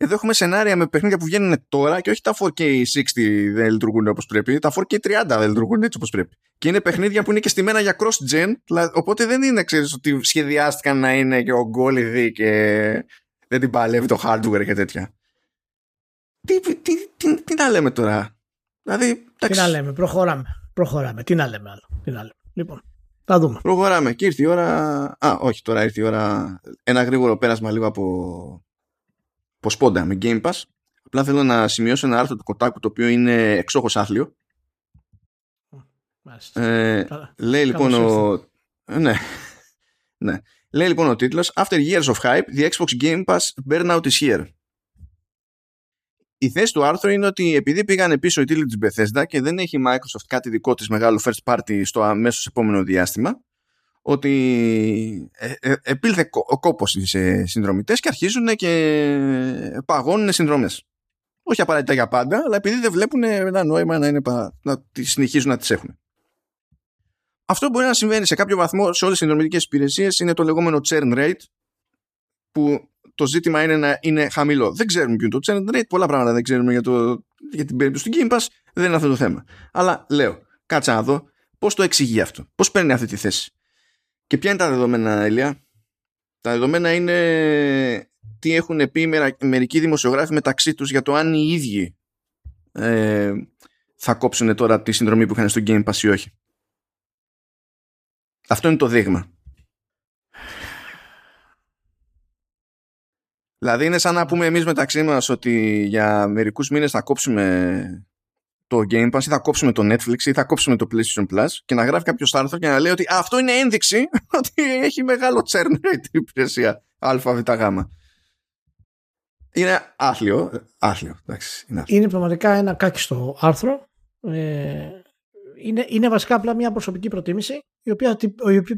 Speaker 1: Εδώ έχουμε σενάρια με παιχνίδια που βγαίνουν τώρα και όχι τα 4K 60 δεν λειτουργούν όπως πρέπει. Τα 4K 30 δεν λειτουργούν έτσι όπως πρέπει. Και είναι παιχνίδια που είναι και στημένα για cross-gen. Οπότε δεν είναι, ξέρεις, ότι σχεδιάστηκαν να είναι και ογκόλυδοι και δεν την παλεύει το hardware και τέτοια. Τι, τι, τι, τι, να λέμε τώρα; Δηλαδή,
Speaker 2: τι να λέμε, προχωράμε. Προχωράμε. Τι να λέμε άλλο. Τι να λέμε. Λοιπόν, θα δούμε.
Speaker 1: Προχωράμε. Και ήρθε η ώρα. Α, όχι, τώρα ήρθε η ώρα. Ένα γρήγορο πέρασμα λίγο από, από σπόντα με Game Pass. Απλά θέλω να σημειώσω ένα άρθρο του Κοτάκου το οποίο είναι εξόχως άθλιο. Ε, λέει λοιπόν ο... Ναι. ναι. Λέει λοιπόν ο τίτλος After years of hype, the Xbox Game Pass burnout is here. Η θέση του άρθρου είναι ότι επειδή πήγαν πίσω οι τίτλοι της Bethesda και δεν έχει Microsoft κάτι δικό της μεγάλο first party στο αμέσως επόμενο διάστημα, ότι ε, ε, επήλθε ο κόπος σε συνδρομητές και αρχίζουν και παγώνουν συνδρομές. Όχι απαραίτητα για πάντα, αλλά επειδή δεν βλέπουν ένα νόημα να, είναι, να συνεχίζουν να τις έχουν. Αυτό μπορεί να συμβαίνει σε κάποιο βαθμό σε όλες τις συνδρομητικές υπηρεσίες, είναι το λεγόμενο churn rate, που το ζήτημα είναι να είναι χαμηλό. Δεν ξέρουμε ποιο είναι το churn rate, πολλά πράγματα δεν ξέρουμε για, το, για την περίπτωση του Game Pass, δεν είναι αυτό το θέμα. Αλλά λέω, κάτσα να δω πώς το εξηγεί αυτό, πώς παίρνει αυτή τη θέση; Και ποια είναι τα δεδομένα, Ελία; Τα δεδομένα είναι τι έχουν πει μερικοί δημοσιογράφοι μεταξύ τους για το αν οι ίδιοι ε, θα κόψουν τώρα τη συνδρομή που είχαν στο Game Pass ή όχι. Αυτό είναι το δείγμα. Δηλαδή είναι σαν να πούμε εμείς μεταξύ μας ότι για μερικούς μήνες θα κόψουμε το Game Pass ή θα κόψουμε το Netflix ή θα κόψουμε το PlayStation Plus και να γράφει κάποιος άρθρο και να λέει ότι αυτό είναι ένδειξη ότι έχει μεγάλο churn rate η υπηρεσία ΑΒΓ. Είναι άθλιο. άθλιο, εντάξει,
Speaker 2: είναι, άθλιο. είναι πραγματικά ένα κάκιστο άρθρο. Ε, είναι, είναι βασικά απλά μια προσωπική προτίμηση η οποία,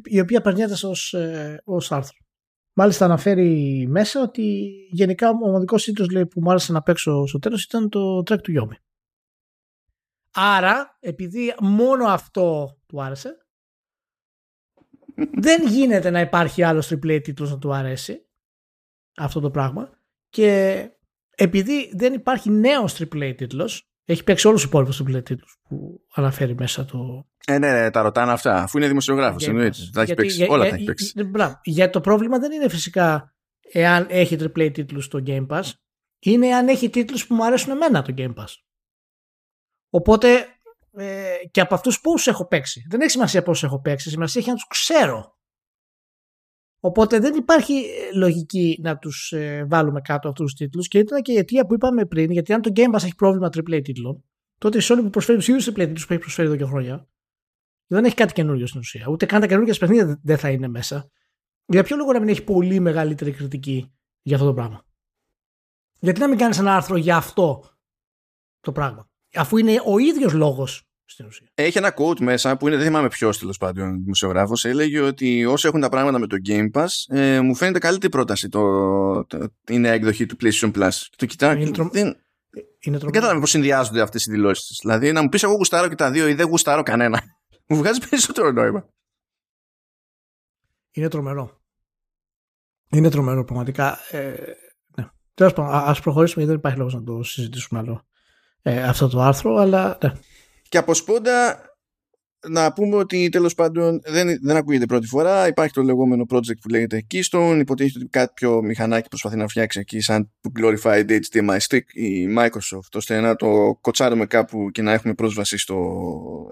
Speaker 2: η οποία περνιέται ως, ε, ως άρθρο. Μάλιστα αναφέρει μέσα ότι γενικά ο μοναδικό τίτλος που μου άρεσε να παίξω στο τέλος ήταν το track του Yomi. Άρα, επειδή μόνο αυτό του άρεσε, δεν γίνεται να υπάρχει άλλος AAA τίτλος να του αρέσει αυτό το πράγμα και επειδή δεν υπάρχει νέος AAA τίτλος έχει παίξει όλους τους υπόλοιπους AAA τίτλους που αναφέρει μέσα το...
Speaker 1: Ε, ναι, ναι, τα ρωτάνε αυτά, αφού είναι δημοσιογράφος, εννοείται. Θα έχει παίξει, όλα για, τα έχει παίξει.
Speaker 2: Για το πρόβλημα δεν είναι φυσικά εάν έχει AAA τίτλους στο Game Pass, είναι αν έχει τίτλους που μου αρέσουν εμένα το Game Pass. Οπότε ε, και από αυτούς πόσους έχω παίξει. Δεν έχει σημασία πόσους έχω παίξει, σημασία έχει να τους ξέρω. Οπότε δεν υπάρχει ε, λογική να τους ε, βάλουμε κάτω αυτούς τους τίτλους και ήταν και η αιτία που είπαμε πριν, γιατί αν το Game Pass έχει πρόβλημα AAA τίτλων, τότε η Sony που προσφέρει τους ίδιους AAA τίτλους που έχει προσφέρει εδώ και χρόνια, δεν έχει κάτι καινούριο στην ουσία. Ούτε καν τα καινούργια παιχνίδια δεν θα είναι μέσα. Για ποιο λόγο να μην έχει πολύ μεγαλύτερη κριτική για αυτό το πράγμα; Γιατί να μην κάνεις ένα άρθρο για αυτό το πράγμα; Αφού είναι ο ίδιος λόγος στην ουσία.
Speaker 1: Έχει ένα quote μέσα που είναι, δεν θυμάμαι ποιος τέλος πάντων δημοσιογράφος. Έλεγε ότι όσοι έχουν τα πράγματα με το Game Pass, ε, μου φαίνεται καλύτερη πρόταση το, το, η νέα εκδοχή του PlayStation Plus. Το κοιτάω. Είναι, τρο... δεν, είναι δεν κατάλαβα πώς συνδυάζονται αυτές οι δηλώσεις. Δηλαδή να μου πεις εγώ γουστάρω και τα δύο ή δεν γουστάρω κανένα. μου βγάζει περισσότερο νόημα.
Speaker 2: Είναι τρομερό. Είναι τρομερό πραγματικά. Ε, ναι. Τέλος πάντων, ας προχωρήσουμε γιατί δεν υπάρχει λόγος να το συζητήσουμε άλλο ε, αυτό το άρθρο, αλλά ναι.
Speaker 1: Και από σπόντα να πούμε ότι τέλος πάντων δεν, δεν ακούγεται πρώτη φορά. Υπάρχει το λεγόμενο project που λέγεται Keystone. Υποτίθεται ότι κάποιο μηχανάκι προσπαθεί να φτιάξει εκεί σαν glorified HDMI stick η Microsoft ώστε να το κοτσάρουμε κάπου και να έχουμε πρόσβαση στο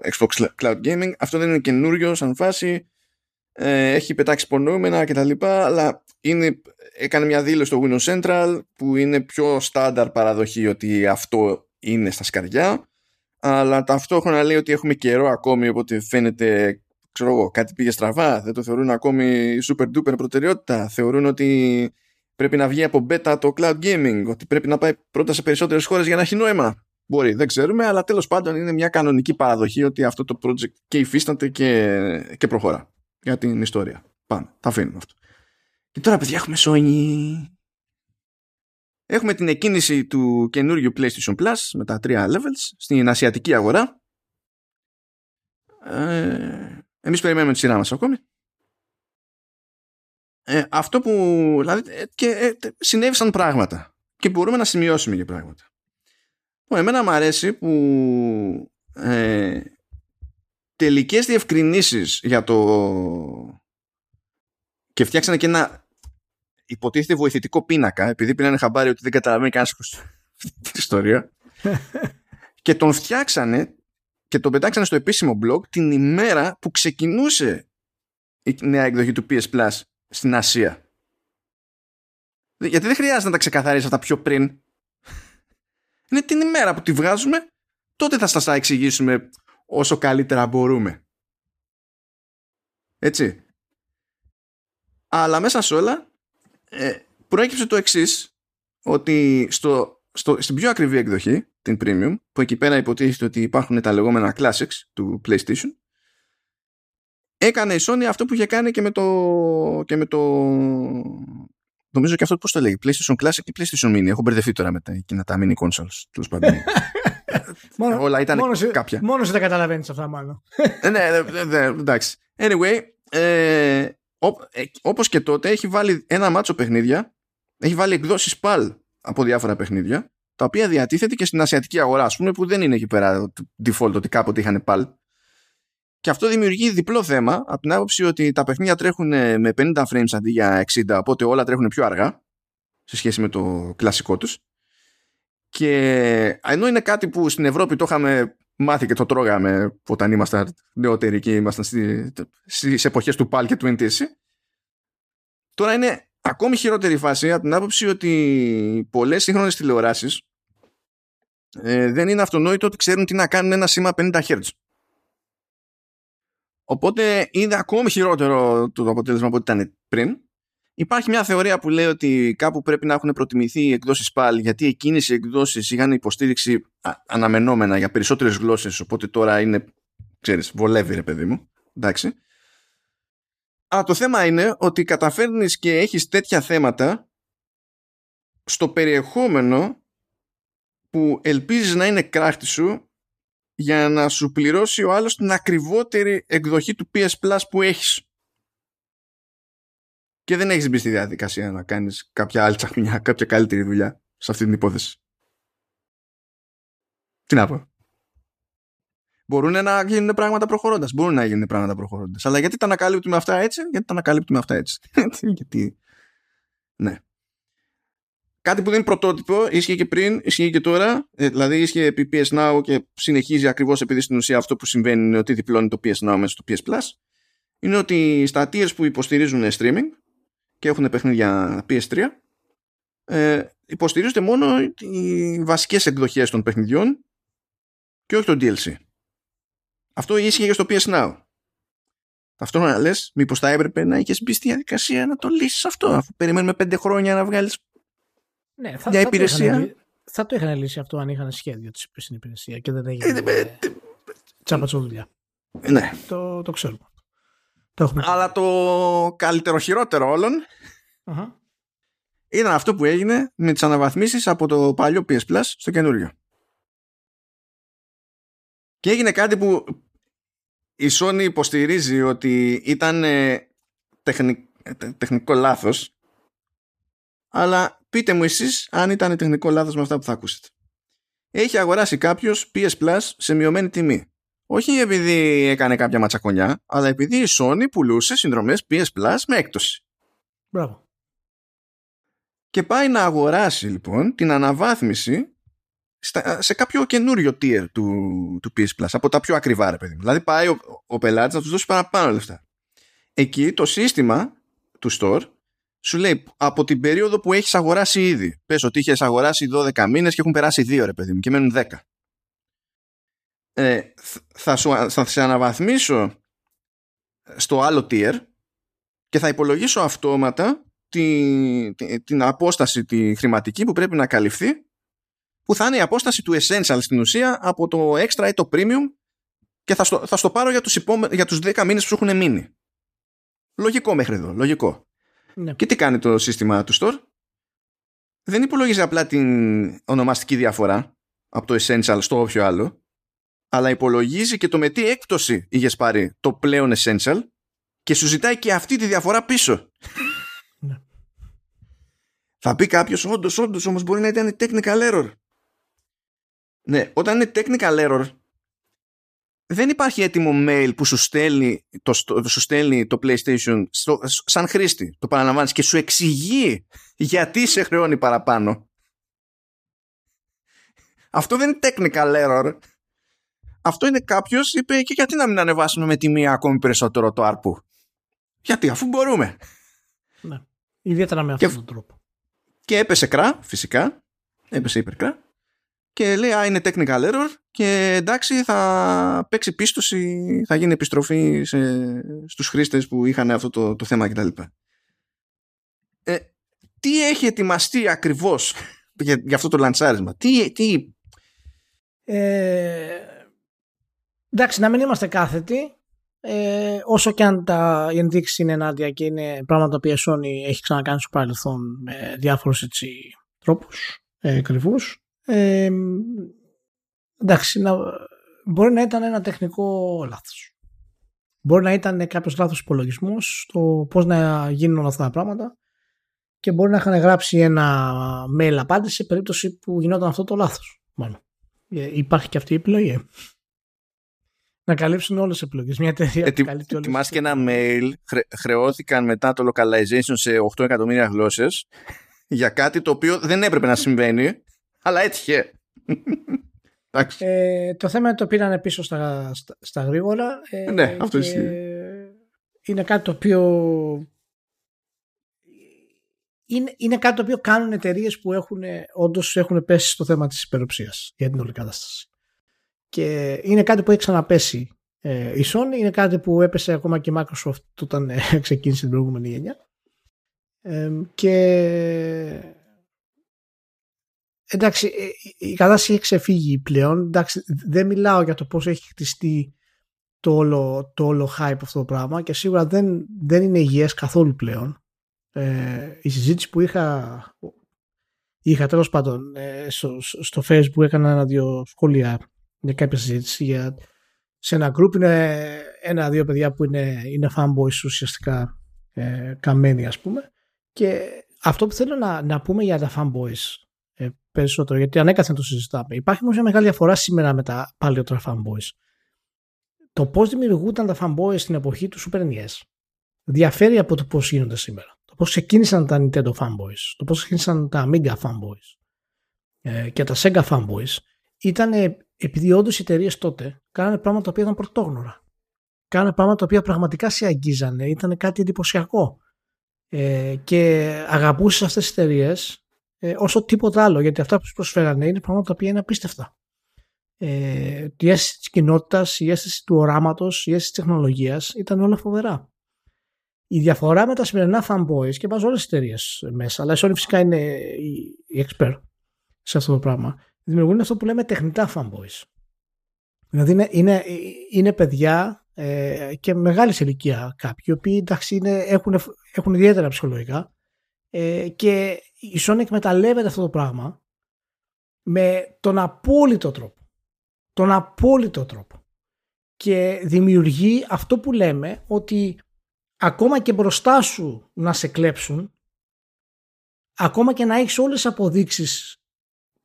Speaker 1: Xbox Cloud Gaming. Αυτό δεν είναι καινούριο σαν φάση. Ε, έχει πετάξει υπονοούμενα κτλ. Αλλά είναι, έκανε μια δήλωση στο Windows Central που είναι πιο στάνταρ παραδοχή ότι αυτό είναι στα σκαριά αλλά ταυτόχρονα λέει ότι έχουμε καιρό ακόμη οπότε φαίνεται ξέρω εγώ, κάτι πήγε στραβά δεν το θεωρούν ακόμη super duper προτεραιότητα θεωρούν ότι πρέπει να βγει από beta το cloud gaming ότι πρέπει να πάει πρώτα σε περισσότερες χώρες για να έχει νόημα Μπορεί, δεν ξέρουμε, αλλά τέλος πάντων είναι μια κανονική παραδοχή ότι αυτό το project και υφίσταται και, και προχωρά για την ιστορία. Πάμε, τα αφήνουμε αυτό. Και τώρα παιδιά έχουμε Sony. Έχουμε την εκκίνηση του καινούριου PlayStation Plus με τα τρία levels στην ασιατική αγορά. Ε, εμείς περιμένουμε τη σειρά μας ακόμη. Ε, αυτό που δηλαδή ε, και ε, συνέβησαν πράγματα και μπορούμε να σημειώσουμε για πράγματα. Που εμένα μου αρέσει που ε, τελικές διευκρινήσεις για το και φτιάξανε και ένα υποτίθεται βοηθητικό πίνακα επειδή πήραν χαμπάρι ότι δεν καταλαβαίνει κανένας την ιστορία και τον φτιάξανε και τον πετάξανε στο επίσημο blog την ημέρα που ξεκινούσε η νέα εκδοχή του PS Plus στην Ασία. Γιατί δεν χρειάζεται να τα ξεκαθαρίσει αυτά πιο πριν. Είναι την ημέρα που τη βγάζουμε, τότε θα σας τα εξηγήσουμε όσο καλύτερα μπορούμε. Έτσι. Αλλά μέσα σε όλα ε, προέκυψε το εξής ότι στο, στο, στην πιο ακριβή εκδοχή, την Premium, που εκεί πέρα υποτίθεται ότι υπάρχουν τα λεγόμενα Classics του PlayStation, έκανε η Sony αυτό που είχε κάνει και με το, και με το νομίζω και αυτό πώς το λέει PlayStation Classic και PlayStation Mini. Έχω μπερδευτεί τώρα με τα, εκείνα τα mini consoles τέλος πάντων.
Speaker 2: Μόνο,
Speaker 1: όλα ήταν
Speaker 2: μόνο
Speaker 1: κάποια.
Speaker 2: μόνο σε τα καταλαβαίνεις αυτά μάλλον.
Speaker 1: Ε, ναι, ναι, ναι, εντάξει. Anyway ε, Όπω όπως και τότε έχει βάλει ένα μάτσο παιχνίδια. Έχει βάλει εκδόσεις PAL από διάφορα παιχνίδια τα οποία διατίθεται και στην ασιατική αγορά ας πούμε που δεν είναι εκεί πέρα default ότι κάποτε είχαν PAL και αυτό δημιουργεί διπλό θέμα από την άποψη ότι τα παιχνίδια τρέχουν με 50 frames αντί για 60 οπότε όλα τρέχουν πιο αργά σε σχέση με το κλασικό τους. Και ενώ είναι κάτι που στην Ευρώπη το είχαμε μάθει και το τρώγαμε όταν ήμασταν νεότεροι και ήμασταν στις εποχές του PAL και του NTSC τώρα είναι ακόμη χειρότερη φάση από την άποψη ότι πολλές σύγχρονες τηλεοράσεις ε, δεν είναι αυτονόητο ότι ξέρουν τι να κάνουν ένα σήμα 50 Hz Οπότε είναι ακόμη χειρότερο το αποτέλεσμα από ό,τι ήταν πριν. Υπάρχει μια θεωρία που λέει ότι κάπου πρέπει να έχουν προτιμηθεί οι εκδόσεις PAL γιατί εκείνες οι εκδόσεις είχαν υποστήριξη αναμενόμενα για περισσότερες γλώσσες. Οπότε τώρα είναι, ξέρεις, βολεύει ρε παιδί μου. Εντάξει. Αλλά το θέμα είναι ότι καταφέρνεις και έχεις τέτοια θέματα στο περιεχόμενο που ελπίζεις να είναι κράχτη σου για να σου πληρώσει ο άλλος την ακριβότερη εκδοχή του PS Plus που έχεις. Και δεν έχεις μπει στη διαδικασία να κάνεις κάποια άλλη τσαχνιά, κάποια καλύτερη δουλειά σε αυτή την υπόθεση. Τι να πω. Μπορούν να γίνουν πράγματα προχωρώντας. Μπορούν να γίνουν πράγματα προχωρώντας. Αλλά γιατί τα ανακαλύπτουμε αυτά έτσι, γιατί τα ανακαλύπτουμε αυτά έτσι; γιατί. Ναι. Κάτι που δεν είναι πρωτότυπο, ίσχυε και πριν, ίσχυε και τώρα. Ε, δηλαδή ίσχυε επί PS Now και συνεχίζει ακριβώς επειδή στην ουσία αυτό που συμβαίνει είναι ότι διπλώνει το PS Now μέσα στο PS Plus. Είναι ότι στα tiers που υποστηρίζουν streaming και έχουν παιχνίδια PS3, ες, υποστηρίζονται μόνο οι βασικές εκδοχές των παιχνιδιών και όχι το DLC. Αυτό ίσχυε και στο PS Now. Ταυτόχρονα λες, μήπως θα έπρεπε να είχες μπει στη διαδικασία να το λύσεις αυτό, αφού περιμένουμε πέντε χρόνια να βγάλεις
Speaker 2: ναι, θα, για υπηρεσία. θα το είχαν λύσει αυτό αν είχαν σχέδιο τη στην υπηρεσία και δεν έγινε ε, ε, τσάπατσο δουλειά.
Speaker 1: Ναι.
Speaker 2: Το, το ξέρουμε. Το έχουμε.
Speaker 1: Αλλά το καλύτερο χειρότερο όλων uh-huh. ήταν αυτό που έγινε με τις αναβαθμίσεις από το παλιό PS Plus στο καινούριο. Και έγινε κάτι που η Sony υποστηρίζει ότι ήταν τεχνικό λάθος αλλά πείτε μου εσείς αν ήταν τεχνικό λάθος με αυτά που θα ακούσετε. Έχει αγοράσει κάποιος PS Plus σε μειωμένη τιμή. Όχι επειδή έκανε κάποια ματσακονιά, αλλά επειδή η Sony πουλούσε συνδρομές PS Plus με έκπτωση.
Speaker 2: Μπράβο.
Speaker 1: Και πάει να αγοράσει λοιπόν την αναβάθμιση σε κάποιο καινούριο tier του, του PS Plus, από τα πιο ακριβά ρε παιδί Δηλαδή πάει ο, ο πελάτης να τους δώσει παραπάνω λεφτά. Εκεί το σύστημα του store σου λέει από την περίοδο που έχεις αγοράσει ήδη. Πες ότι είχες αγοράσει 12 μήνες και έχουν περάσει 2 ρε παιδί μου και μένουν 10. Ε, θα, σου, θα σε αναβαθμίσω στο άλλο tier και θα υπολογίσω αυτόματα την, την, την απόσταση τη χρηματική που πρέπει να καλυφθεί που θα είναι η απόσταση του Essential στην ουσία από το Extra ή το Premium και θα στο, θα στο πάρω για τους, υπόμε, για τους 10 μήνες που έχουν μείνει. Λογικό μέχρι εδώ, λογικό. Ναι. Και τι κάνει το σύστημα του Store; Δεν υπολογίζει απλά την ονομαστική διαφορά από το Essential στο όποιο άλλο, αλλά υπολογίζει και το με τι έκπτωση είχες πάρει το πλέον Essential και σου ζητάει και αυτή τη διαφορά πίσω. Ναι. Θα πει κάποιος, όντως, όντως όμως μπορεί να ήταν technical error. Ναι, όταν είναι technical error, δεν υπάρχει έτοιμο mail που σου στέλνει το, σου στέλνει το PlayStation στο, σαν χρήστη. Το παραλαμβάνεις και σου εξηγεί γιατί σε χρεώνει παραπάνω. Αυτό δεν είναι technical error. Αυτό είναι κάποιος είπε και γιατί να μην ανεβάσουμε με τιμή ακόμη περισσότερο το ARPU. Γιατί αφού μπορούμε.
Speaker 2: Ναι. Ιδιαίτερα με αυτόν τον τρόπο.
Speaker 1: Και έπεσε κρά, φυσικά. Έπεσε υπερκρά και λέει α, είναι technical error και εντάξει θα παίξει πίστοση, θα γίνει επιστροφή σε, στους χρήστες που είχαν αυτό το, το θέμα κτλ. Ε, τι έχει ετοιμαστεί ακριβώς για, για αυτό το λαντσάρισμα, τι... τι...
Speaker 2: Ε, εντάξει, να μην είμαστε κάθετοι, ε, όσο και αν τα, οι ενδείξεις είναι ενάντια και είναι πράγματα που η Sony έχει ξανακάνει στο παρελθόν με διάφορους έτσι, τρόπους ε, ε, εντάξει, να, μπορεί να ήταν ένα τεχνικό λάθος. Μπορεί να ήταν κάποιος λάθος υπολογισμός στο πώς να γίνουν όλα αυτά τα πράγματα και μπορεί να είχαν γράψει ένα mail απάντηση σε περίπτωση που γινόταν αυτό το λάθος. Μάλλον. Ε, υπάρχει και αυτή η επιλογή. Να καλύψουν όλες τις επιλογές. Μια εταιρεία
Speaker 1: ε, Ετοιμάστηκε ένα mail, χρεώθηκαν μετά το localization σε 8 εκατομμύρια γλώσσες για κάτι το οποίο δεν έπρεπε να συμβαίνει αλλά έτυχε.
Speaker 2: ε, το θέμα είναι το πήραν πίσω στα, στα, στα γρήγορα.
Speaker 1: Ε, ναι, αυτό ισχύει.
Speaker 2: Είναι κάτι το οποίο είναι, είναι κάτι το οποίο κάνουν εταιρείες που έχουν, όντως έχουν πέσει στο θέμα της υπεροψίας για την όλη κατάσταση. Και είναι κάτι που έχει ξαναπέσει ε, η Sony, είναι κάτι που έπεσε ακόμα και η Microsoft όταν ε, ξεκίνησε την προηγούμενη γενιά. Ε, και εντάξει, ε, η κατάσταση έχει ξεφύγει πλέον. Εντάξει, δεν μιλάω για το πώς έχει χτιστεί το όλο, το όλο hype αυτό το πράγμα και σίγουρα δεν, δεν είναι υγιές καθόλου πλέον. Ε, η συζήτηση που είχα, είχα τέλος πάντων ε, στο, στο facebook έκανα ένα-δύο σχόλια για κάποια συζήτηση για, σε ένα group είναι ένα-δύο παιδιά που είναι, είναι fanboys ουσιαστικά ε, καμένοι ας πούμε και αυτό που θέλω να, να πούμε για τα fanboys ε, περισσότερο, γιατί ανέκαθεν το συζητάμε. Υπάρχει όμως μια μεγάλη διαφορά σήμερα με τα παλιότερα fanboys. Το πώς δημιουργούνταν τα fanboys στην εποχή του Super NES διαφέρει από το πώς γίνονται σήμερα. Το πώς ξεκίνησαν τα Nintendo fanboys, το πώς ξεκίνησαν τα Amiga fanboys ε, και τα Sega fanboys ήταν επειδή όντως οι εταιρείες τότε κάνανε πράγματα τα οποία ήταν πρωτόγνωρα. Κάνανε πράγματα τα οποία πραγματικά σε αγγίζανε, ήταν κάτι εντυπωσιακό. Ε, και αγαπούσες αυτές τις εταιρείες ε, όσο τίποτα άλλο. Γιατί αυτά που σου προσφέρανε είναι πράγματα τα οποία είναι απίστευτα. Ε, η αίσθηση της κοινότητας, η αίσθηση του οράματος, η αίσθηση της τεχνολογίας ήταν όλα φοβερά. Η διαφορά με τα σημερινά fanboys και βάζω όλες τις εταιρείες μέσα, αλλά η Sony φυσικά είναι η expert σε αυτό το πράγμα. Δημιουργούν αυτό που λέμε τεχνητά fanboys. Δηλαδή είναι, είναι, είναι παιδιά ε, και μεγάλης ηλικία κάποιοι, οι οποίοι εντάξει, είναι, έχουν, έχουν ιδιαίτερα ψυχολογικά ε, και η Sony εκμεταλλεύεται αυτό το πράγμα με τον απόλυτο τρόπο. Τον απόλυτο τρόπο. Και δημιουργεί αυτό που λέμε ότι ακόμα και μπροστά σου να σε κλέψουν, ακόμα και να έχεις όλες τις αποδείξεις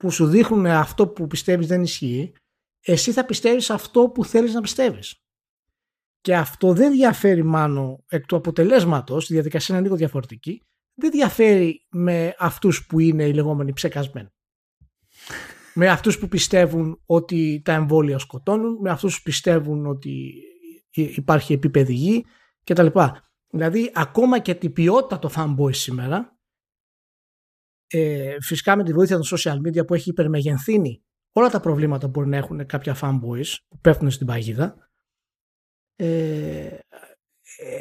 Speaker 2: που σου δείχνουν αυτό που πιστεύεις δεν ισχύει, εσύ θα πιστεύεις αυτό που θέλεις να πιστεύεις. Και αυτό δεν διαφέρει μάλλον εκ του αποτελέσματος, η διαδικασία είναι λίγο διαφορετική, δεν διαφέρει με αυτούς που είναι οι λεγόμενοι ψεκασμένοι. με αυτούς που πιστεύουν ότι τα εμβόλια σκοτώνουν, με αυτούς που πιστεύουν ότι υπάρχει επίπεδη γη κτλ. Δηλαδή ακόμα και την ποιότητα το fanboy σήμερα ε, φυσικά με τη βοήθεια των social media που έχει υπερμεγενθύνει όλα τα προβλήματα που μπορεί να έχουν κάποια fanboys που πέφτουν στην παγίδα ε,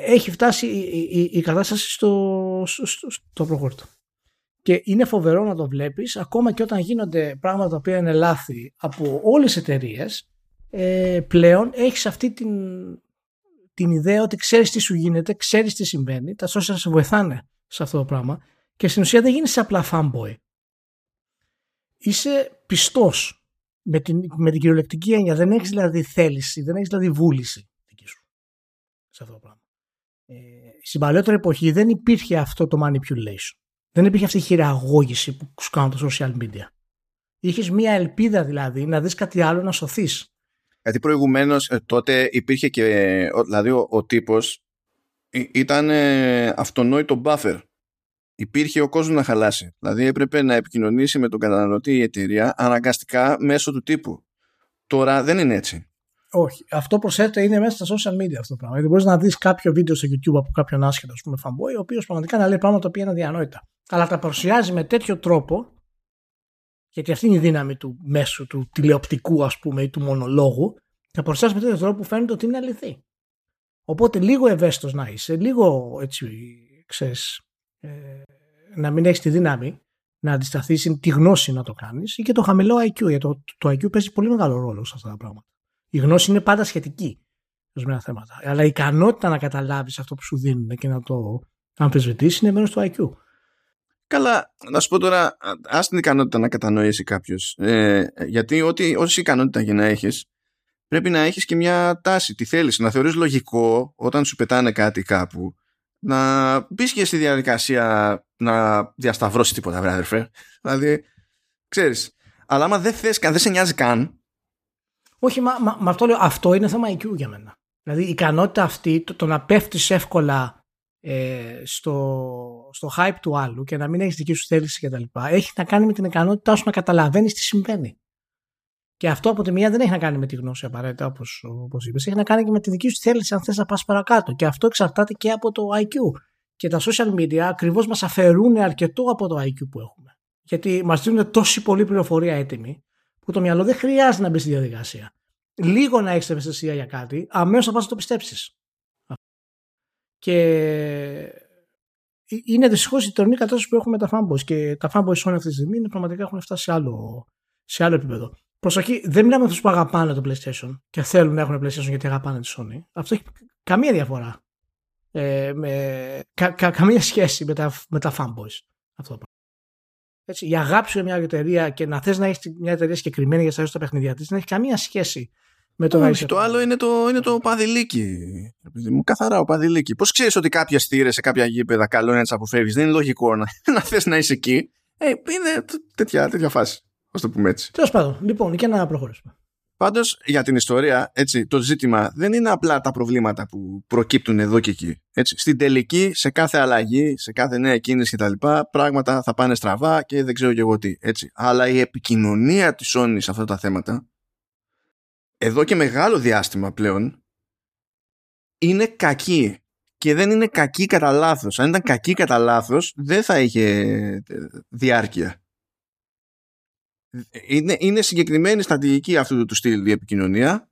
Speaker 2: έχει φτάσει η, η, η κατάσταση στο, στο, στο προχώρητο. Και είναι φοβερό να το βλέπεις ακόμα και όταν γίνονται πράγματα τα οποία είναι λάθη από όλες τις εταιρείες, ε, πλέον έχεις αυτή την, την ιδέα ότι ξέρεις τι σου γίνεται, ξέρεις τι συμβαίνει, τα social σε βοηθάνε σε αυτό το πράγμα και στην ουσία δεν γίνεις απλά fanboy. Είσαι πιστός με την, με την κυριολεκτική έννοια. Δεν έχεις δηλαδή θέληση, δεν έχεις δηλαδή βούληση δική σου σε αυτό το πράγμα. Ε, στην παλαιότερη εποχή δεν υπήρχε αυτό το manipulation. Δεν υπήρχε αυτή η χειραγώγηση που σου κάνουν τα social media. Είχες μία ελπίδα δηλαδή να δεις κάτι άλλο να σωθείς.
Speaker 1: Γιατί προηγουμένως ε, τότε υπήρχε και. Δηλαδή ο, ο τύπος ήταν ε, αυτονόητο buffer. Υπήρχε ο κόσμος να χαλάσει. Δηλαδή έπρεπε να επικοινωνήσει με τον καταναλωτή η εταιρεία αναγκαστικά μέσω του τύπου. Τώρα δεν είναι έτσι.
Speaker 2: Όχι. Αυτό προσθέτει είναι μέσα στα social media αυτό το πράγμα. Γιατί μπορείς να δεις κάποιο βίντεο στο YouTube από κάποιον άσχετο, ας πούμε, fanboy, ο οποίος πραγματικά να λέει πράγματα τα οποία είναι αδιανόητα. Αλλά τα παρουσιάζει με τέτοιο τρόπο, γιατί αυτή είναι η δύναμη του μέσου, του τηλεοπτικού, ας πούμε, ή του μονολόγου, τα παρουσιάζει με τέτοιο τρόπο που φαίνεται ότι είναι αληθή. Οπότε λίγο ευαίσθητος να είσαι, λίγο έτσι, ξέρεις, ε, να μην έχεις τη δύναμη να αντισταθείς, τη γνώση να το κάνεις ή και το χαμηλό IQ. Γιατί το, το IQ παίζει πολύ μεγάλο ρόλο σε αυτά τα πράγματα. Η γνώση είναι πάντα σχετική ορισμένα θέματα. Αλλά η ικανότητα να καταλάβεις αυτό που σου δίνουν και να το αμφισβητήσεις είναι μέρος του IQ.
Speaker 1: Καλά, να σου πω τώρα, α την ικανότητα να κατανοήσει κάποιος. Ε, γιατί ό,τι, όση ικανότητα και να έχεις, πρέπει να έχεις και μια τάση. Τι θέλεις, να θεωρείς λογικό όταν σου πετάνε κάτι κάπου, να μπει και στη διαδικασία να διασταυρώσει τίποτα, βράδυ, Δηλαδή, ξέρεις. Αλλά άμα δεν θες καν, δεν σε νοιάζει καν,
Speaker 2: όχι, μα, μα, μα αυτό λέω, αυτό είναι θέμα IQ για μένα. Δηλαδή η ικανότητα αυτή, το, το να πέφτεις εύκολα ε, στο, στο hype του άλλου και να μην έχεις δική σου θέληση κτλ. Έχει να κάνει με την ικανότητά σου να καταλαβαίνεις τι συμβαίνει. Και αυτό από τη μία δεν έχει να κάνει με τη γνώση απαραίτητα, όπως όπως είπες. Έχει να κάνει και με τη δική σου θέληση, αν θες να πας παρακάτω. Και αυτό εξαρτάται και από το IQ. Και τα social media ακριβώς μας αφαιρούν αρκετό από το IQ που έχουμε. Γιατί μας δίνουν τόση πολλή πληροφορία έτοιμη, που το μυαλό δεν χρειάζεται να μπει στη διαδικασία. Λίγο να έχεις ευαισθησία για κάτι, αμέσως θα πα να το πιστέψεις. Και είναι δυστυχώς η τωρινή κατάσταση που έχουμε τα fanboys και τα fanboys Sony αυτή τη στιγμή είναι πραγματικά έχουν φτάσει σε άλλο, σε άλλο επίπεδο. Προσοχή, δεν μιλάμε αυτούς που αγαπάνε το PlayStation και θέλουν να έχουν PlayStation γιατί αγαπάνε τη Sony. Αυτό έχει καμία διαφορά. Ε, με, κα, κα, καμία σχέση με τα, με τα fanboys. Αυτό έτσι, η αγάπη σου για μια εταιρεία και να θες να έχεις μια εταιρεία συγκεκριμένη για να τα παιχνίδια της δεν έχει καμία σχέση με το
Speaker 1: Όχι, το άλλο είναι το, είναι το παδιλίκι. Μου καθαρά ο παδιλίκι. Πώς ξέρεις ότι κάποια στήρε σε κάποια γήπεδα καλό είναι να τις αποφεύγεις; Δεν είναι λογικό να, να θες να είσαι εκεί. Ε, είναι τέτοια, τέτοια φάση. Α το πούμε έτσι.
Speaker 2: Τέλος πάντων, λοιπόν, και να προχωρήσουμε.
Speaker 1: Πάντως για την ιστορία, έτσι, το ζήτημα δεν είναι απλά τα προβλήματα που προκύπτουν εδώ και εκεί. Έτσι. Στην τελική, σε κάθε αλλαγή, σε κάθε νέα κίνηση κτλ., πράγματα θα πάνε στραβά και δεν ξέρω και εγώ τι. Έτσι. Αλλά η επικοινωνία της Sony σε αυτά τα θέματα, εδώ και μεγάλο διάστημα πλέον, είναι κακή. Και δεν είναι κακή κατά λάθος. Αν ήταν κακή κατά λάθος, δεν θα είχε διάρκεια είναι, είναι συγκεκριμένη στρατηγική αυτού του, του στυλ η επικοινωνία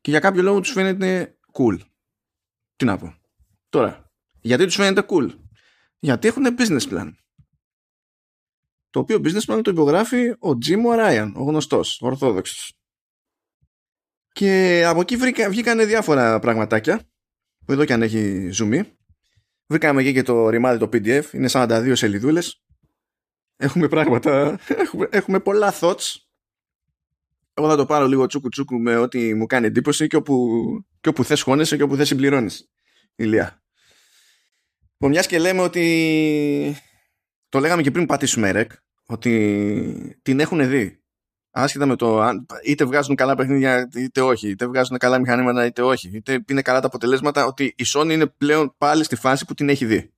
Speaker 1: και για κάποιο λόγο τους φαίνεται cool. Τι να πω. Τώρα, γιατί τους φαίνεται cool; Γιατί έχουν business plan. Το οποίο business plan το υπογράφει ο Jim O'Ryan, ο γνωστός, ο ορθόδοξος. Και από εκεί βρήκα, βγήκαν διάφορα πραγματάκια, που εδώ και αν έχει zoom. Βρήκαμε εκεί και το ρημάδι το PDF, είναι 42 σελίδουλες Έχουμε πράγματα, έχουμε, έχουμε πολλά thoughts. Εγώ θα το πάρω λίγο τσούκου τσούκου με ό,τι μου κάνει εντύπωση και όπου, και όπου θες χώνεσαι και όπου θες συμπληρώνεις. Ηλία. Λοιπόν, μιας και λέμε ότι το λέγαμε και πριν πατήσουμε ρεκ, ότι την έχουν δει. Άσχετα με το είτε βγάζουν καλά παιχνίδια είτε όχι, είτε βγάζουν καλά μηχανήματα είτε όχι, είτε είναι καλά τα αποτελέσματα, ότι η Sony είναι πλέον πάλι στη φάση που την έχει δει.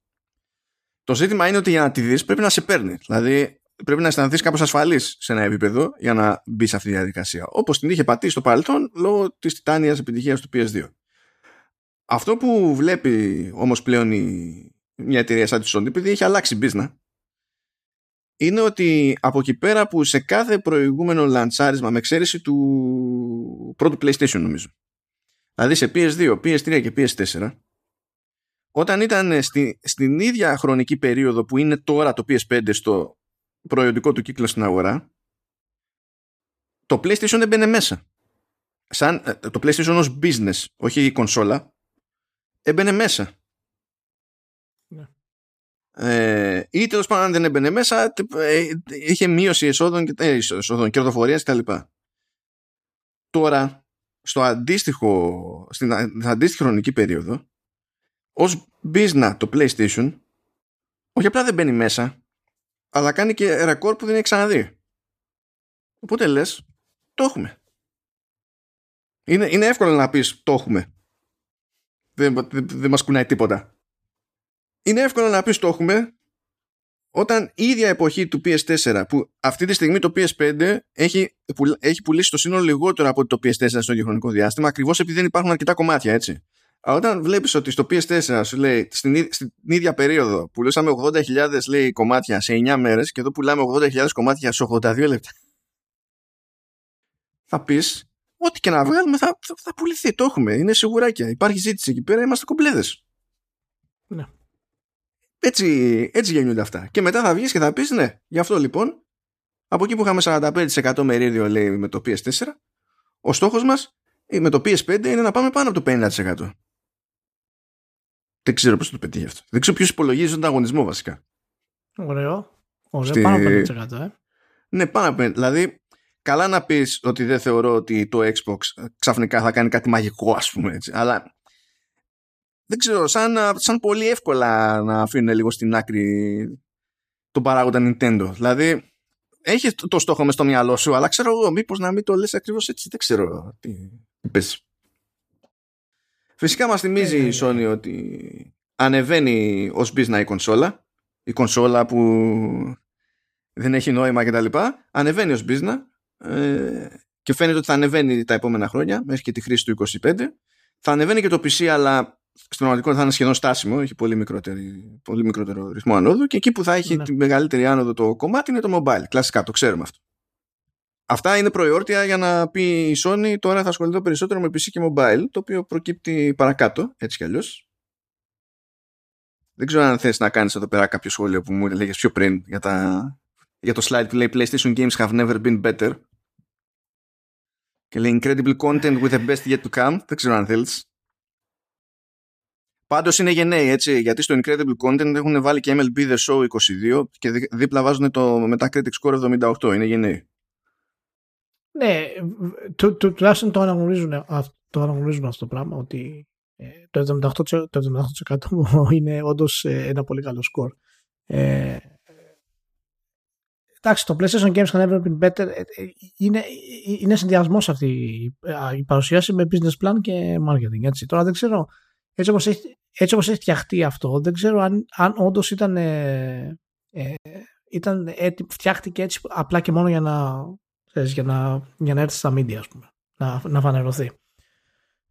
Speaker 1: Το ζήτημα είναι ότι για να τη δεις πρέπει να σε παίρνει. Δηλαδή πρέπει να αισθανθείς κάπως ασφαλής σε ένα επίπεδο για να μπει σε αυτή τη διαδικασία. Όπως την είχε πατήσει στο παρελθόν λόγω της τιτάνιας επιτυχίας του PS2. Αυτό που βλέπει όμως πλέον η, μια εταιρεία σαν τη Sony, επειδή έχει αλλάξει business, είναι ότι από εκεί πέρα που σε κάθε προηγούμενο λαντσάρισμα, με εξαίρεση του πρώτου PlayStation νομίζω, δηλαδή σε PS2, PS3 και PS4, όταν ήταν στη, στην ίδια χρονική περίοδο που είναι τώρα το PS5 στο προϊόντικό του κύκλο στην αγορά, το PlayStation έμπαινε μέσα. Σαν, ε, το PlayStation ως business, όχι η κονσόλα, έμπαινε μέσα. Ναι. Ε, ή τέλος πάντων αν δεν έμπαινε μέσα, ε, είχε μείωση εσόδων, και, ε, εσόδων κερδοφορίας κτλ. Τώρα, στο αντίστοιχο, στην αντίστοιχη χρονική περίοδο, ως business το PlayStation, όχι απλά δεν μπαίνει μέσα, αλλά κάνει και ρεκόρ που δεν έχει ξαναδεί. Οπότε λες, το έχουμε. Είναι, είναι εύκολο να πεις το έχουμε. Δεν, δεν, δεν μας κουνάει τίποτα. Είναι εύκολο να πεις το έχουμε όταν η ίδια εποχή του PS4 που αυτή τη στιγμή το PS5 έχει, έχει πουλήσει το σύνολο λιγότερο από το PS4 στο διαχρονικό διάστημα ακριβώς επειδή δεν υπάρχουν αρκετά κομμάτια έτσι. Αλλά όταν βλέπεις ότι στο PS4 σου λέει στην, στην ίδια περίοδο πουλούσαμε 80.000 λέει κομμάτια σε 9 μέρες και εδώ πουλάμε 80.000 κομμάτια σε 82 λεπτά θα πεις ό,τι και να βγάλουμε θα, θα, θα, πουληθεί. Το έχουμε. Είναι σιγουράκια. Υπάρχει ζήτηση εκεί πέρα. Είμαστε κομπλέδες. Ναι. Έτσι, έτσι γεννιούνται αυτά. Και μετά θα βγεις και θα πεις ναι. Γι' αυτό λοιπόν, από εκεί που είχαμε 45% μερίδιο λέει με το PS4, ο στόχος μας με το PS5 είναι να πάμε πάνω από το 50%. Δεν ξέρω πώς το πετύχει αυτό. Δεν ξέρω ποιος υπολογίζει τον αγωνισμό βασικά.
Speaker 2: Ωραίο. Ωραίο. Στη... Πάνω από 50%. Ε.
Speaker 1: Ναι, πάνω από 50%. Δηλαδή, καλά να πεις ότι δεν θεωρώ ότι το Xbox ξαφνικά θα κάνει κάτι μαγικό ας πούμε έτσι, αλλά δεν ξέρω, σαν, σαν πολύ εύκολα να αφήνουν λίγο στην άκρη τον παράγοντα Nintendo. Δηλαδή, έχεις το στόχο μες στο μυαλό σου, αλλά ξέρω εγώ, μήπως να μην το λες ακριβώς έτσι, δεν ξέρω τι πες. Φυσικά μας θυμίζει η Sony ότι ανεβαίνει ως business η κονσόλα, η κονσόλα που δεν έχει νόημα κτλ. Ανεβαίνει ως business ε, και φαίνεται ότι θα ανεβαίνει τα επόμενα χρόνια μέχρι και τη χρήση του 25 θα ανεβαίνει και το PC αλλά στην πραγματικότητα θα είναι σχεδόν στάσιμο έχει πολύ, πολύ μικρότερο ρυθμό ανόδου και εκεί που θα έχει ναι. τη μεγαλύτερη άνοδο το κομμάτι είναι το mobile κλασικά το ξέρουμε αυτό Αυτά είναι προϊόρτια για να πει η Sony τώρα θα ασχοληθώ περισσότερο με PC και mobile το οποίο προκύπτει παρακάτω έτσι κι αλλιώς δεν ξέρω αν θες να κάνεις εδώ πέρα κάποιο σχόλιο που μου έλεγες πιο πριν για, τα... για το slide που λέει PlayStation games have never been better και λέει incredible content with the best yet to come. Δεν ξέρω αν θέλεις. Πάντως είναι γενναίοι έτσι, γιατί στο Incredible Content έχουν βάλει και MLB The Show 22 και δίπλα βάζουν το Metacritic Score 78. Είναι γενναίοι.
Speaker 2: Ναι, τουλάχιστον το αναγνωρίζουν, το αναγνωρίζουν αυτό το πράγμα ότι ε, το 78%, το 78 είναι όντως ε, ένα πολύ καλό σκορ. Ε, εντάξει, το PlayStation Games can never been better ε, ε, είναι, είναι συνδυασμός αυτή η παρουσίαση με business plan και marketing. Έτσι. Τώρα δεν ξέρω, έτσι όπως έχει, έτσι όπως έχει φτιαχτεί αυτό, δεν ξέρω αν, αν όντως ήταν, ε, ε, ήταν έτοι, φτιάχτηκε έτσι απλά και μόνο για να, ξέρεις, για να, για να έρθεις στα media, ας πούμε, να, να φανερωθεί.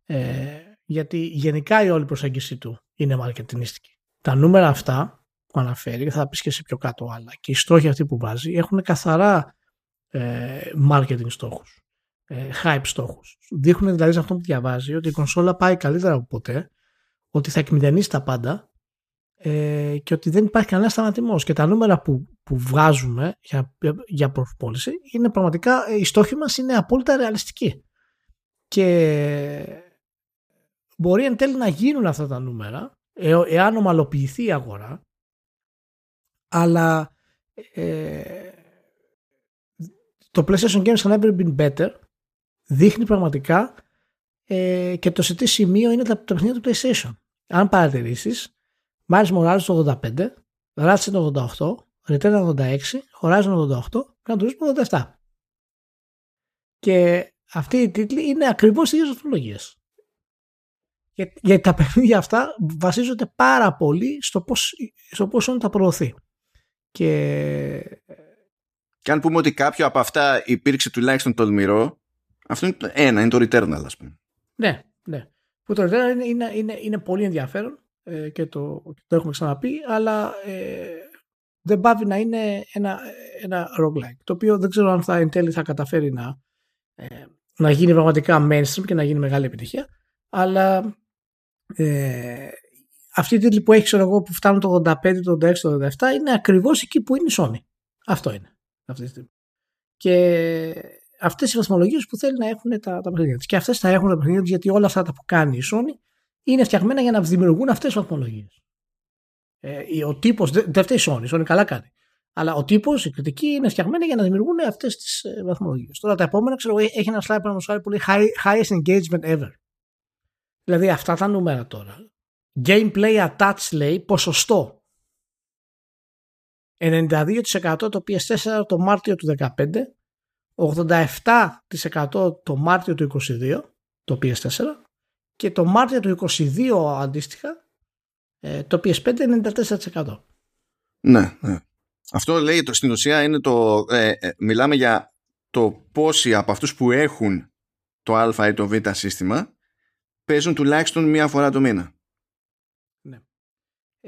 Speaker 2: Ε, γιατί γενικά η όλη προσέγγιση του είναι marketingιστική. Τα νούμερα αυτά που αναφέρει, θα πεις και σε πιο κάτω άλλα. Και οι στόχοι αυτοί που βάζει έχουν καθαρά ε, marketing στόχους, ε, hype στόχους. Δείχνουν δηλαδή σε αυτό που διαβάζει ότι η κονσόλα πάει καλύτερα από ποτέ, ότι θα εκμηδενήσει τα πάντα ε, και ότι δεν υπάρχει κανένας σταματημό. Και τα νούμερα που, που βγάζουμε για, για προσπόληση είναι πραγματικά, οι στόχοι μας είναι απόλυτα ρεαλιστικοί. Και μπορεί εν τέλει να γίνουν αυτά τα νούμερα ε, εάν ομαλοποιηθεί η αγορά αλλά ε, το PlayStation Games can never been better δείχνει πραγματικά ε, και το σε τι σημείο είναι τα, τα παιχνίδια του PlayStation. Αν παρατηρήσεις, Miles Morales το 85, Ratchet το 88, Return 86, Horizon 88, Gran Turismo 87. Και αυτοί οι τίτλοι είναι ακριβώς οι ίδιες βαθμολογίες. Γιατί τα παιχνίδια αυτά βασίζονται πάρα πολύ στο πώς, στο πώς τα προωθεί. Και...
Speaker 1: και αν πούμε ότι κάποιο από αυτά υπήρξε τουλάχιστον τολμηρό, αυτό είναι το ένα, είναι το Returnal, ας πούμε.
Speaker 2: Ναι, ναι. Που το Returnal είναι, είναι, είναι, είναι πολύ ενδιαφέρον ε, και το, το έχουμε ξαναπεί, αλλά ε, δεν πάβει να είναι ένα, ένα roguelike, το οποίο δεν ξέρω αν θα εν τέλει θα καταφέρει να, ε, να γίνει πραγματικά mainstream και να γίνει μεγάλη επιτυχία, αλλά ε, αυτοί οι τίτλοι που έχει ξέρω εγώ που φτάνουν το 85, το 86, το 87 είναι ακριβώς εκεί που είναι η Sony. Αυτό είναι αυτή τη στιγμή. Και αυτές οι βαθμολογίες που θέλει να έχουν τα, τα παιχνίδια της. Και αυτές θα έχουν τα παιχνίδια της γιατί όλα αυτά τα που κάνει η Sony είναι φτιαγμένα για να δημιουργούν αυτές τις βαθμολογίες. Ε, ο τύπος, δεν φταίει η Sony, η Sony καλά κάνει. Αλλά ο τύπος, η κριτική είναι φτιαγμένη για να δημιουργούν αυτές τις ε, βαθμολογίες. Τώρα τα επόμενα, ξέρω έχει ένα slide που πολύ high, highest engagement ever. Δηλαδή αυτά τα νούμερα τώρα. Gameplay attach λέει ποσοστό. 92% το PS4 το Μάρτιο του 2015, 87% το Μάρτιο του 2022 το PS4 και το Μάρτιο του 2022 αντίστοιχα ε, το PS5 94%.
Speaker 1: Ναι, ναι. Αυτό λέει το, στην ουσία είναι το. Ε, ε, μιλάμε για το πόσοι από αυτούς που έχουν το α ή το β σύστημα παίζουν τουλάχιστον μία φορά το μήνα. Ναι.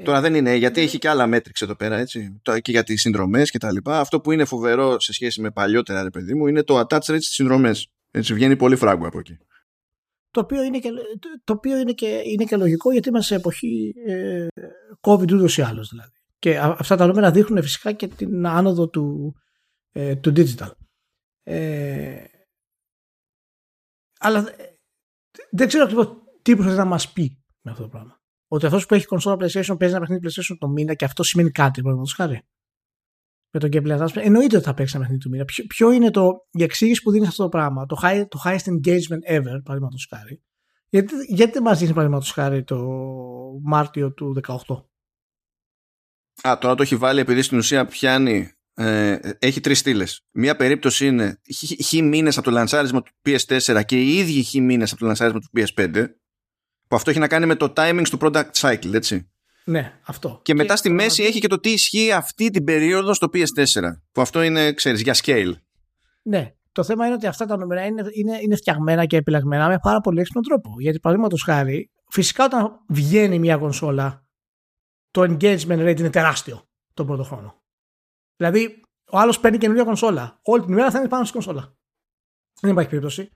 Speaker 1: Τώρα δεν είναι, γιατί έχει και άλλα μέτρηξ εδώ πέρα, έτσι. Και για τις συνδρομές και τα λοιπά. Αυτό που είναι φοβερό σε σχέση με παλιότερα, ρε παιδί μου, είναι το attach rate στις συνδρομές. Έτσι βγαίνει πολύ φράγκο από εκεί.
Speaker 2: Το οποίο είναι και, το οποίο είναι και, είναι και λογικό γιατί είμαστε σε εποχή ε, COVID ούτως ή άλλως δηλαδή. Και αυτά τα νούμερα δείχνουν φυσικά και την άνοδο του, ε, του digital. Ε, αλλά ε, δεν ξέρω ακριβώς τι προσπαθεί να μας πει με αυτό το πράγμα. Ότι αυτός που έχει κονσόλα PlayStation παίζει ένα παιχνίδι PlayStation το μήνα και αυτό σημαίνει κάτι, παραδείγματος χάρη. Με τον gameplay attachment. Εννοείται ότι θα παίξει ένα παιχνίδι του μήνα. Ποιο, ποιο είναι το, η εξήγηση που δίνεις αυτό το πράγμα, το, high, το highest engagement ever, παραδείγματος χάρη. Γιατί, γιατί δεν μας δίνει, παραδείγματος χάρη, το Μάρτιο του 18.
Speaker 1: Α, τώρα το έχει βάλει επειδή στην ουσία πιάνει. Ε, έχει τρεις στήλες. Μία περίπτωση είναι χ μήνες από το λανσάρισμα του PS4 και οι ίδιοι χ μήνες από το λανσάρισμα του PS5. Που αυτό έχει να κάνει με το timing του product cycle, έτσι.
Speaker 2: Ναι, αυτό.
Speaker 1: Και, μετά στη μέση έχει και το τι ισχύει αυτή την περίοδο στο PS4. Που αυτό είναι, ξέρεις, για scale.
Speaker 2: Ναι. Το θέμα είναι ότι αυτά τα νούμερα είναι, είναι, είναι φτιαγμένα και επιλεγμένα με πάρα πολύ έξυπνο τρόπο. Γιατί παραδείγματος χάρη, φυσικά όταν βγαίνει μια κονσόλα το engagement rate είναι τεράστιο τον πρώτο χρόνο. Δηλαδή, ο άλλος παίρνει καινούργια κονσόλα. Όλη την ημέρα θα είναι πάνω στην κονσόλα. Δεν υπάρχει περίπτωση.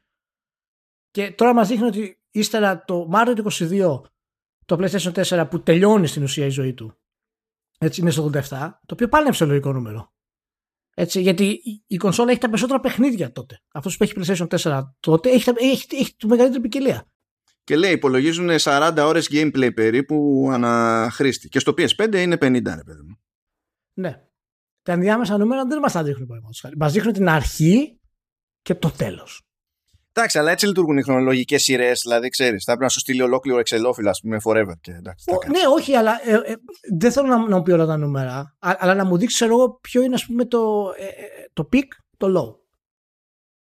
Speaker 2: Και τώρα μας δείχνει ότι ύστερα το Μάρτιο του 22 το PlayStation 4 που τελειώνει στην ουσία η ζωή του. Έτσι είναι στο 87, το οποίο πάλι είναι ψηλολογικό νούμερο. Έτσι, γιατί η κονσόλα έχει τα περισσότερα παιχνίδια τότε. Αυτός που έχει PlayStation 4 τότε έχει, έχει, έχει τη μεγαλύτερη ποικιλία.
Speaker 1: Και λέει υπολογίζουν 40 ώρες gameplay περίπου αναχρήστη. Και στο PS5 είναι 50 ρε παιδί μου.
Speaker 2: Ναι. Τα ενδιάμεσα νούμερα δεν μας τα δείχνουν Μας δείχνουν την αρχή και το τέλος.
Speaker 1: Εντάξει, αλλά έτσι λειτουργούν οι χρονολογικές σειρές. Δηλαδή, ξέρεις, θα πρέπει να σου στείλει ολόκληρο εξελόφιλ, ας πούμε, forever. Και, εντάξει,
Speaker 2: Ο, ναι, όχι, αλλά ε, ε, δεν θέλω να, να μου πει όλα τα νούμερα, αλλά να μου δείξει εγώ ποιο είναι, ας πούμε, το, ε, ε, το peak, το low.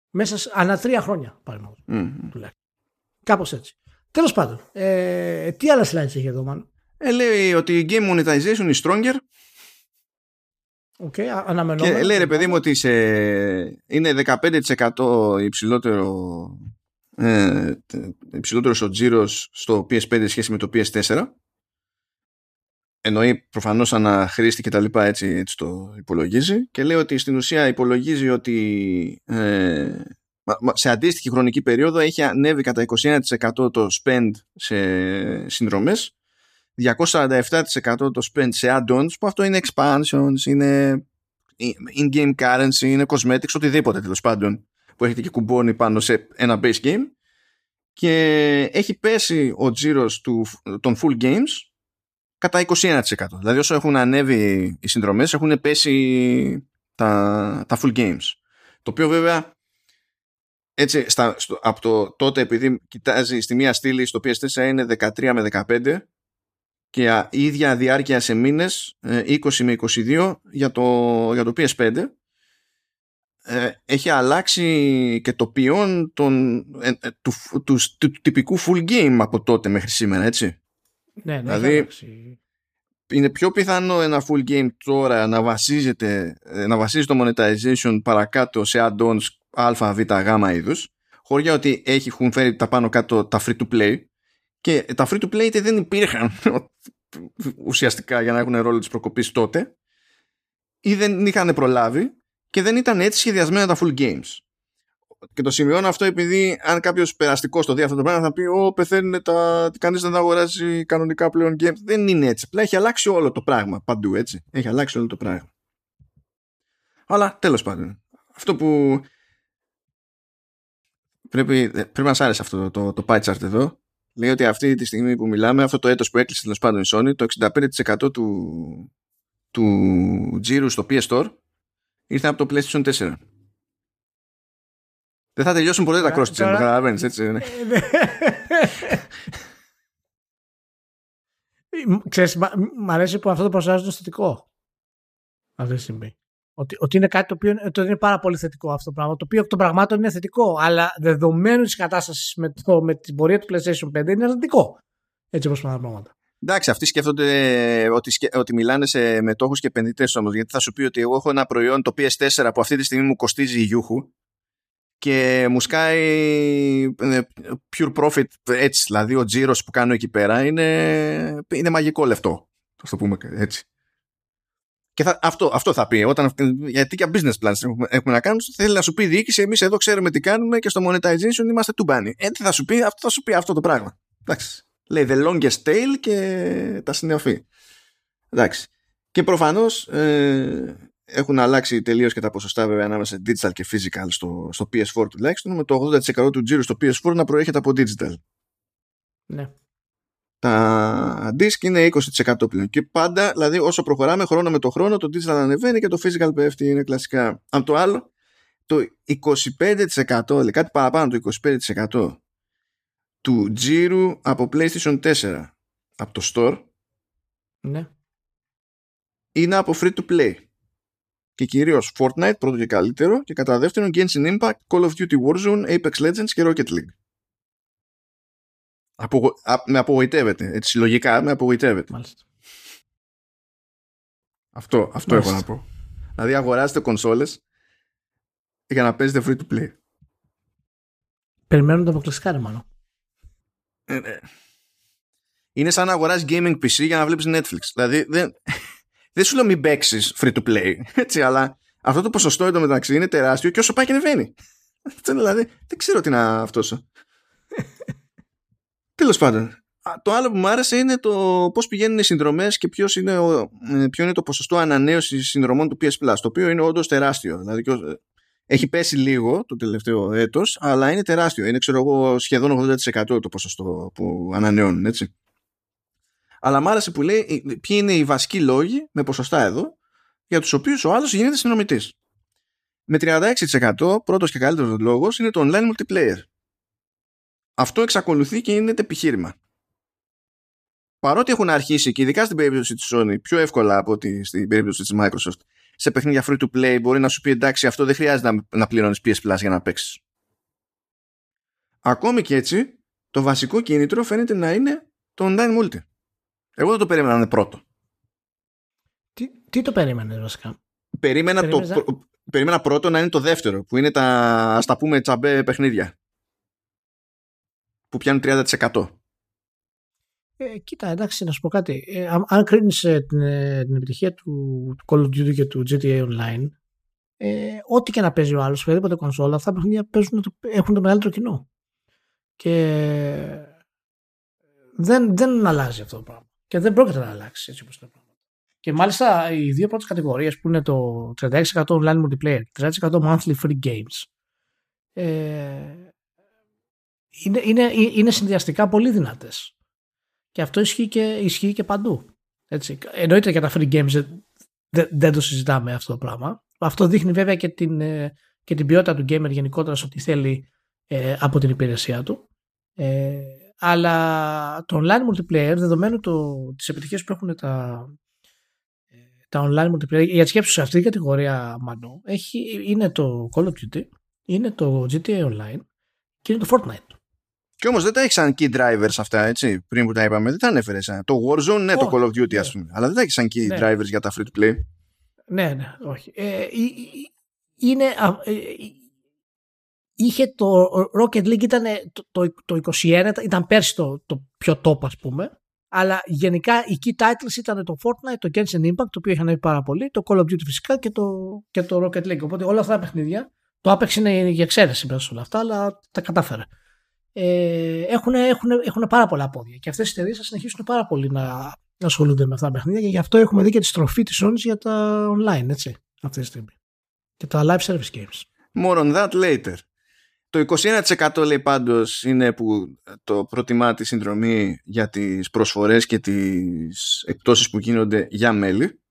Speaker 2: Μέσα σε, ανά τρία χρόνια, παραδείγματος. Mm. Κάπως έτσι. Τέλος πάντων, ε, τι άλλα slides έχει εδώ, μάλλον;
Speaker 1: Ε, λέει ότι η game monetization is stronger.
Speaker 2: Okay, αναμενόμενο.
Speaker 1: Και λέει ρε παιδί μου ότι σε, είναι 15% υψηλότερο ε, υψηλότερος ο τζίρος στο PS5 σχέση με το PS4 εννοεί προφανώς αναχρήστη και τα λοιπά έτσι, έτσι το υπολογίζει. Και λέει ότι στην ουσία υπολογίζει ότι ε, σε αντίστοιχη χρονική περίοδο έχει ανέβει κατά 21% το spend σε συνδρομές 247% το spend σε add-ons που αυτό είναι expansions, είναι in-game currency, είναι cosmetics, οτιδήποτε τέλος πάντων που έχετε και κουμπώνει πάνω σε ένα base game και έχει πέσει ο τζίρος του, των full games κατά 21%. Δηλαδή όσο έχουν ανέβει οι συνδρομές έχουν πέσει τα, τα full games. Το οποίο βέβαια έτσι, στα, στο, από το τότε επειδή κοιτάζει στη μία στήλη στο PS4 είναι 13 με 15 και η ίδια διάρκεια σε μήνες 20 ε, με 22 για το, για το PS5 ες, έχει αλλάξει και το ποιόν των, ε, του, τους, του, τυπικού full game από τότε μέχρι σήμερα έτσι.
Speaker 2: Ναι, ναι δηλαδή
Speaker 1: είναι πιο πιθανό ένα full game τώρα να βασίζεται να βασίζει το monetization παρακάτω σε add-ons α, β, γ είδους χωριά ότι έχουν φέρει τα πάνω κάτω τα free to play και τα free to play δεν υπήρχαν ουσιαστικά για να έχουν ρόλο της προκοπής τότε ή δεν είχαν προλάβει και δεν ήταν έτσι σχεδιασμένα τα full games. και το σημειώνω αυτό επειδή αν κάποιος περαστικός το δει αυτό το πράγμα θα πει Ω, πεθαίνουν τα. Κανείς δεν αγοράζει κανονικά πλέον games. Δεν είναι έτσι. Απλά έχει αλλάξει όλο το πράγμα παντού έτσι. Έχει αλλάξει όλο το πράγμα. Αλλά τέλος πάντων. Αυτό που. Πρέπει, πρέπει να σ' άρεσε αυτό το, το, το pie chart εδώ. Λέει ότι αυτή τη στιγμή που μιλάμε, αυτό το έτος που έκλεισε τέλος πάντων η Sony, το 65% του, του τζίρου στο PS Store ήρθε από το PlayStation 4. Δεν θα τελειώσουν ποτέ τα cross-gen, καταλαβαίνεις, έτσι. Ναι.
Speaker 2: Ξέρεις, μ' αρέσει που αυτό το προσφέρει στο θετικό αυτή τη στιγμή. Ότι, ότι είναι κάτι το οποίο το είναι πάρα πολύ θετικό αυτό το πράγμα. Το οποίο εκ των πραγμάτων είναι θετικό, αλλά δεδομένου της κατάστασης με, με την πορεία του PlayStation 5 είναι αρνητικό. Έτσι όπως πάνε τα πράγματα.
Speaker 1: Εντάξει, αυτοί σκέφτονται ότι, ότι μιλάνε σε μετόχους και επενδυτές όμως. Γιατί θα σου πει ότι εγώ έχω ένα προϊόν το PS4 που αυτή τη στιγμή μου κοστίζει γιούχου και μου σκάει ε, pure profit έτσι. Δηλαδή ο τζίρος που κάνω εκεί πέρα είναι, είναι μαγικό λεφτό. Θα το πούμε έτσι. Και θα, αυτό, αυτό θα πει. Όταν, γιατί και business plans έχουμε, έχουμε να κάνουμε, θέλει να σου πει η διοίκηση, εμείς εδώ ξέρουμε τι κάνουμε και στο monetization είμαστε τουμπάνι. Έτσι θα σου πει, αυτό θα σου πει αυτό το πράγμα. Εντάξει. Λέει the longest tail και τα συνεφή. Εντάξει. Και προφανώς ε, έχουν αλλάξει τελείως και τα ποσοστά βέβαια ανάμεσα digital και physical στο, στο PS4 τουλάχιστον, με το 80% του τζίρου στο PS4 να προέρχεται από digital.
Speaker 2: Ναι.
Speaker 1: Τα disk είναι 20% πλέον. Και πάντα, δηλαδή, όσο προχωράμε χρόνο με το χρόνο, το digital ανεβαίνει και το physical πέφτει. Είναι κλασικά. Αν το άλλο, το 25%, δηλαδή κάτι παραπάνω το 25% του τζίρου από PlayStation 4 από το store
Speaker 2: ναι.
Speaker 1: είναι από free to play και κυρίως Fortnite πρώτο και καλύτερο και κατά δεύτερον Genshin Impact, Call of Duty Warzone, Apex Legends και Rocket League Απογο... Α, με απογοητεύεται έτσι συλλογικά με απογοητεύεται
Speaker 2: Μάλιστα.
Speaker 1: αυτό, αυτό έχω να πω δηλαδή αγοράζετε κονσόλες για να παίζετε free to play
Speaker 2: Περιμένουν το αποκλειστικά ρε μάλλον
Speaker 1: ε, ε. Είναι σαν να αγοράσει gaming PC για να βλέπεις Netflix. Δηλαδή δεν, δεν σου λέω μην παίξεις free to play. Έτσι, αλλά αυτό το ποσοστό εντωμεταξύ είναι τεράστιο και όσο πάει και ανεβαίνει. δηλαδή δεν ξέρω τι να αυτό. Τέλος πάντων. Το άλλο που μου άρεσε είναι το πώς πηγαίνουν οι συνδρομές και ποιος είναι ο, ε, ποιο είναι το ποσοστό ανανέωσης συνδρομών του PS Plus. Το οποίο είναι όντως τεράστιο. Δηλαδή έχει πέσει λίγο το τελευταίο έτος, αλλά είναι τεράστιο. Είναι, ξέρω εγώ, σχεδόν 80% το ποσοστό που ανανεώνουν, έτσι. Αλλά μ' άρεσε που λέει ποιοι είναι οι βασικοί λόγοι, με ποσοστά εδώ, για τους οποίους ο άλλος γίνεται συνομιτής. Με 36% πρώτος και καλύτερος λόγος είναι το online multiplayer. Αυτό εξακολουθεί και είναι το επιχείρημα. Παρότι έχουν αρχίσει και ειδικά στην περίπτωση της Sony πιο εύκολα από ότι στην περίπτωση της Microsoft σε παιχνίδια free to play μπορεί να σου πει εντάξει αυτό δεν χρειάζεται να, να πληρώνεις PS Plus για να παίξεις. Ακόμη και έτσι το βασικό κίνητρο φαίνεται να είναι το online multi. Εγώ δεν το περίμενα να είναι πρώτο.
Speaker 2: Τι, τι το περίμενες βασικά;
Speaker 1: Περίμενα, το, περίμενα πρώτο να είναι το δεύτερο που είναι τα ας τα πούμε τσαμπέ παιχνίδια που πιάνουν 30%.
Speaker 2: Ε, κοίτα, εντάξει, να σου πω κάτι. Ε, αν κρίνεις ε, την, ε, την επιτυχία του, του Call of Duty και του GTA Online, ε, ό,τι και να παίζει ο άλλος, οποιαδήποτε κονσόλα, αυτά τα παιχνίδια παίζουν, έχουν το μεγαλύτερο κοινό. Και δεν, δεν αλλάζει αυτό το πράγμα. Και δεν πρόκειται να αλλάξει έτσι όπως το πράγμα. Και μάλιστα οι δύο πρώτες κατηγορίες που είναι το 36% online multiplayer και 30% monthly free games ε, είναι, είναι, είναι συνδυαστικά πολύ δυνατές. Και αυτό ισχύει και, ισχύει και παντού. Έτσι. Εννοείται για τα free games δεν, δεν το συζητάμε αυτό το πράγμα. Αυτό δείχνει βέβαια και την, ε, και την ποιότητα του gamer γενικότερα στο τι θέλει ε, από την υπηρεσία του. Ε, αλλά το online multiplayer, δεδομένου το, τις επιτυχίες που έχουν τα, ε, τα online multiplayer, για σκέψη σε αυτή την κατηγορία Μανώ, έχει, είναι το Call of Duty, είναι το GTA Online και είναι το Fortnite.
Speaker 1: Και όμως δεν τα έχεις σαν key drivers αυτά, έτσι, πριν που τα είπαμε. Δεν τα ανέφερες σαν. Το Warzone, ναι, το Call of Duty, ας ναι. πούμε. Αλλά δεν τα έχεις σαν key ναι. drivers για τα free to play.
Speaker 2: Ναι, ναι, όχι. Ε, είναι. Ε, είχε το Rocket League ήταν το, το, το 21, ήταν πέρσι το, το πιο top ας πούμε. Αλλά γενικά οι key titles ήταν το Fortnite, το Genshin Impact, το οποίο είχαν ανέβει πάρα πολύ, το Call of Duty φυσικά και το, και το Rocket League. Οπότε όλα αυτά τα παιχνίδια Το Apex είναι για εξαίρεση μέσα σε όλα αυτά, αλλά τα κατάφερε. Ε, έχουν, έχουν, έχουν πάρα πολλά πόδια και αυτές οι εταιρείες θα συνεχίσουν πάρα πολύ να ασχολούνται με αυτά τα παιχνίδια και γι' αυτό έχουμε δει και τη στροφή της Sony για τα online, έτσι, αυτή τη στιγμή. Και τα live service games.
Speaker 1: More on that later. Το 21% λέει πάντως είναι που το προτιμά τη συνδρομή για τις προσφορές και τις εκπτώσεις που γίνονται για μέλη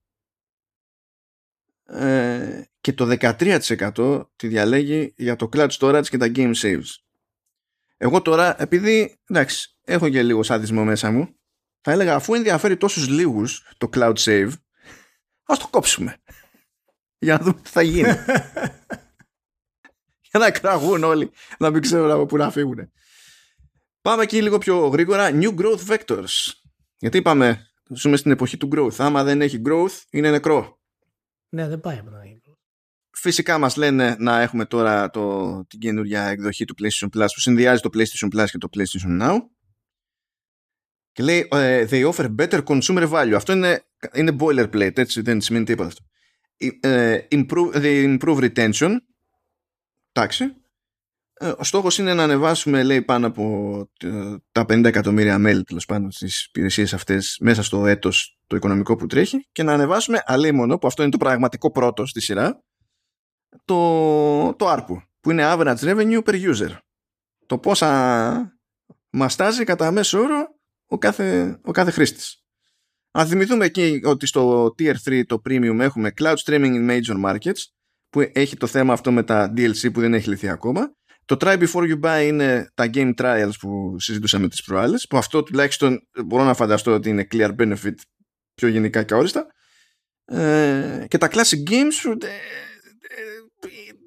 Speaker 1: ε, και το 13% τη διαλέγει για το cloud storage και τα game saves. Εγώ τώρα, επειδή εντάξει, έχω και λίγο σάδισμό μέσα μου, θα έλεγα αφού ενδιαφέρει τόσους λίγους το cloud save, ας το κόψουμε. για να δούμε τι θα γίνει. για να κραγούν όλοι, να μην ξέρουν από πού να φύγουν. Πάμε εκεί λίγο πιο γρήγορα. New growth vectors. Γιατί είπαμε, ζούμε στην εποχή του growth. Άμα δεν έχει growth, είναι νεκρό.
Speaker 2: Ναι, δεν πάει απλά.
Speaker 1: Φυσικά μας λένε να έχουμε τώρα το, την καινούργια εκδοχή του PlayStation Plus που συνδυάζει το PlayStation Plus και το PlayStation Now και λέει uh, they offer better consumer value. Αυτό είναι, είναι boilerplate, έτσι δεν σημαίνει τίποτα αυτό. Uh, improve, they improve retention. Εντάξει. Uh, ο στόχος είναι να ανεβάσουμε λέει πάνω από τα 50 εκατομμύρια μέλη τέλος πάντων στις υπηρεσίες αυτές μέσα στο έτος το οικονομικό που τρέχει και να ανεβάσουμε αλίμονο που αυτό είναι το πραγματικό πρώτο στη σειρά το, το ARPU που είναι average revenue per user. Το πόσα μαστάζει κατά μέσο όρο ο κάθε, ο κάθε χρήστης. Αν θυμηθούμε εκεί ότι στο Tier 3 το Premium έχουμε Cloud Streaming in Major Markets που έχει το θέμα αυτό με τα DLC που δεν έχει λυθεί ακόμα. Το Try Before You Buy είναι τα Game Trials που συζητούσαμε τις προάλλες που αυτό τουλάχιστον μπορώ να φανταστώ ότι είναι clear benefit πιο γενικά και όριστα. Ε, και τα Classic Games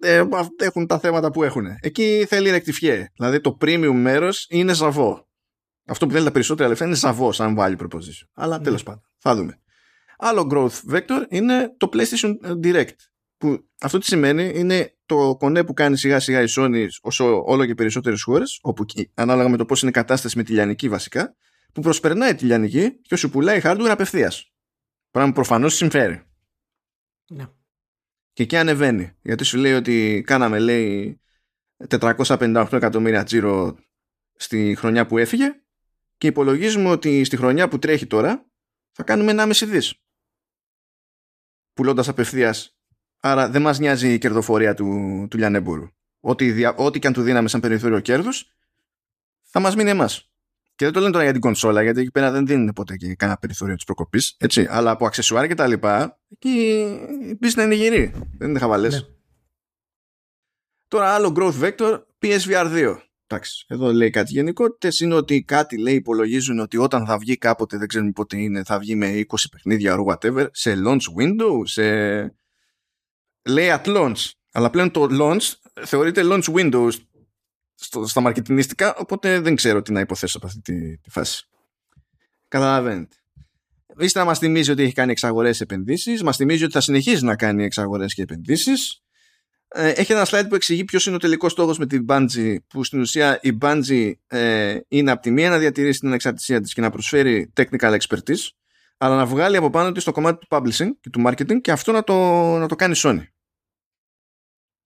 Speaker 1: ε, ε, έχουν τα θέματα που έχουν. Εκεί θέλει ρεκτιφιέ. Δηλαδή το premium μέρος είναι ζαβό. Αυτό που θέλει τα περισσότερα λεφτά είναι ζαβό σαν value proposition. Αλλά mm. τέλος πάντων. Θα δούμε. Άλλο growth vector είναι το PlayStation Direct. Που αυτό τι σημαίνει είναι το κονέ που κάνει σιγά σιγά η Sony όσο όλο και περισσότερες χώρες, όπου ανάλογα με το πώς είναι η κατάσταση με τη λιανική βασικά, που προσπερνάει τη λιανική και σου πουλάει hardware απευθείας. Πράγμα που προφανώς συμφέρει.
Speaker 2: Ναι
Speaker 1: και εκεί ανεβαίνει. Γιατί σου λέει ότι κάναμε λέει 458 εκατομμύρια τζίρο στη χρονιά που έφυγε και υπολογίζουμε ότι στη χρονιά που τρέχει τώρα θα κάνουμε 1,5 δις πουλώντας απευθείας. Άρα δεν μας νοιάζει η κερδοφορία του, του λιανέμπούρου. Ό,τι, ό,τι και αν του δίναμε σαν περιθώριο κέρδους θα μας μείνει εμάς. Και δεν το λένε τώρα για την κονσόλα, γιατί εκεί πέρα δεν δίνουν ποτέ και κανένα περιθώριο της προκοπής. Αλλά από αξεσουάρ και τα λοιπά, εκεί η πίστη είναι γυρή. Δεν είναι χαβαλές. Ναι. Τώρα άλλο growth vector, PSVR 2. Εντάξει, εδώ λέει κάτι γενικότητες. Είναι ότι κάτι λέει υπολογίζουν ότι όταν θα βγει κάποτε, δεν ξέρουμε πότε είναι, θα βγει με 20 παιχνίδια or whatever, σε launch window, σε. Λέει at launch. Αλλά πλέον το launch θεωρείται launch window στο, στα μαρκετινίστικα, οπότε δεν ξέρω τι να υποθέσω από αυτή τη, τη φάση. Καταλαβαίνετε. Ύστερα μας θυμίζει ότι έχει κάνει εξαγορές επενδύσεις, μας θυμίζει ότι θα συνεχίσει να κάνει εξαγορές και επενδύσεις. Ε, έχει ένα slide που εξηγεί ποιος είναι ο τελικός στόχος με την Bungie, που στην ουσία η Bungie ε, είναι από τη μία να διατηρήσει την εξαρτησία της και να προσφέρει technical expertise, αλλά να βγάλει από πάνω της το κομμάτι του publishing και του marketing και αυτό να το, να το κάνει Sony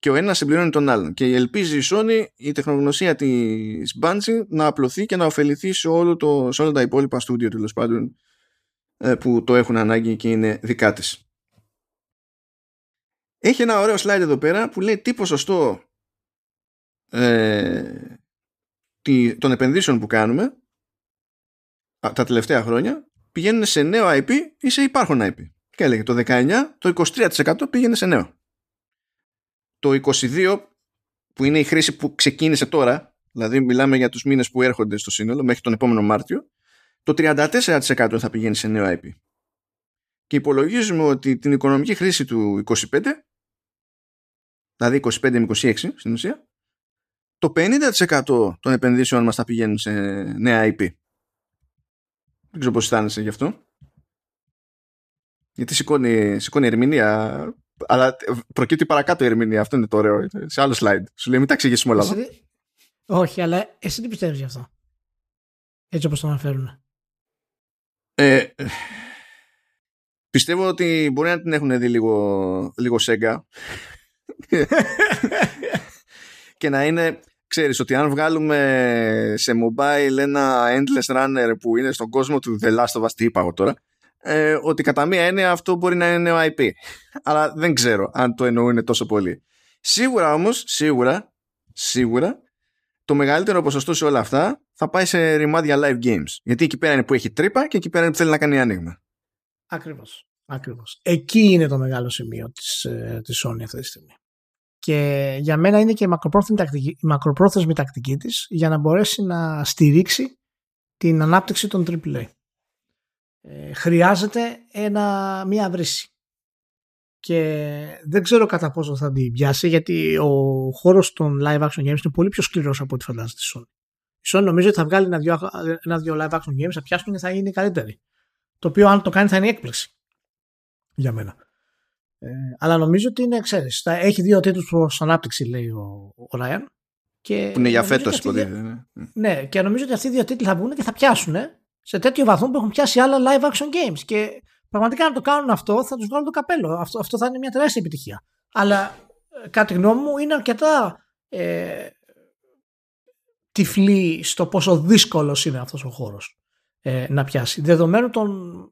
Speaker 1: και ο ένας συμπληρώνει τον άλλον. Και ελπίζει η Sony η τεχνογνωσία της Bungie να απλωθεί και να ωφεληθεί σε, όλο το, σε όλα τα υπόλοιπα στούντιο τέλος πάντων ε, που το έχουν ανάγκη και είναι δικά της. Έχει ένα ωραίο slide εδώ πέρα που λέει τι ποσοστό ε, των επενδύσεων που κάνουμε τα τελευταία χρόνια πηγαίνουν σε νέο IP ή σε υπάρχον IP. Και έλεγε το 19 το 23% πήγαινε σε νέο το 22 που είναι η χρήση που ξεκίνησε τώρα, δηλαδή μιλάμε για τους μήνες που έρχονται στο σύνολο μέχρι τον επόμενο Μάρτιο, το 34% θα πηγαίνει σε νέο IP. Και υπολογίζουμε ότι την οικονομική χρήση του 25, δηλαδή 25 με 26 στην ουσία, το 50% των επενδύσεων μας θα πηγαίνουν σε νέα IP. Δεν ξέρω πώς αισθάνεσαι γι' αυτό. Γιατί σηκώνει, σηκώνει ερμηνεία αλλά προκύπτει παρακάτω η ερμηνεία. Αυτό είναι το ωραίο. Σε άλλο slide. Σου λέει, μην τα εξηγήσουμε όλα.
Speaker 2: Εσύ... Όχι, αλλά εσύ τι πιστεύεις γι' αυτό; Έτσι όπως το αναφέρουν.
Speaker 1: Ε, πιστεύω ότι μπορεί να την έχουν δει λίγο, λίγο σέγγα και να είναι ξέρεις ότι αν βγάλουμε σε mobile ένα endless runner που είναι στον κόσμο του The Last of Us τι είπα εγώ τώρα ε, ότι κατά μία έννοια αυτό μπορεί να είναι νέο IP αλλά δεν ξέρω αν το εννοούν τόσο πολύ σίγουρα όμως σίγουρα σίγουρα το μεγαλύτερο ποσοστό σε όλα αυτά θα πάει σε ρημάδια live games γιατί εκεί πέρα είναι που έχει τρύπα και εκεί πέρα είναι που θέλει να κάνει άνοιγμα
Speaker 2: Ακριβώς. Ακριβώς. Εκεί είναι το μεγάλο σημείο της, ε, της Sony αυτή τη στιγμή. Και για μένα είναι και η μακροπρόθεσμη τακτική, η μακροπρόθεσμη τακτική της για να μπορέσει να στηρίξει την ανάπτυξη των AAA. Ε, χρειάζεται ένα, μία βρύση. Και δεν ξέρω κατά πόσο θα την πιάσει γιατί ο χώρος των live action games είναι πολύ πιο σκληρός από ό,τι φαντάζεται η Sony. Η Sony νομίζω ότι θα βγάλει ένα-δυο ένα, live action games, θα πιάσουν και θα είναι καλύτεροι. Το οποίο αν το κάνει θα είναι έκπληξη για μένα. Ε, αλλά νομίζω ότι είναι, ξέρεις, θα έχει δύο τίτλους προς ανάπτυξη, λέει ο, ο Ryan. Και
Speaker 1: που είναι για φέτος,
Speaker 2: δύο... ναι. ναι, και νομίζω ότι αυτοί οι δύο τίτλοι θα βγουν και θα πιάσουν σε τέτοιο βαθμό που έχουν πιάσει άλλα live action games. Και πραγματικά να το κάνουν αυτό θα τους βγάλουν το καπέλο. Αυτό, αυτό θα είναι μια τεράστια επιτυχία. Αλλά ε, κάτι γνώμη μου είναι αρκετά ε, τυφλή στο πόσο δύσκολος είναι αυτός ο χώρος ε, να πιάσει. Δεδομένου των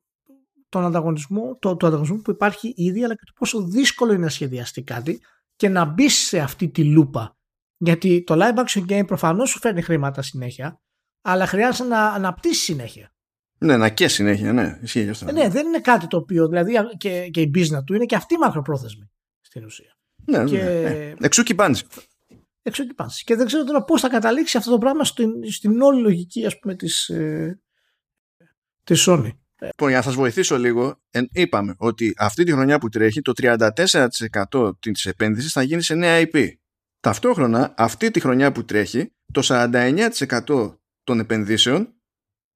Speaker 2: τον ανταγωνισμό, το, το ανταγωνισμό που υπάρχει ήδη, αλλά και το πόσο δύσκολο είναι να σχεδιαστεί κάτι και να μπει σε αυτή τη λούπα. Γιατί το live action game προφανώς σου φέρνει χρήματα συνέχεια, αλλά χρειάζεται να αναπτύσσεις συνέχεια.
Speaker 1: Ναι, να και συνέχεια, ναι. Ισχύει αυτό.
Speaker 2: Ε, ναι, δεν είναι κάτι το οποίο, δηλαδή και, και η business του είναι και αυτή μακροπρόθεσμη στην ουσία.
Speaker 1: Ναι, ναι και... ναι. Εξού και
Speaker 2: Εξού και Και δεν ξέρω τώρα πώς θα καταλήξει αυτό το πράγμα στην, στην όλη λογική, ας πούμε, της ε, της Sony.
Speaker 1: Λοιπόν, για να σας βοηθήσω λίγο, είπαμε ότι αυτή τη χρονιά που τρέχει το 34% της επένδυσης θα γίνει σε νέα IP. Ταυτόχρονα, αυτή τη χρονιά που τρέχει, το 49% των επενδύσεων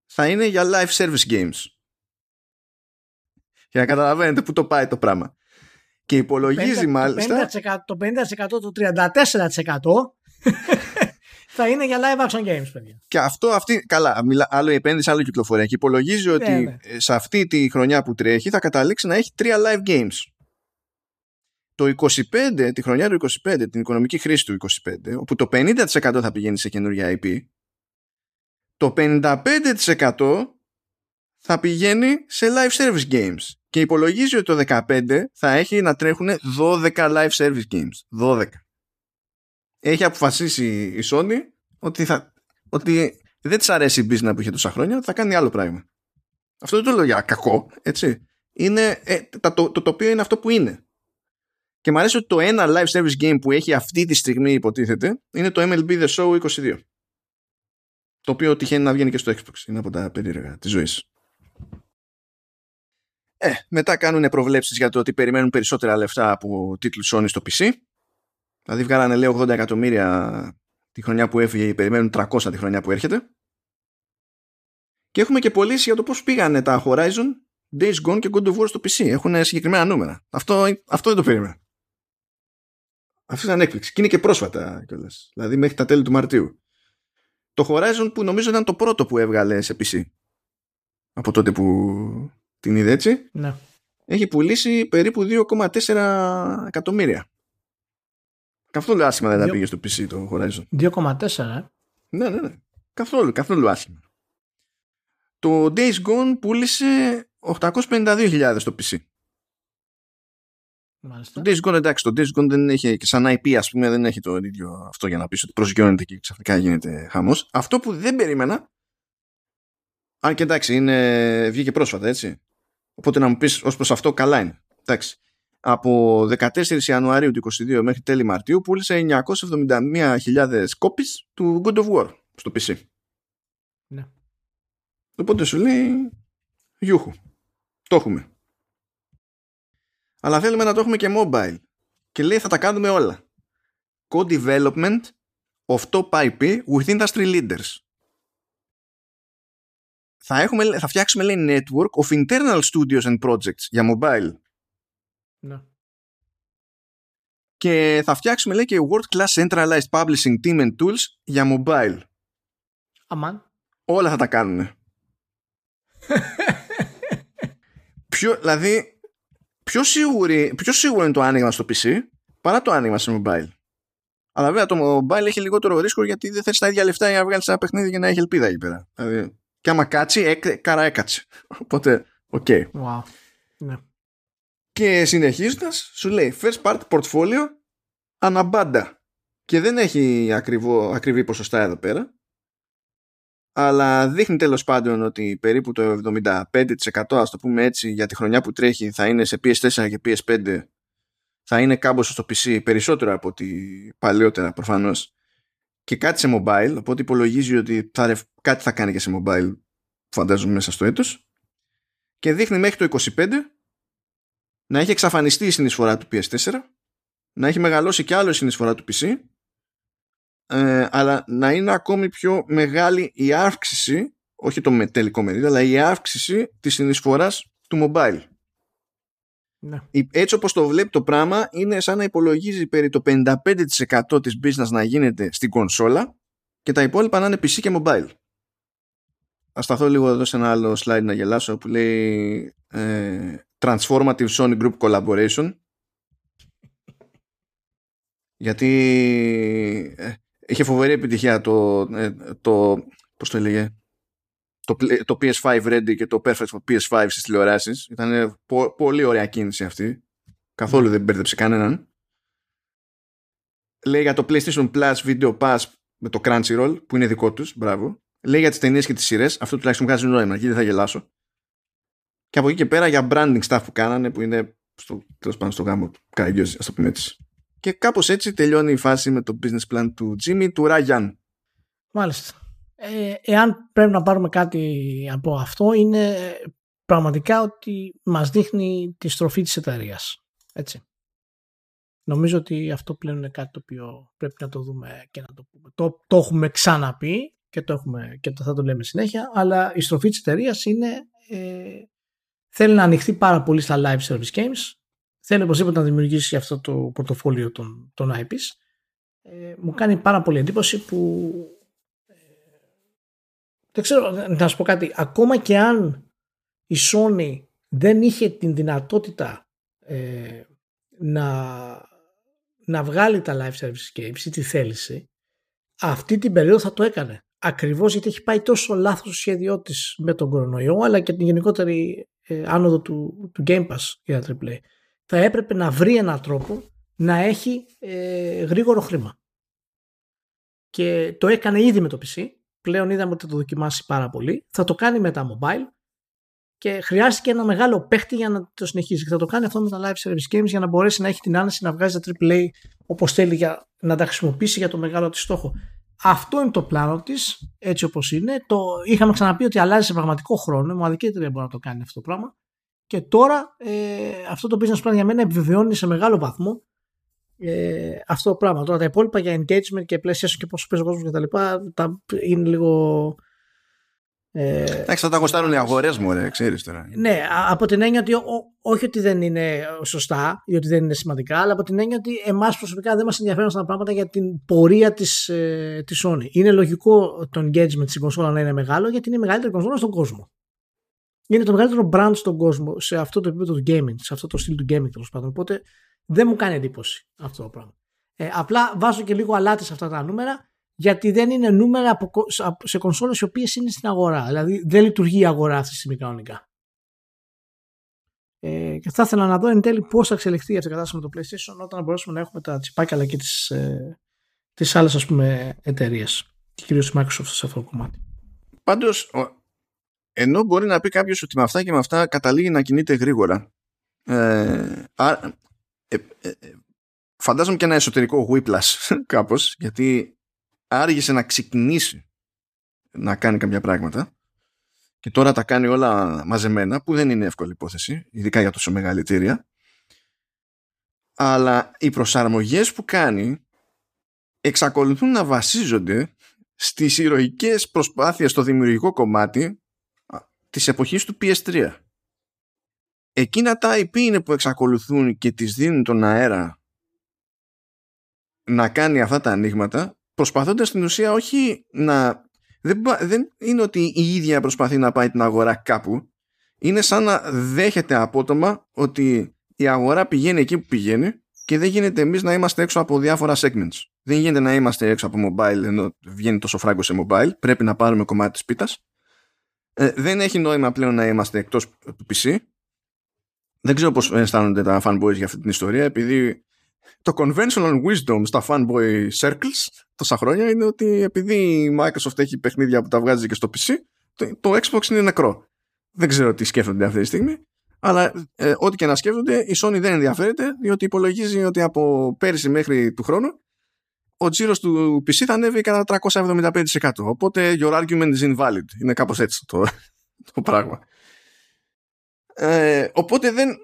Speaker 1: θα είναι για live service games. Για να καταλαβαίνετε πού το πάει το πράγμα. Και υπολογίζει 50, μάλιστα...
Speaker 2: Το 50%, το 34% θα είναι για live action games, παιδιά.
Speaker 1: Και αυτό, αυτή, καλά, άλλο η επένδυση, άλλο η κυκλοφορία. Και υπολογίζει ότι ναι, ναι. σε αυτή τη χρονιά που τρέχει θα καταλήξει να έχει τρία live games. Το 25, τη χρονιά του 25, την οικονομική χρήση του 25, όπου το 50% θα πηγαίνει σε καινούργια IP, το 55% θα πηγαίνει σε live service games. Και υπολογίζει ότι το 15 θα έχει να τρέχουν 12 live service games. 12 έχει αποφασίσει η Sony ότι, θα, ότι δεν της αρέσει η business που είχε τόσα χρόνια, θα κάνει άλλο πράγμα. Αυτό δεν το λέω για κακό, έτσι. Είναι, ε, το, το, το τοπίο είναι αυτό που είναι. Και μου αρέσει ότι το ένα live service game που έχει αυτή τη στιγμή υποτίθεται είναι το MLB The Show 22. Το οποίο τυχαίνει να βγαίνει και στο Xbox. Είναι από τα περίεργα της ζωής. Ε, μετά κάνουν προβλέψεις για το ότι περιμένουν περισσότερα λεφτά από τίτλους Sony στο PC Δηλαδή βγάλανε λέει 80 εκατομμύρια τη χρονιά που έφυγε, περιμένουν 300 τη χρονιά που έρχεται. Και έχουμε και πωλήσει για το πώς πήγανε τα Horizon, Days Gone και God of War στο PC. Έχουν συγκεκριμένα νούμερα. Αυτό, αυτό δεν το περίμενα. Αυτό ήταν έκπληξη. Και είναι και πρόσφατα κιόλας. Δηλαδή μέχρι τα τέλη του Μαρτίου. Το Horizon που νομίζω ήταν το πρώτο που έβγαλε σε PC. Από τότε που την είδε έτσι.
Speaker 2: Ναι.
Speaker 1: Έχει πουλήσει περίπου 2,4 εκατομμύρια. Καθόλου άσχημα δεν θα πήγε στο PC το Horizon.
Speaker 2: 2,4 ε.
Speaker 1: Ναι, ναι, ναι. Καθόλου, καθόλου άσχημα. Το Days Gone πούλησε 852.000 στο PC.
Speaker 2: Μάλιστα.
Speaker 1: Το Days Gone εντάξει, το Days Gone δεν έχει και σαν IP ας πούμε δεν έχει το ίδιο αυτό για να πεις ότι προσγειώνεται και ξαφνικά γίνεται χαμός. Αυτό που δεν περίμενα αν και εντάξει είναι, βγήκε πρόσφατα έτσι. Οπότε να μου πεις ως προς αυτό καλά είναι. Εντάξει από 14 Ιανουαρίου του 2022 μέχρι τέλη Μαρτίου πούλησε 971.000 κόπης του God of War στο PC.
Speaker 2: Ναι.
Speaker 1: Οπότε σου λέει γιούχου. Το έχουμε. Αλλά θέλουμε να το έχουμε και mobile. Και λέει θα τα κάνουμε όλα. Code development of top IP with industry leaders. Θα, έχουμε, θα φτιάξουμε λέει network of internal studios and projects για mobile
Speaker 2: ναι.
Speaker 1: Και θα φτιάξουμε λέει και World Class Centralized Publishing Team and Tools για mobile.
Speaker 2: Αμάν.
Speaker 1: Όλα θα τα κάνουν. πιο, δηλαδή, πιο, σίγουρη, πιο σίγουρο είναι το άνοιγμα στο PC παρά το άνοιγμα σε mobile. Αλλά βέβαια το mobile έχει λιγότερο ρίσκο γιατί δεν θες τα ίδια λεφτά για να βγάλεις ένα παιχνίδι για να έχει ελπίδα εκεί πέρα. Δηλαδή, και άμα κάτσει, έκ, καραέκατσε. Οπότε, ok. Okay.
Speaker 2: Wow. Ναι.
Speaker 1: Και συνεχίζοντας, σου λέει first party portfolio αναμπάντα. Και δεν έχει ακριβό, ακριβή ποσοστά εδώ πέρα. Αλλά δείχνει τέλος πάντων ότι περίπου το 75% ας το πούμε έτσι για τη χρονιά που τρέχει θα είναι σε PS4 και PS5 θα είναι κάμποσο στο PC περισσότερο από ότι παλαιότερα προφανώς. Και κάτι σε mobile οπότε υπολογίζει ότι θα, κάτι θα κάνει και σε mobile φαντάζομαι μέσα στο έτος. Και δείχνει μέχρι το 25 να έχει εξαφανιστεί η συνεισφορά του PS4 να έχει μεγαλώσει και άλλο η συνεισφορά του PC ε, αλλά να είναι ακόμη πιο μεγάλη η αύξηση όχι το τελικό μερίδιο αλλά η αύξηση της συνεισφοράς του mobile ναι. Έτσι όπως το βλέπει το πράγμα είναι σαν να υπολογίζει περί το 55% της business να γίνεται στην κονσόλα και τα υπόλοιπα να είναι PC και mobile. Ας σταθώ λίγο εδώ σε ένα άλλο slide να γελάσω που λέει ε, Transformative Sony Group Collaboration γιατί ε, είχε φοβερή επιτυχία το, ε, το πώς το έλεγε το, το PS5 Ready και το Perfect for PS5 στις τηλεοράσεις. Ήταν πολύ ωραία κίνηση αυτή. Καθόλου δεν μπέρδεψε κανέναν. Λέει για το PlayStation Plus Video Pass με το Crunchyroll που είναι δικό τους. Μπράβο. Λέει για τις ταινίες και τις σειρές. Αυτό τουλάχιστον βγάζει νόημα. Εκεί δεν θα γελάσω. Και από εκεί και πέρα για branding stuff που κάνανε που είναι στο, τέλος πάντων στο γάμο καγκιόζη, ας το πούμε έτσι. Και κάπως έτσι τελειώνει η φάση με το business plan του Jimmy του Ράγιαν.
Speaker 2: Μάλιστα. Ε, εάν πρέπει να πάρουμε κάτι από αυτό είναι πραγματικά ότι μας δείχνει τη στροφή της εταιρείας. Έτσι. Νομίζω ότι αυτό πλέον είναι κάτι το οποίο πρέπει να το δούμε και να το πούμε. Το, το έχουμε ξαναπεί και, το έχουμε, και το θα το λέμε συνέχεια, αλλά η στροφή της εταιρείας είναι ε, θέλει να ανοιχθεί πάρα πολύ στα live service games, θέλει οπωσδήποτε να δημιουργήσει αυτό το πορτοφόλιο των, των IPs. Ε, μου κάνει πάρα πολύ εντύπωση που δεν ξέρω, να σου πω κάτι. Ακόμα και αν η Sony δεν είχε την δυνατότητα ε, να, να βγάλει τα live service games ή τη θέληση, αυτή την περίοδο θα το έκανε. Ακριβώς γιατί έχει πάει τόσο λάθος το σχέδιό της με τον κορονοϊό αλλά και την γενικότερη ε, άνοδο του, του Game Pass για τα AAA. Θα έπρεπε να βρει έναν τρόπο να έχει ε, γρήγορο χρήμα. Και το έκανε ήδη με το PC πλέον είδαμε ότι θα το δοκιμάσει πάρα πολύ. Θα το κάνει με τα mobile και χρειάστηκε ένα μεγάλο παίχτη για να το συνεχίσει. Και θα το κάνει αυτό με τα live service games για να μπορέσει να έχει την άνεση να βγάζει τα AAA όπως θέλει για να τα χρησιμοποιήσει για το μεγάλο της στόχο. Αυτό είναι το πλάνο της, έτσι όπως είναι. Το είχαμε ξαναπεί ότι αλλάζει σε πραγματικό χρόνο. Η μοναδική εταιρεία μπορεί να το κάνει αυτό το πράγμα. Και τώρα ε, αυτό το business plan για μένα επιβεβαιώνει σε μεγάλο βαθμό ε, αυτό το πράγμα. Τώρα τα υπόλοιπα για engagement και PlayStation και πόσο παίζει ο κόσμος κτλ. Τα, είναι λίγο.
Speaker 1: Ε, Εντάξει, θα τα κοστάρουν οι αγορές μου, ρε, ξέρεις τώρα.
Speaker 2: Ναι, από την έννοια ότι ό, όχι ότι δεν είναι σωστά ή ότι δεν είναι σημαντικά, αλλά από την έννοια ότι εμάς προσωπικά δεν μας ενδιαφέρουν αυτά τα πράγματα για την πορεία της ε, της Sony. Είναι λογικό το engagement στην κονσόλα να είναι μεγάλο, γιατί είναι η μεγαλύτερη κονσόλα στον κόσμο. Είναι το μεγαλύτερο brand στον κόσμο σε αυτό το επίπεδο του gaming, σε αυτό το στυλ του gaming τέλος πάντων. Οπότε δεν μου κάνει εντύπωση αυτό το πράγμα. Ε, απλά βάζω και λίγο αλάτι σε αυτά τα νούμερα γιατί δεν είναι νούμερα από, σε κονσόλες οι οποίες είναι στην αγορά. Δηλαδή δεν λειτουργεί η αγορά αυτή τη στιγμή κανονικά. Ε, και θα ήθελα να δω εν τέλει πώς θα εξελιχθεί αυτή η κατάσταση με το PlayStation όταν μπορέσουμε να έχουμε τα τσιπάκια αλλά και τις, ε, τις άλλες ας πούμε εταιρείες και κυρίως η Microsoft σε αυτό το κομμάτι.
Speaker 1: Πάντως, ενώ μπορεί να πει κάποιος ότι με αυτά και με αυτά καταλήγει να κινείται γρήγορα. Ε, ε, ε, ε, φαντάζομαι και ένα εσωτερικό whiplash κάπως γιατί άργησε να ξεκινήσει να κάνει κάποια πράγματα και τώρα τα κάνει όλα μαζεμένα που δεν είναι εύκολη υπόθεση ειδικά για τόσο μεγάλη εταιρεία. Αλλά οι προσαρμογές που κάνει εξακολουθούν να βασίζονται στις ηρωικές προσπάθειες στο δημιουργικό κομμάτι της εποχής του PS3 εκείνα τα IP είναι που εξακολουθούν και τις δίνουν τον αέρα να κάνει αυτά τα ανοίγματα προσπαθώντας στην ουσία όχι να δεν, δεν είναι ότι η ίδια προσπαθεί να πάει την αγορά κάπου είναι σαν να δέχεται απότομα ότι η αγορά πηγαίνει εκεί που πηγαίνει και δεν γίνεται εμείς να είμαστε έξω από διάφορα segments. Δεν γίνεται να είμαστε έξω από mobile ενώ βγαίνει τόσο φράγκο σε mobile. Πρέπει να πάρουμε κομμάτι της πίτας. Ε, δεν έχει νόημα πλέον να είμαστε εκτός του PC. Δεν ξέρω πώς αισθάνονται τα fanboys για αυτή την ιστορία, επειδή το conventional wisdom στα fanboy circles τόσα χρόνια είναι ότι επειδή η Microsoft έχει παιχνίδια που τα βγάζει και στο PC, το, το Xbox είναι νεκρό. Δεν ξέρω τι σκέφτονται αυτή τη στιγμή. Αλλά ε, ό,τι και να σκέφτονται, η Sony δεν ενδιαφέρεται, διότι υπολογίζει ότι από πέρυσι μέχρι του χρόνου ο τζίρος του PC θα ανέβει κατά 375%. Οπότε your argument is invalid. Είναι κάπως έτσι το, το πράγμα. Ε, οπότε δεν,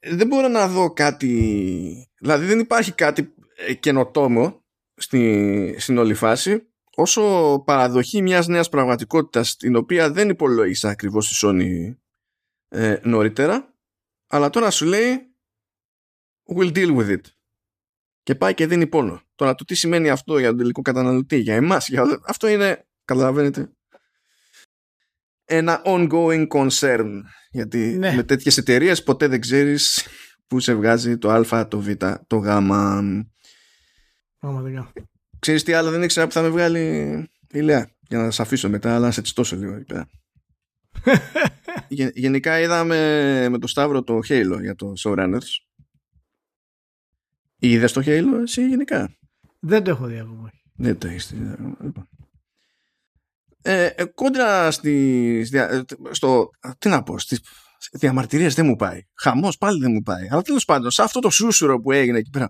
Speaker 1: δεν μπορώ να δω κάτι. Δηλαδή δεν υπάρχει κάτι ε, καινοτόμο στη, στην όλη φάση όσο παραδοχή μιας νέας πραγματικότητας την οποία δεν υπολόγισα ακριβώς η Sony ε, νωρίτερα αλλά τώρα σου λέει we'll deal with it και πάει και δίνει πόνο τώρα το τι σημαίνει αυτό για τον τελικό καταναλωτή για εμάς για... αυτό είναι καταλαβαίνετε ένα ongoing concern γιατί ναι. με τέτοιες εταιρείες ποτέ δεν ξέρεις που σε βγάζει το α, το β, το γ
Speaker 2: Πραγματικά.
Speaker 1: Ξέρεις τι άλλο δεν ήξερα που θα με βγάλει η Λέα για να σε αφήσω μετά αλλά να σε τσιτώσω λίγο εκεί πέρα. γενικά είδαμε με το Σταύρο το Halo για το Showrunners. Είδες το Halo εσύ γενικά;
Speaker 2: Δεν το έχω δει ακόμα.
Speaker 1: Δεν το έχεις δει. Λοιπόν. Ε, ε, κόντρα στις, στο, τι να πω, στις διαμαρτυρίες δεν μου πάει. Χαμός πάλι δεν μου πάει. Αλλά τέλος πάντων, σε αυτό το σούσουρο που έγινε εκεί πέρα,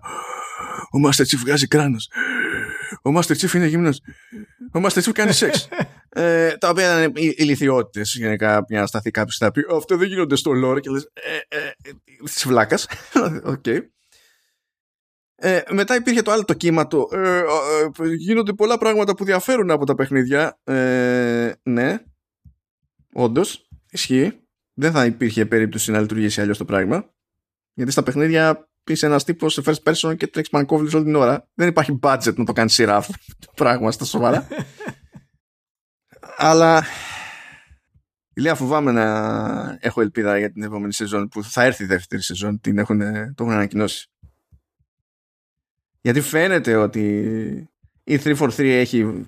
Speaker 1: ο Master Chief βγάζει κράνος. Ο Master Chief είναι γυμνός. Ο Master Chief κάνει σεξ. ε, τα οποία είναι ηλιθιότητες γενικά για να σταθεί κάποιος θα πει Αυτό δεν γίνονται στο lore και λες. Ε, ε, ε, της βλάκας. Οκ. Ε, μετά υπήρχε το άλλο το κύμα το ε, ε, γίνονται πολλά πράγματα που διαφέρουν από τα παιχνίδια ε, ναι όντως, ισχύει δεν θα υπήρχε περίπτωση να λειτουργήσει αλλιώς το πράγμα γιατί στα παιχνίδια είσαι ένας τύπος σε first person και τρέχεις πανικόβλητος όλη την ώρα. Δεν υπάρχει budget να το κάνεις σειρά αυτό το πράγμα στα σοβαρά. Αλλά Ηλία φοβάμαι να έχω ελπίδα για την επόμενη σεζόν που θα έρθει η δεύτερη σεζόν την έχουν, το έχουν ανακοινώσει. Γιατί φαίνεται ότι η 343 έχει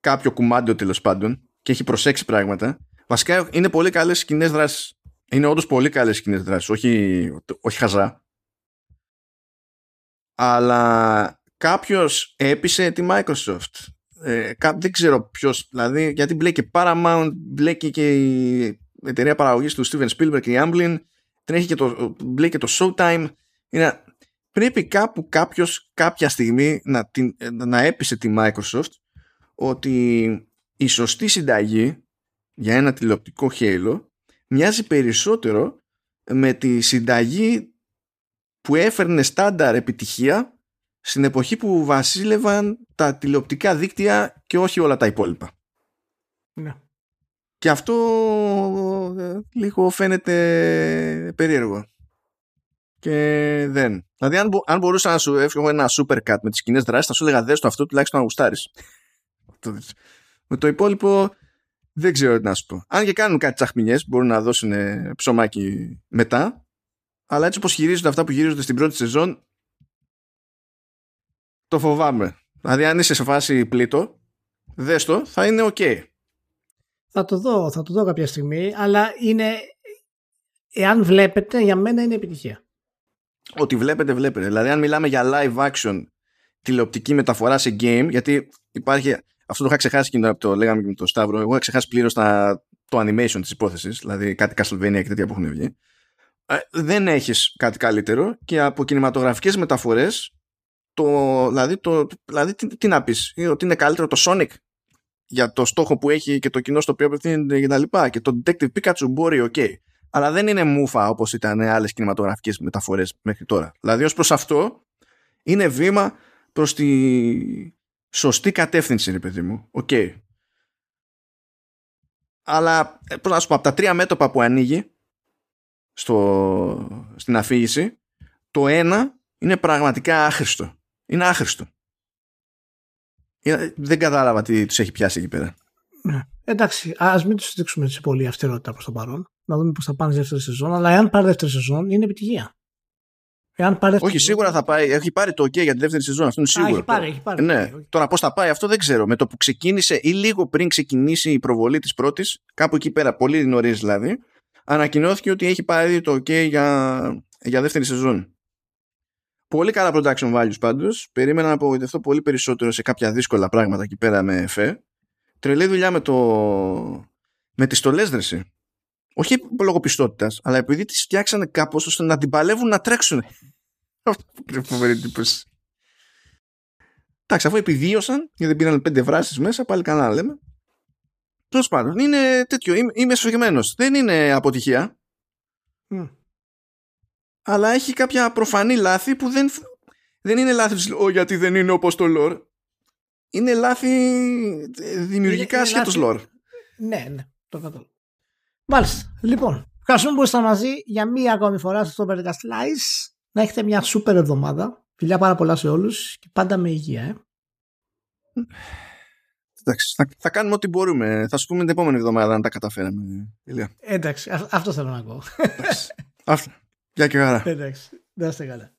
Speaker 1: κάποιο κουμάντιο τέλος πάντων και έχει προσέξει πράγματα. Βασικά είναι πολύ καλές σκηνές δράσει. Είναι όντως πολύ καλές σκηνές δράσει, όχι, όχι χαζά αλλά κάποιος έπεισε τη Microsoft. Ε, δεν ξέρω ποιος, δηλαδή, γιατί μπλέκει Paramount, μπλέκει και η εταιρεία παραγωγής του Steven Spielberg και η Amblin, τρέχει και το, μπλέκει το Showtime. Είναι, πρέπει κάπου κάποιος κάποια στιγμή να, την, να έπεισε τη Microsoft ότι η σωστή συνταγή για ένα τηλεοπτικό χέλο μοιάζει περισσότερο με τη συνταγή που έφερνε στάνταρ επιτυχία στην εποχή που βασίλευαν τα τηλεοπτικά δίκτυα και όχι όλα τα υπόλοιπα.
Speaker 2: Ναι.
Speaker 1: Και αυτό ε, λίγο φαίνεται περίεργο. Και δεν. Δηλαδή, αν, αν μπορούσα να σου έφυγω ένα super cut με τις κοινές δράσεις, θα σου έλεγα δες το αυτό τουλάχιστον να γουστάρεις. με το υπόλοιπο δεν ξέρω τι να σου πω. Αν και κάνουν κάτι τσαχμινιές, μπορούν να δώσουν ψωμάκι μετά. Αλλά έτσι όπως χειρίζονται αυτά που γυρίζονται στην πρώτη σεζόν, το φοβάμαι. Δηλαδή αν είσαι σε φάση πλήτο, δες το, θα είναι ok.
Speaker 2: Θα το δω, θα το δω κάποια στιγμή, αλλά είναι, εάν βλέπετε, για μένα είναι επιτυχία.
Speaker 1: Ότι βλέπετε, βλέπετε. Δηλαδή αν μιλάμε για live action τηλεοπτική μεταφορά σε game, γιατί υπάρχει, αυτό το είχα ξεχάσει και το λέγαμε και με τον Σταύρο, εγώ είχα ξεχάσει πλήρως το animation της υπόθεσης, δηλαδή κάτι Castlevania και τέτοια που έχουν βγει. Ε, δεν έχεις κάτι καλύτερο και από κινηματογραφικές μεταφορές το, δηλαδή, το, δηλαδή τι, τι να πεις ότι είναι καλύτερο το Sonic για το στόχο που έχει και το κοινό στο οποίο απευθύνεται και τα λοιπά και το Detective Pikachu μπορεί ok αλλά δεν είναι μούφα όπως ήταν άλλες κινηματογραφικές μεταφορές μέχρι τώρα. Δηλαδή ως προς αυτό είναι βήμα προς τη σωστή κατεύθυνση ρε παιδί μου. Ok. Okay. αλλά ε, πώς να σου πω από τα τρία μέτωπα που ανοίγει στο, στην αφήγηση το ένα είναι πραγματικά άχρηστο. Είναι άχρηστο. Δεν κατάλαβα τι τους έχει πιάσει εκεί πέρα.
Speaker 2: Ναι. εντάξει ας μην τους δείξουμε σε πολύ αυστηρότητα προς το παρόν να δούμε πώς θα πάνε δεύτερη σεζόν αλλά εάν πάρει δεύτερη σεζόν είναι επιτυχία Εάν πάρει
Speaker 1: Όχι, σίγουρα θα πάει. Έχει πάρει το OK για τη δεύτερη σεζόν. Αυτό είναι σίγουρο.
Speaker 2: Α, έχει πάρει, έχει πάρει.
Speaker 1: Ναι. Τώρα πώς θα πάει αυτό δεν ξέρω. Με το που ξεκίνησε ή λίγο πριν ξεκινήσει η προβολή της πρώτης, κάπου εκεί πέρα, πολύ νωρίς δηλαδή, ανακοινώθηκε ότι έχει πάρει το OK για, για δεύτερη σεζόν. Πολύ καλά production values πάντως. Περίμενα να απογοητευτώ πολύ περισσότερο σε κάποια δύσκολα πράγματα εκεί πέρα με εφέ. Τρελή δουλειά με, το... με τις στολές δρεση. Όχι λόγω πιστότητας, αλλά επειδή τις φτιάξανε κάπως ώστε να την παλεύουν να τρέξουν. Αυτό που φοβερή εντύπωση. Εντάξει, αφού επιδίωσαν γιατί δεν πήραν πέντε βράσεις μέσα, πάλι καλά λέμε. Τέλος πάντων, είναι τέτοιο. Είμαι, είμαι Δεν είναι αποτυχία. Mm αλλά έχει κάποια προφανή λάθη που δεν, δεν είναι λάθη της, γιατί δεν είναι όπως το lore. Είναι λάθη ε, δημιουργικά σχέτως lore.
Speaker 2: Ναι, ναι, το κατάλαβα. Μάλιστα. Λοιπόν, ευχαριστούμε που ήσασταν μαζί για μία ακόμη φορά στο Podcast Slice. Να έχετε μια σούπερ εβδομάδα. Φιλιά πάρα πολλά σε όλους και πάντα με υγεία, ε.
Speaker 1: Εντάξει, θα, θα, κάνουμε ό,τι μπορούμε. Θα σου πούμε την επόμενη εβδομάδα αν τα καταφέραμε.
Speaker 2: Εντάξει, αυτό θέλω να ακούω.
Speaker 1: Αυτό. Γεια και χαρά.
Speaker 2: Εντάξει, να είστε καλά.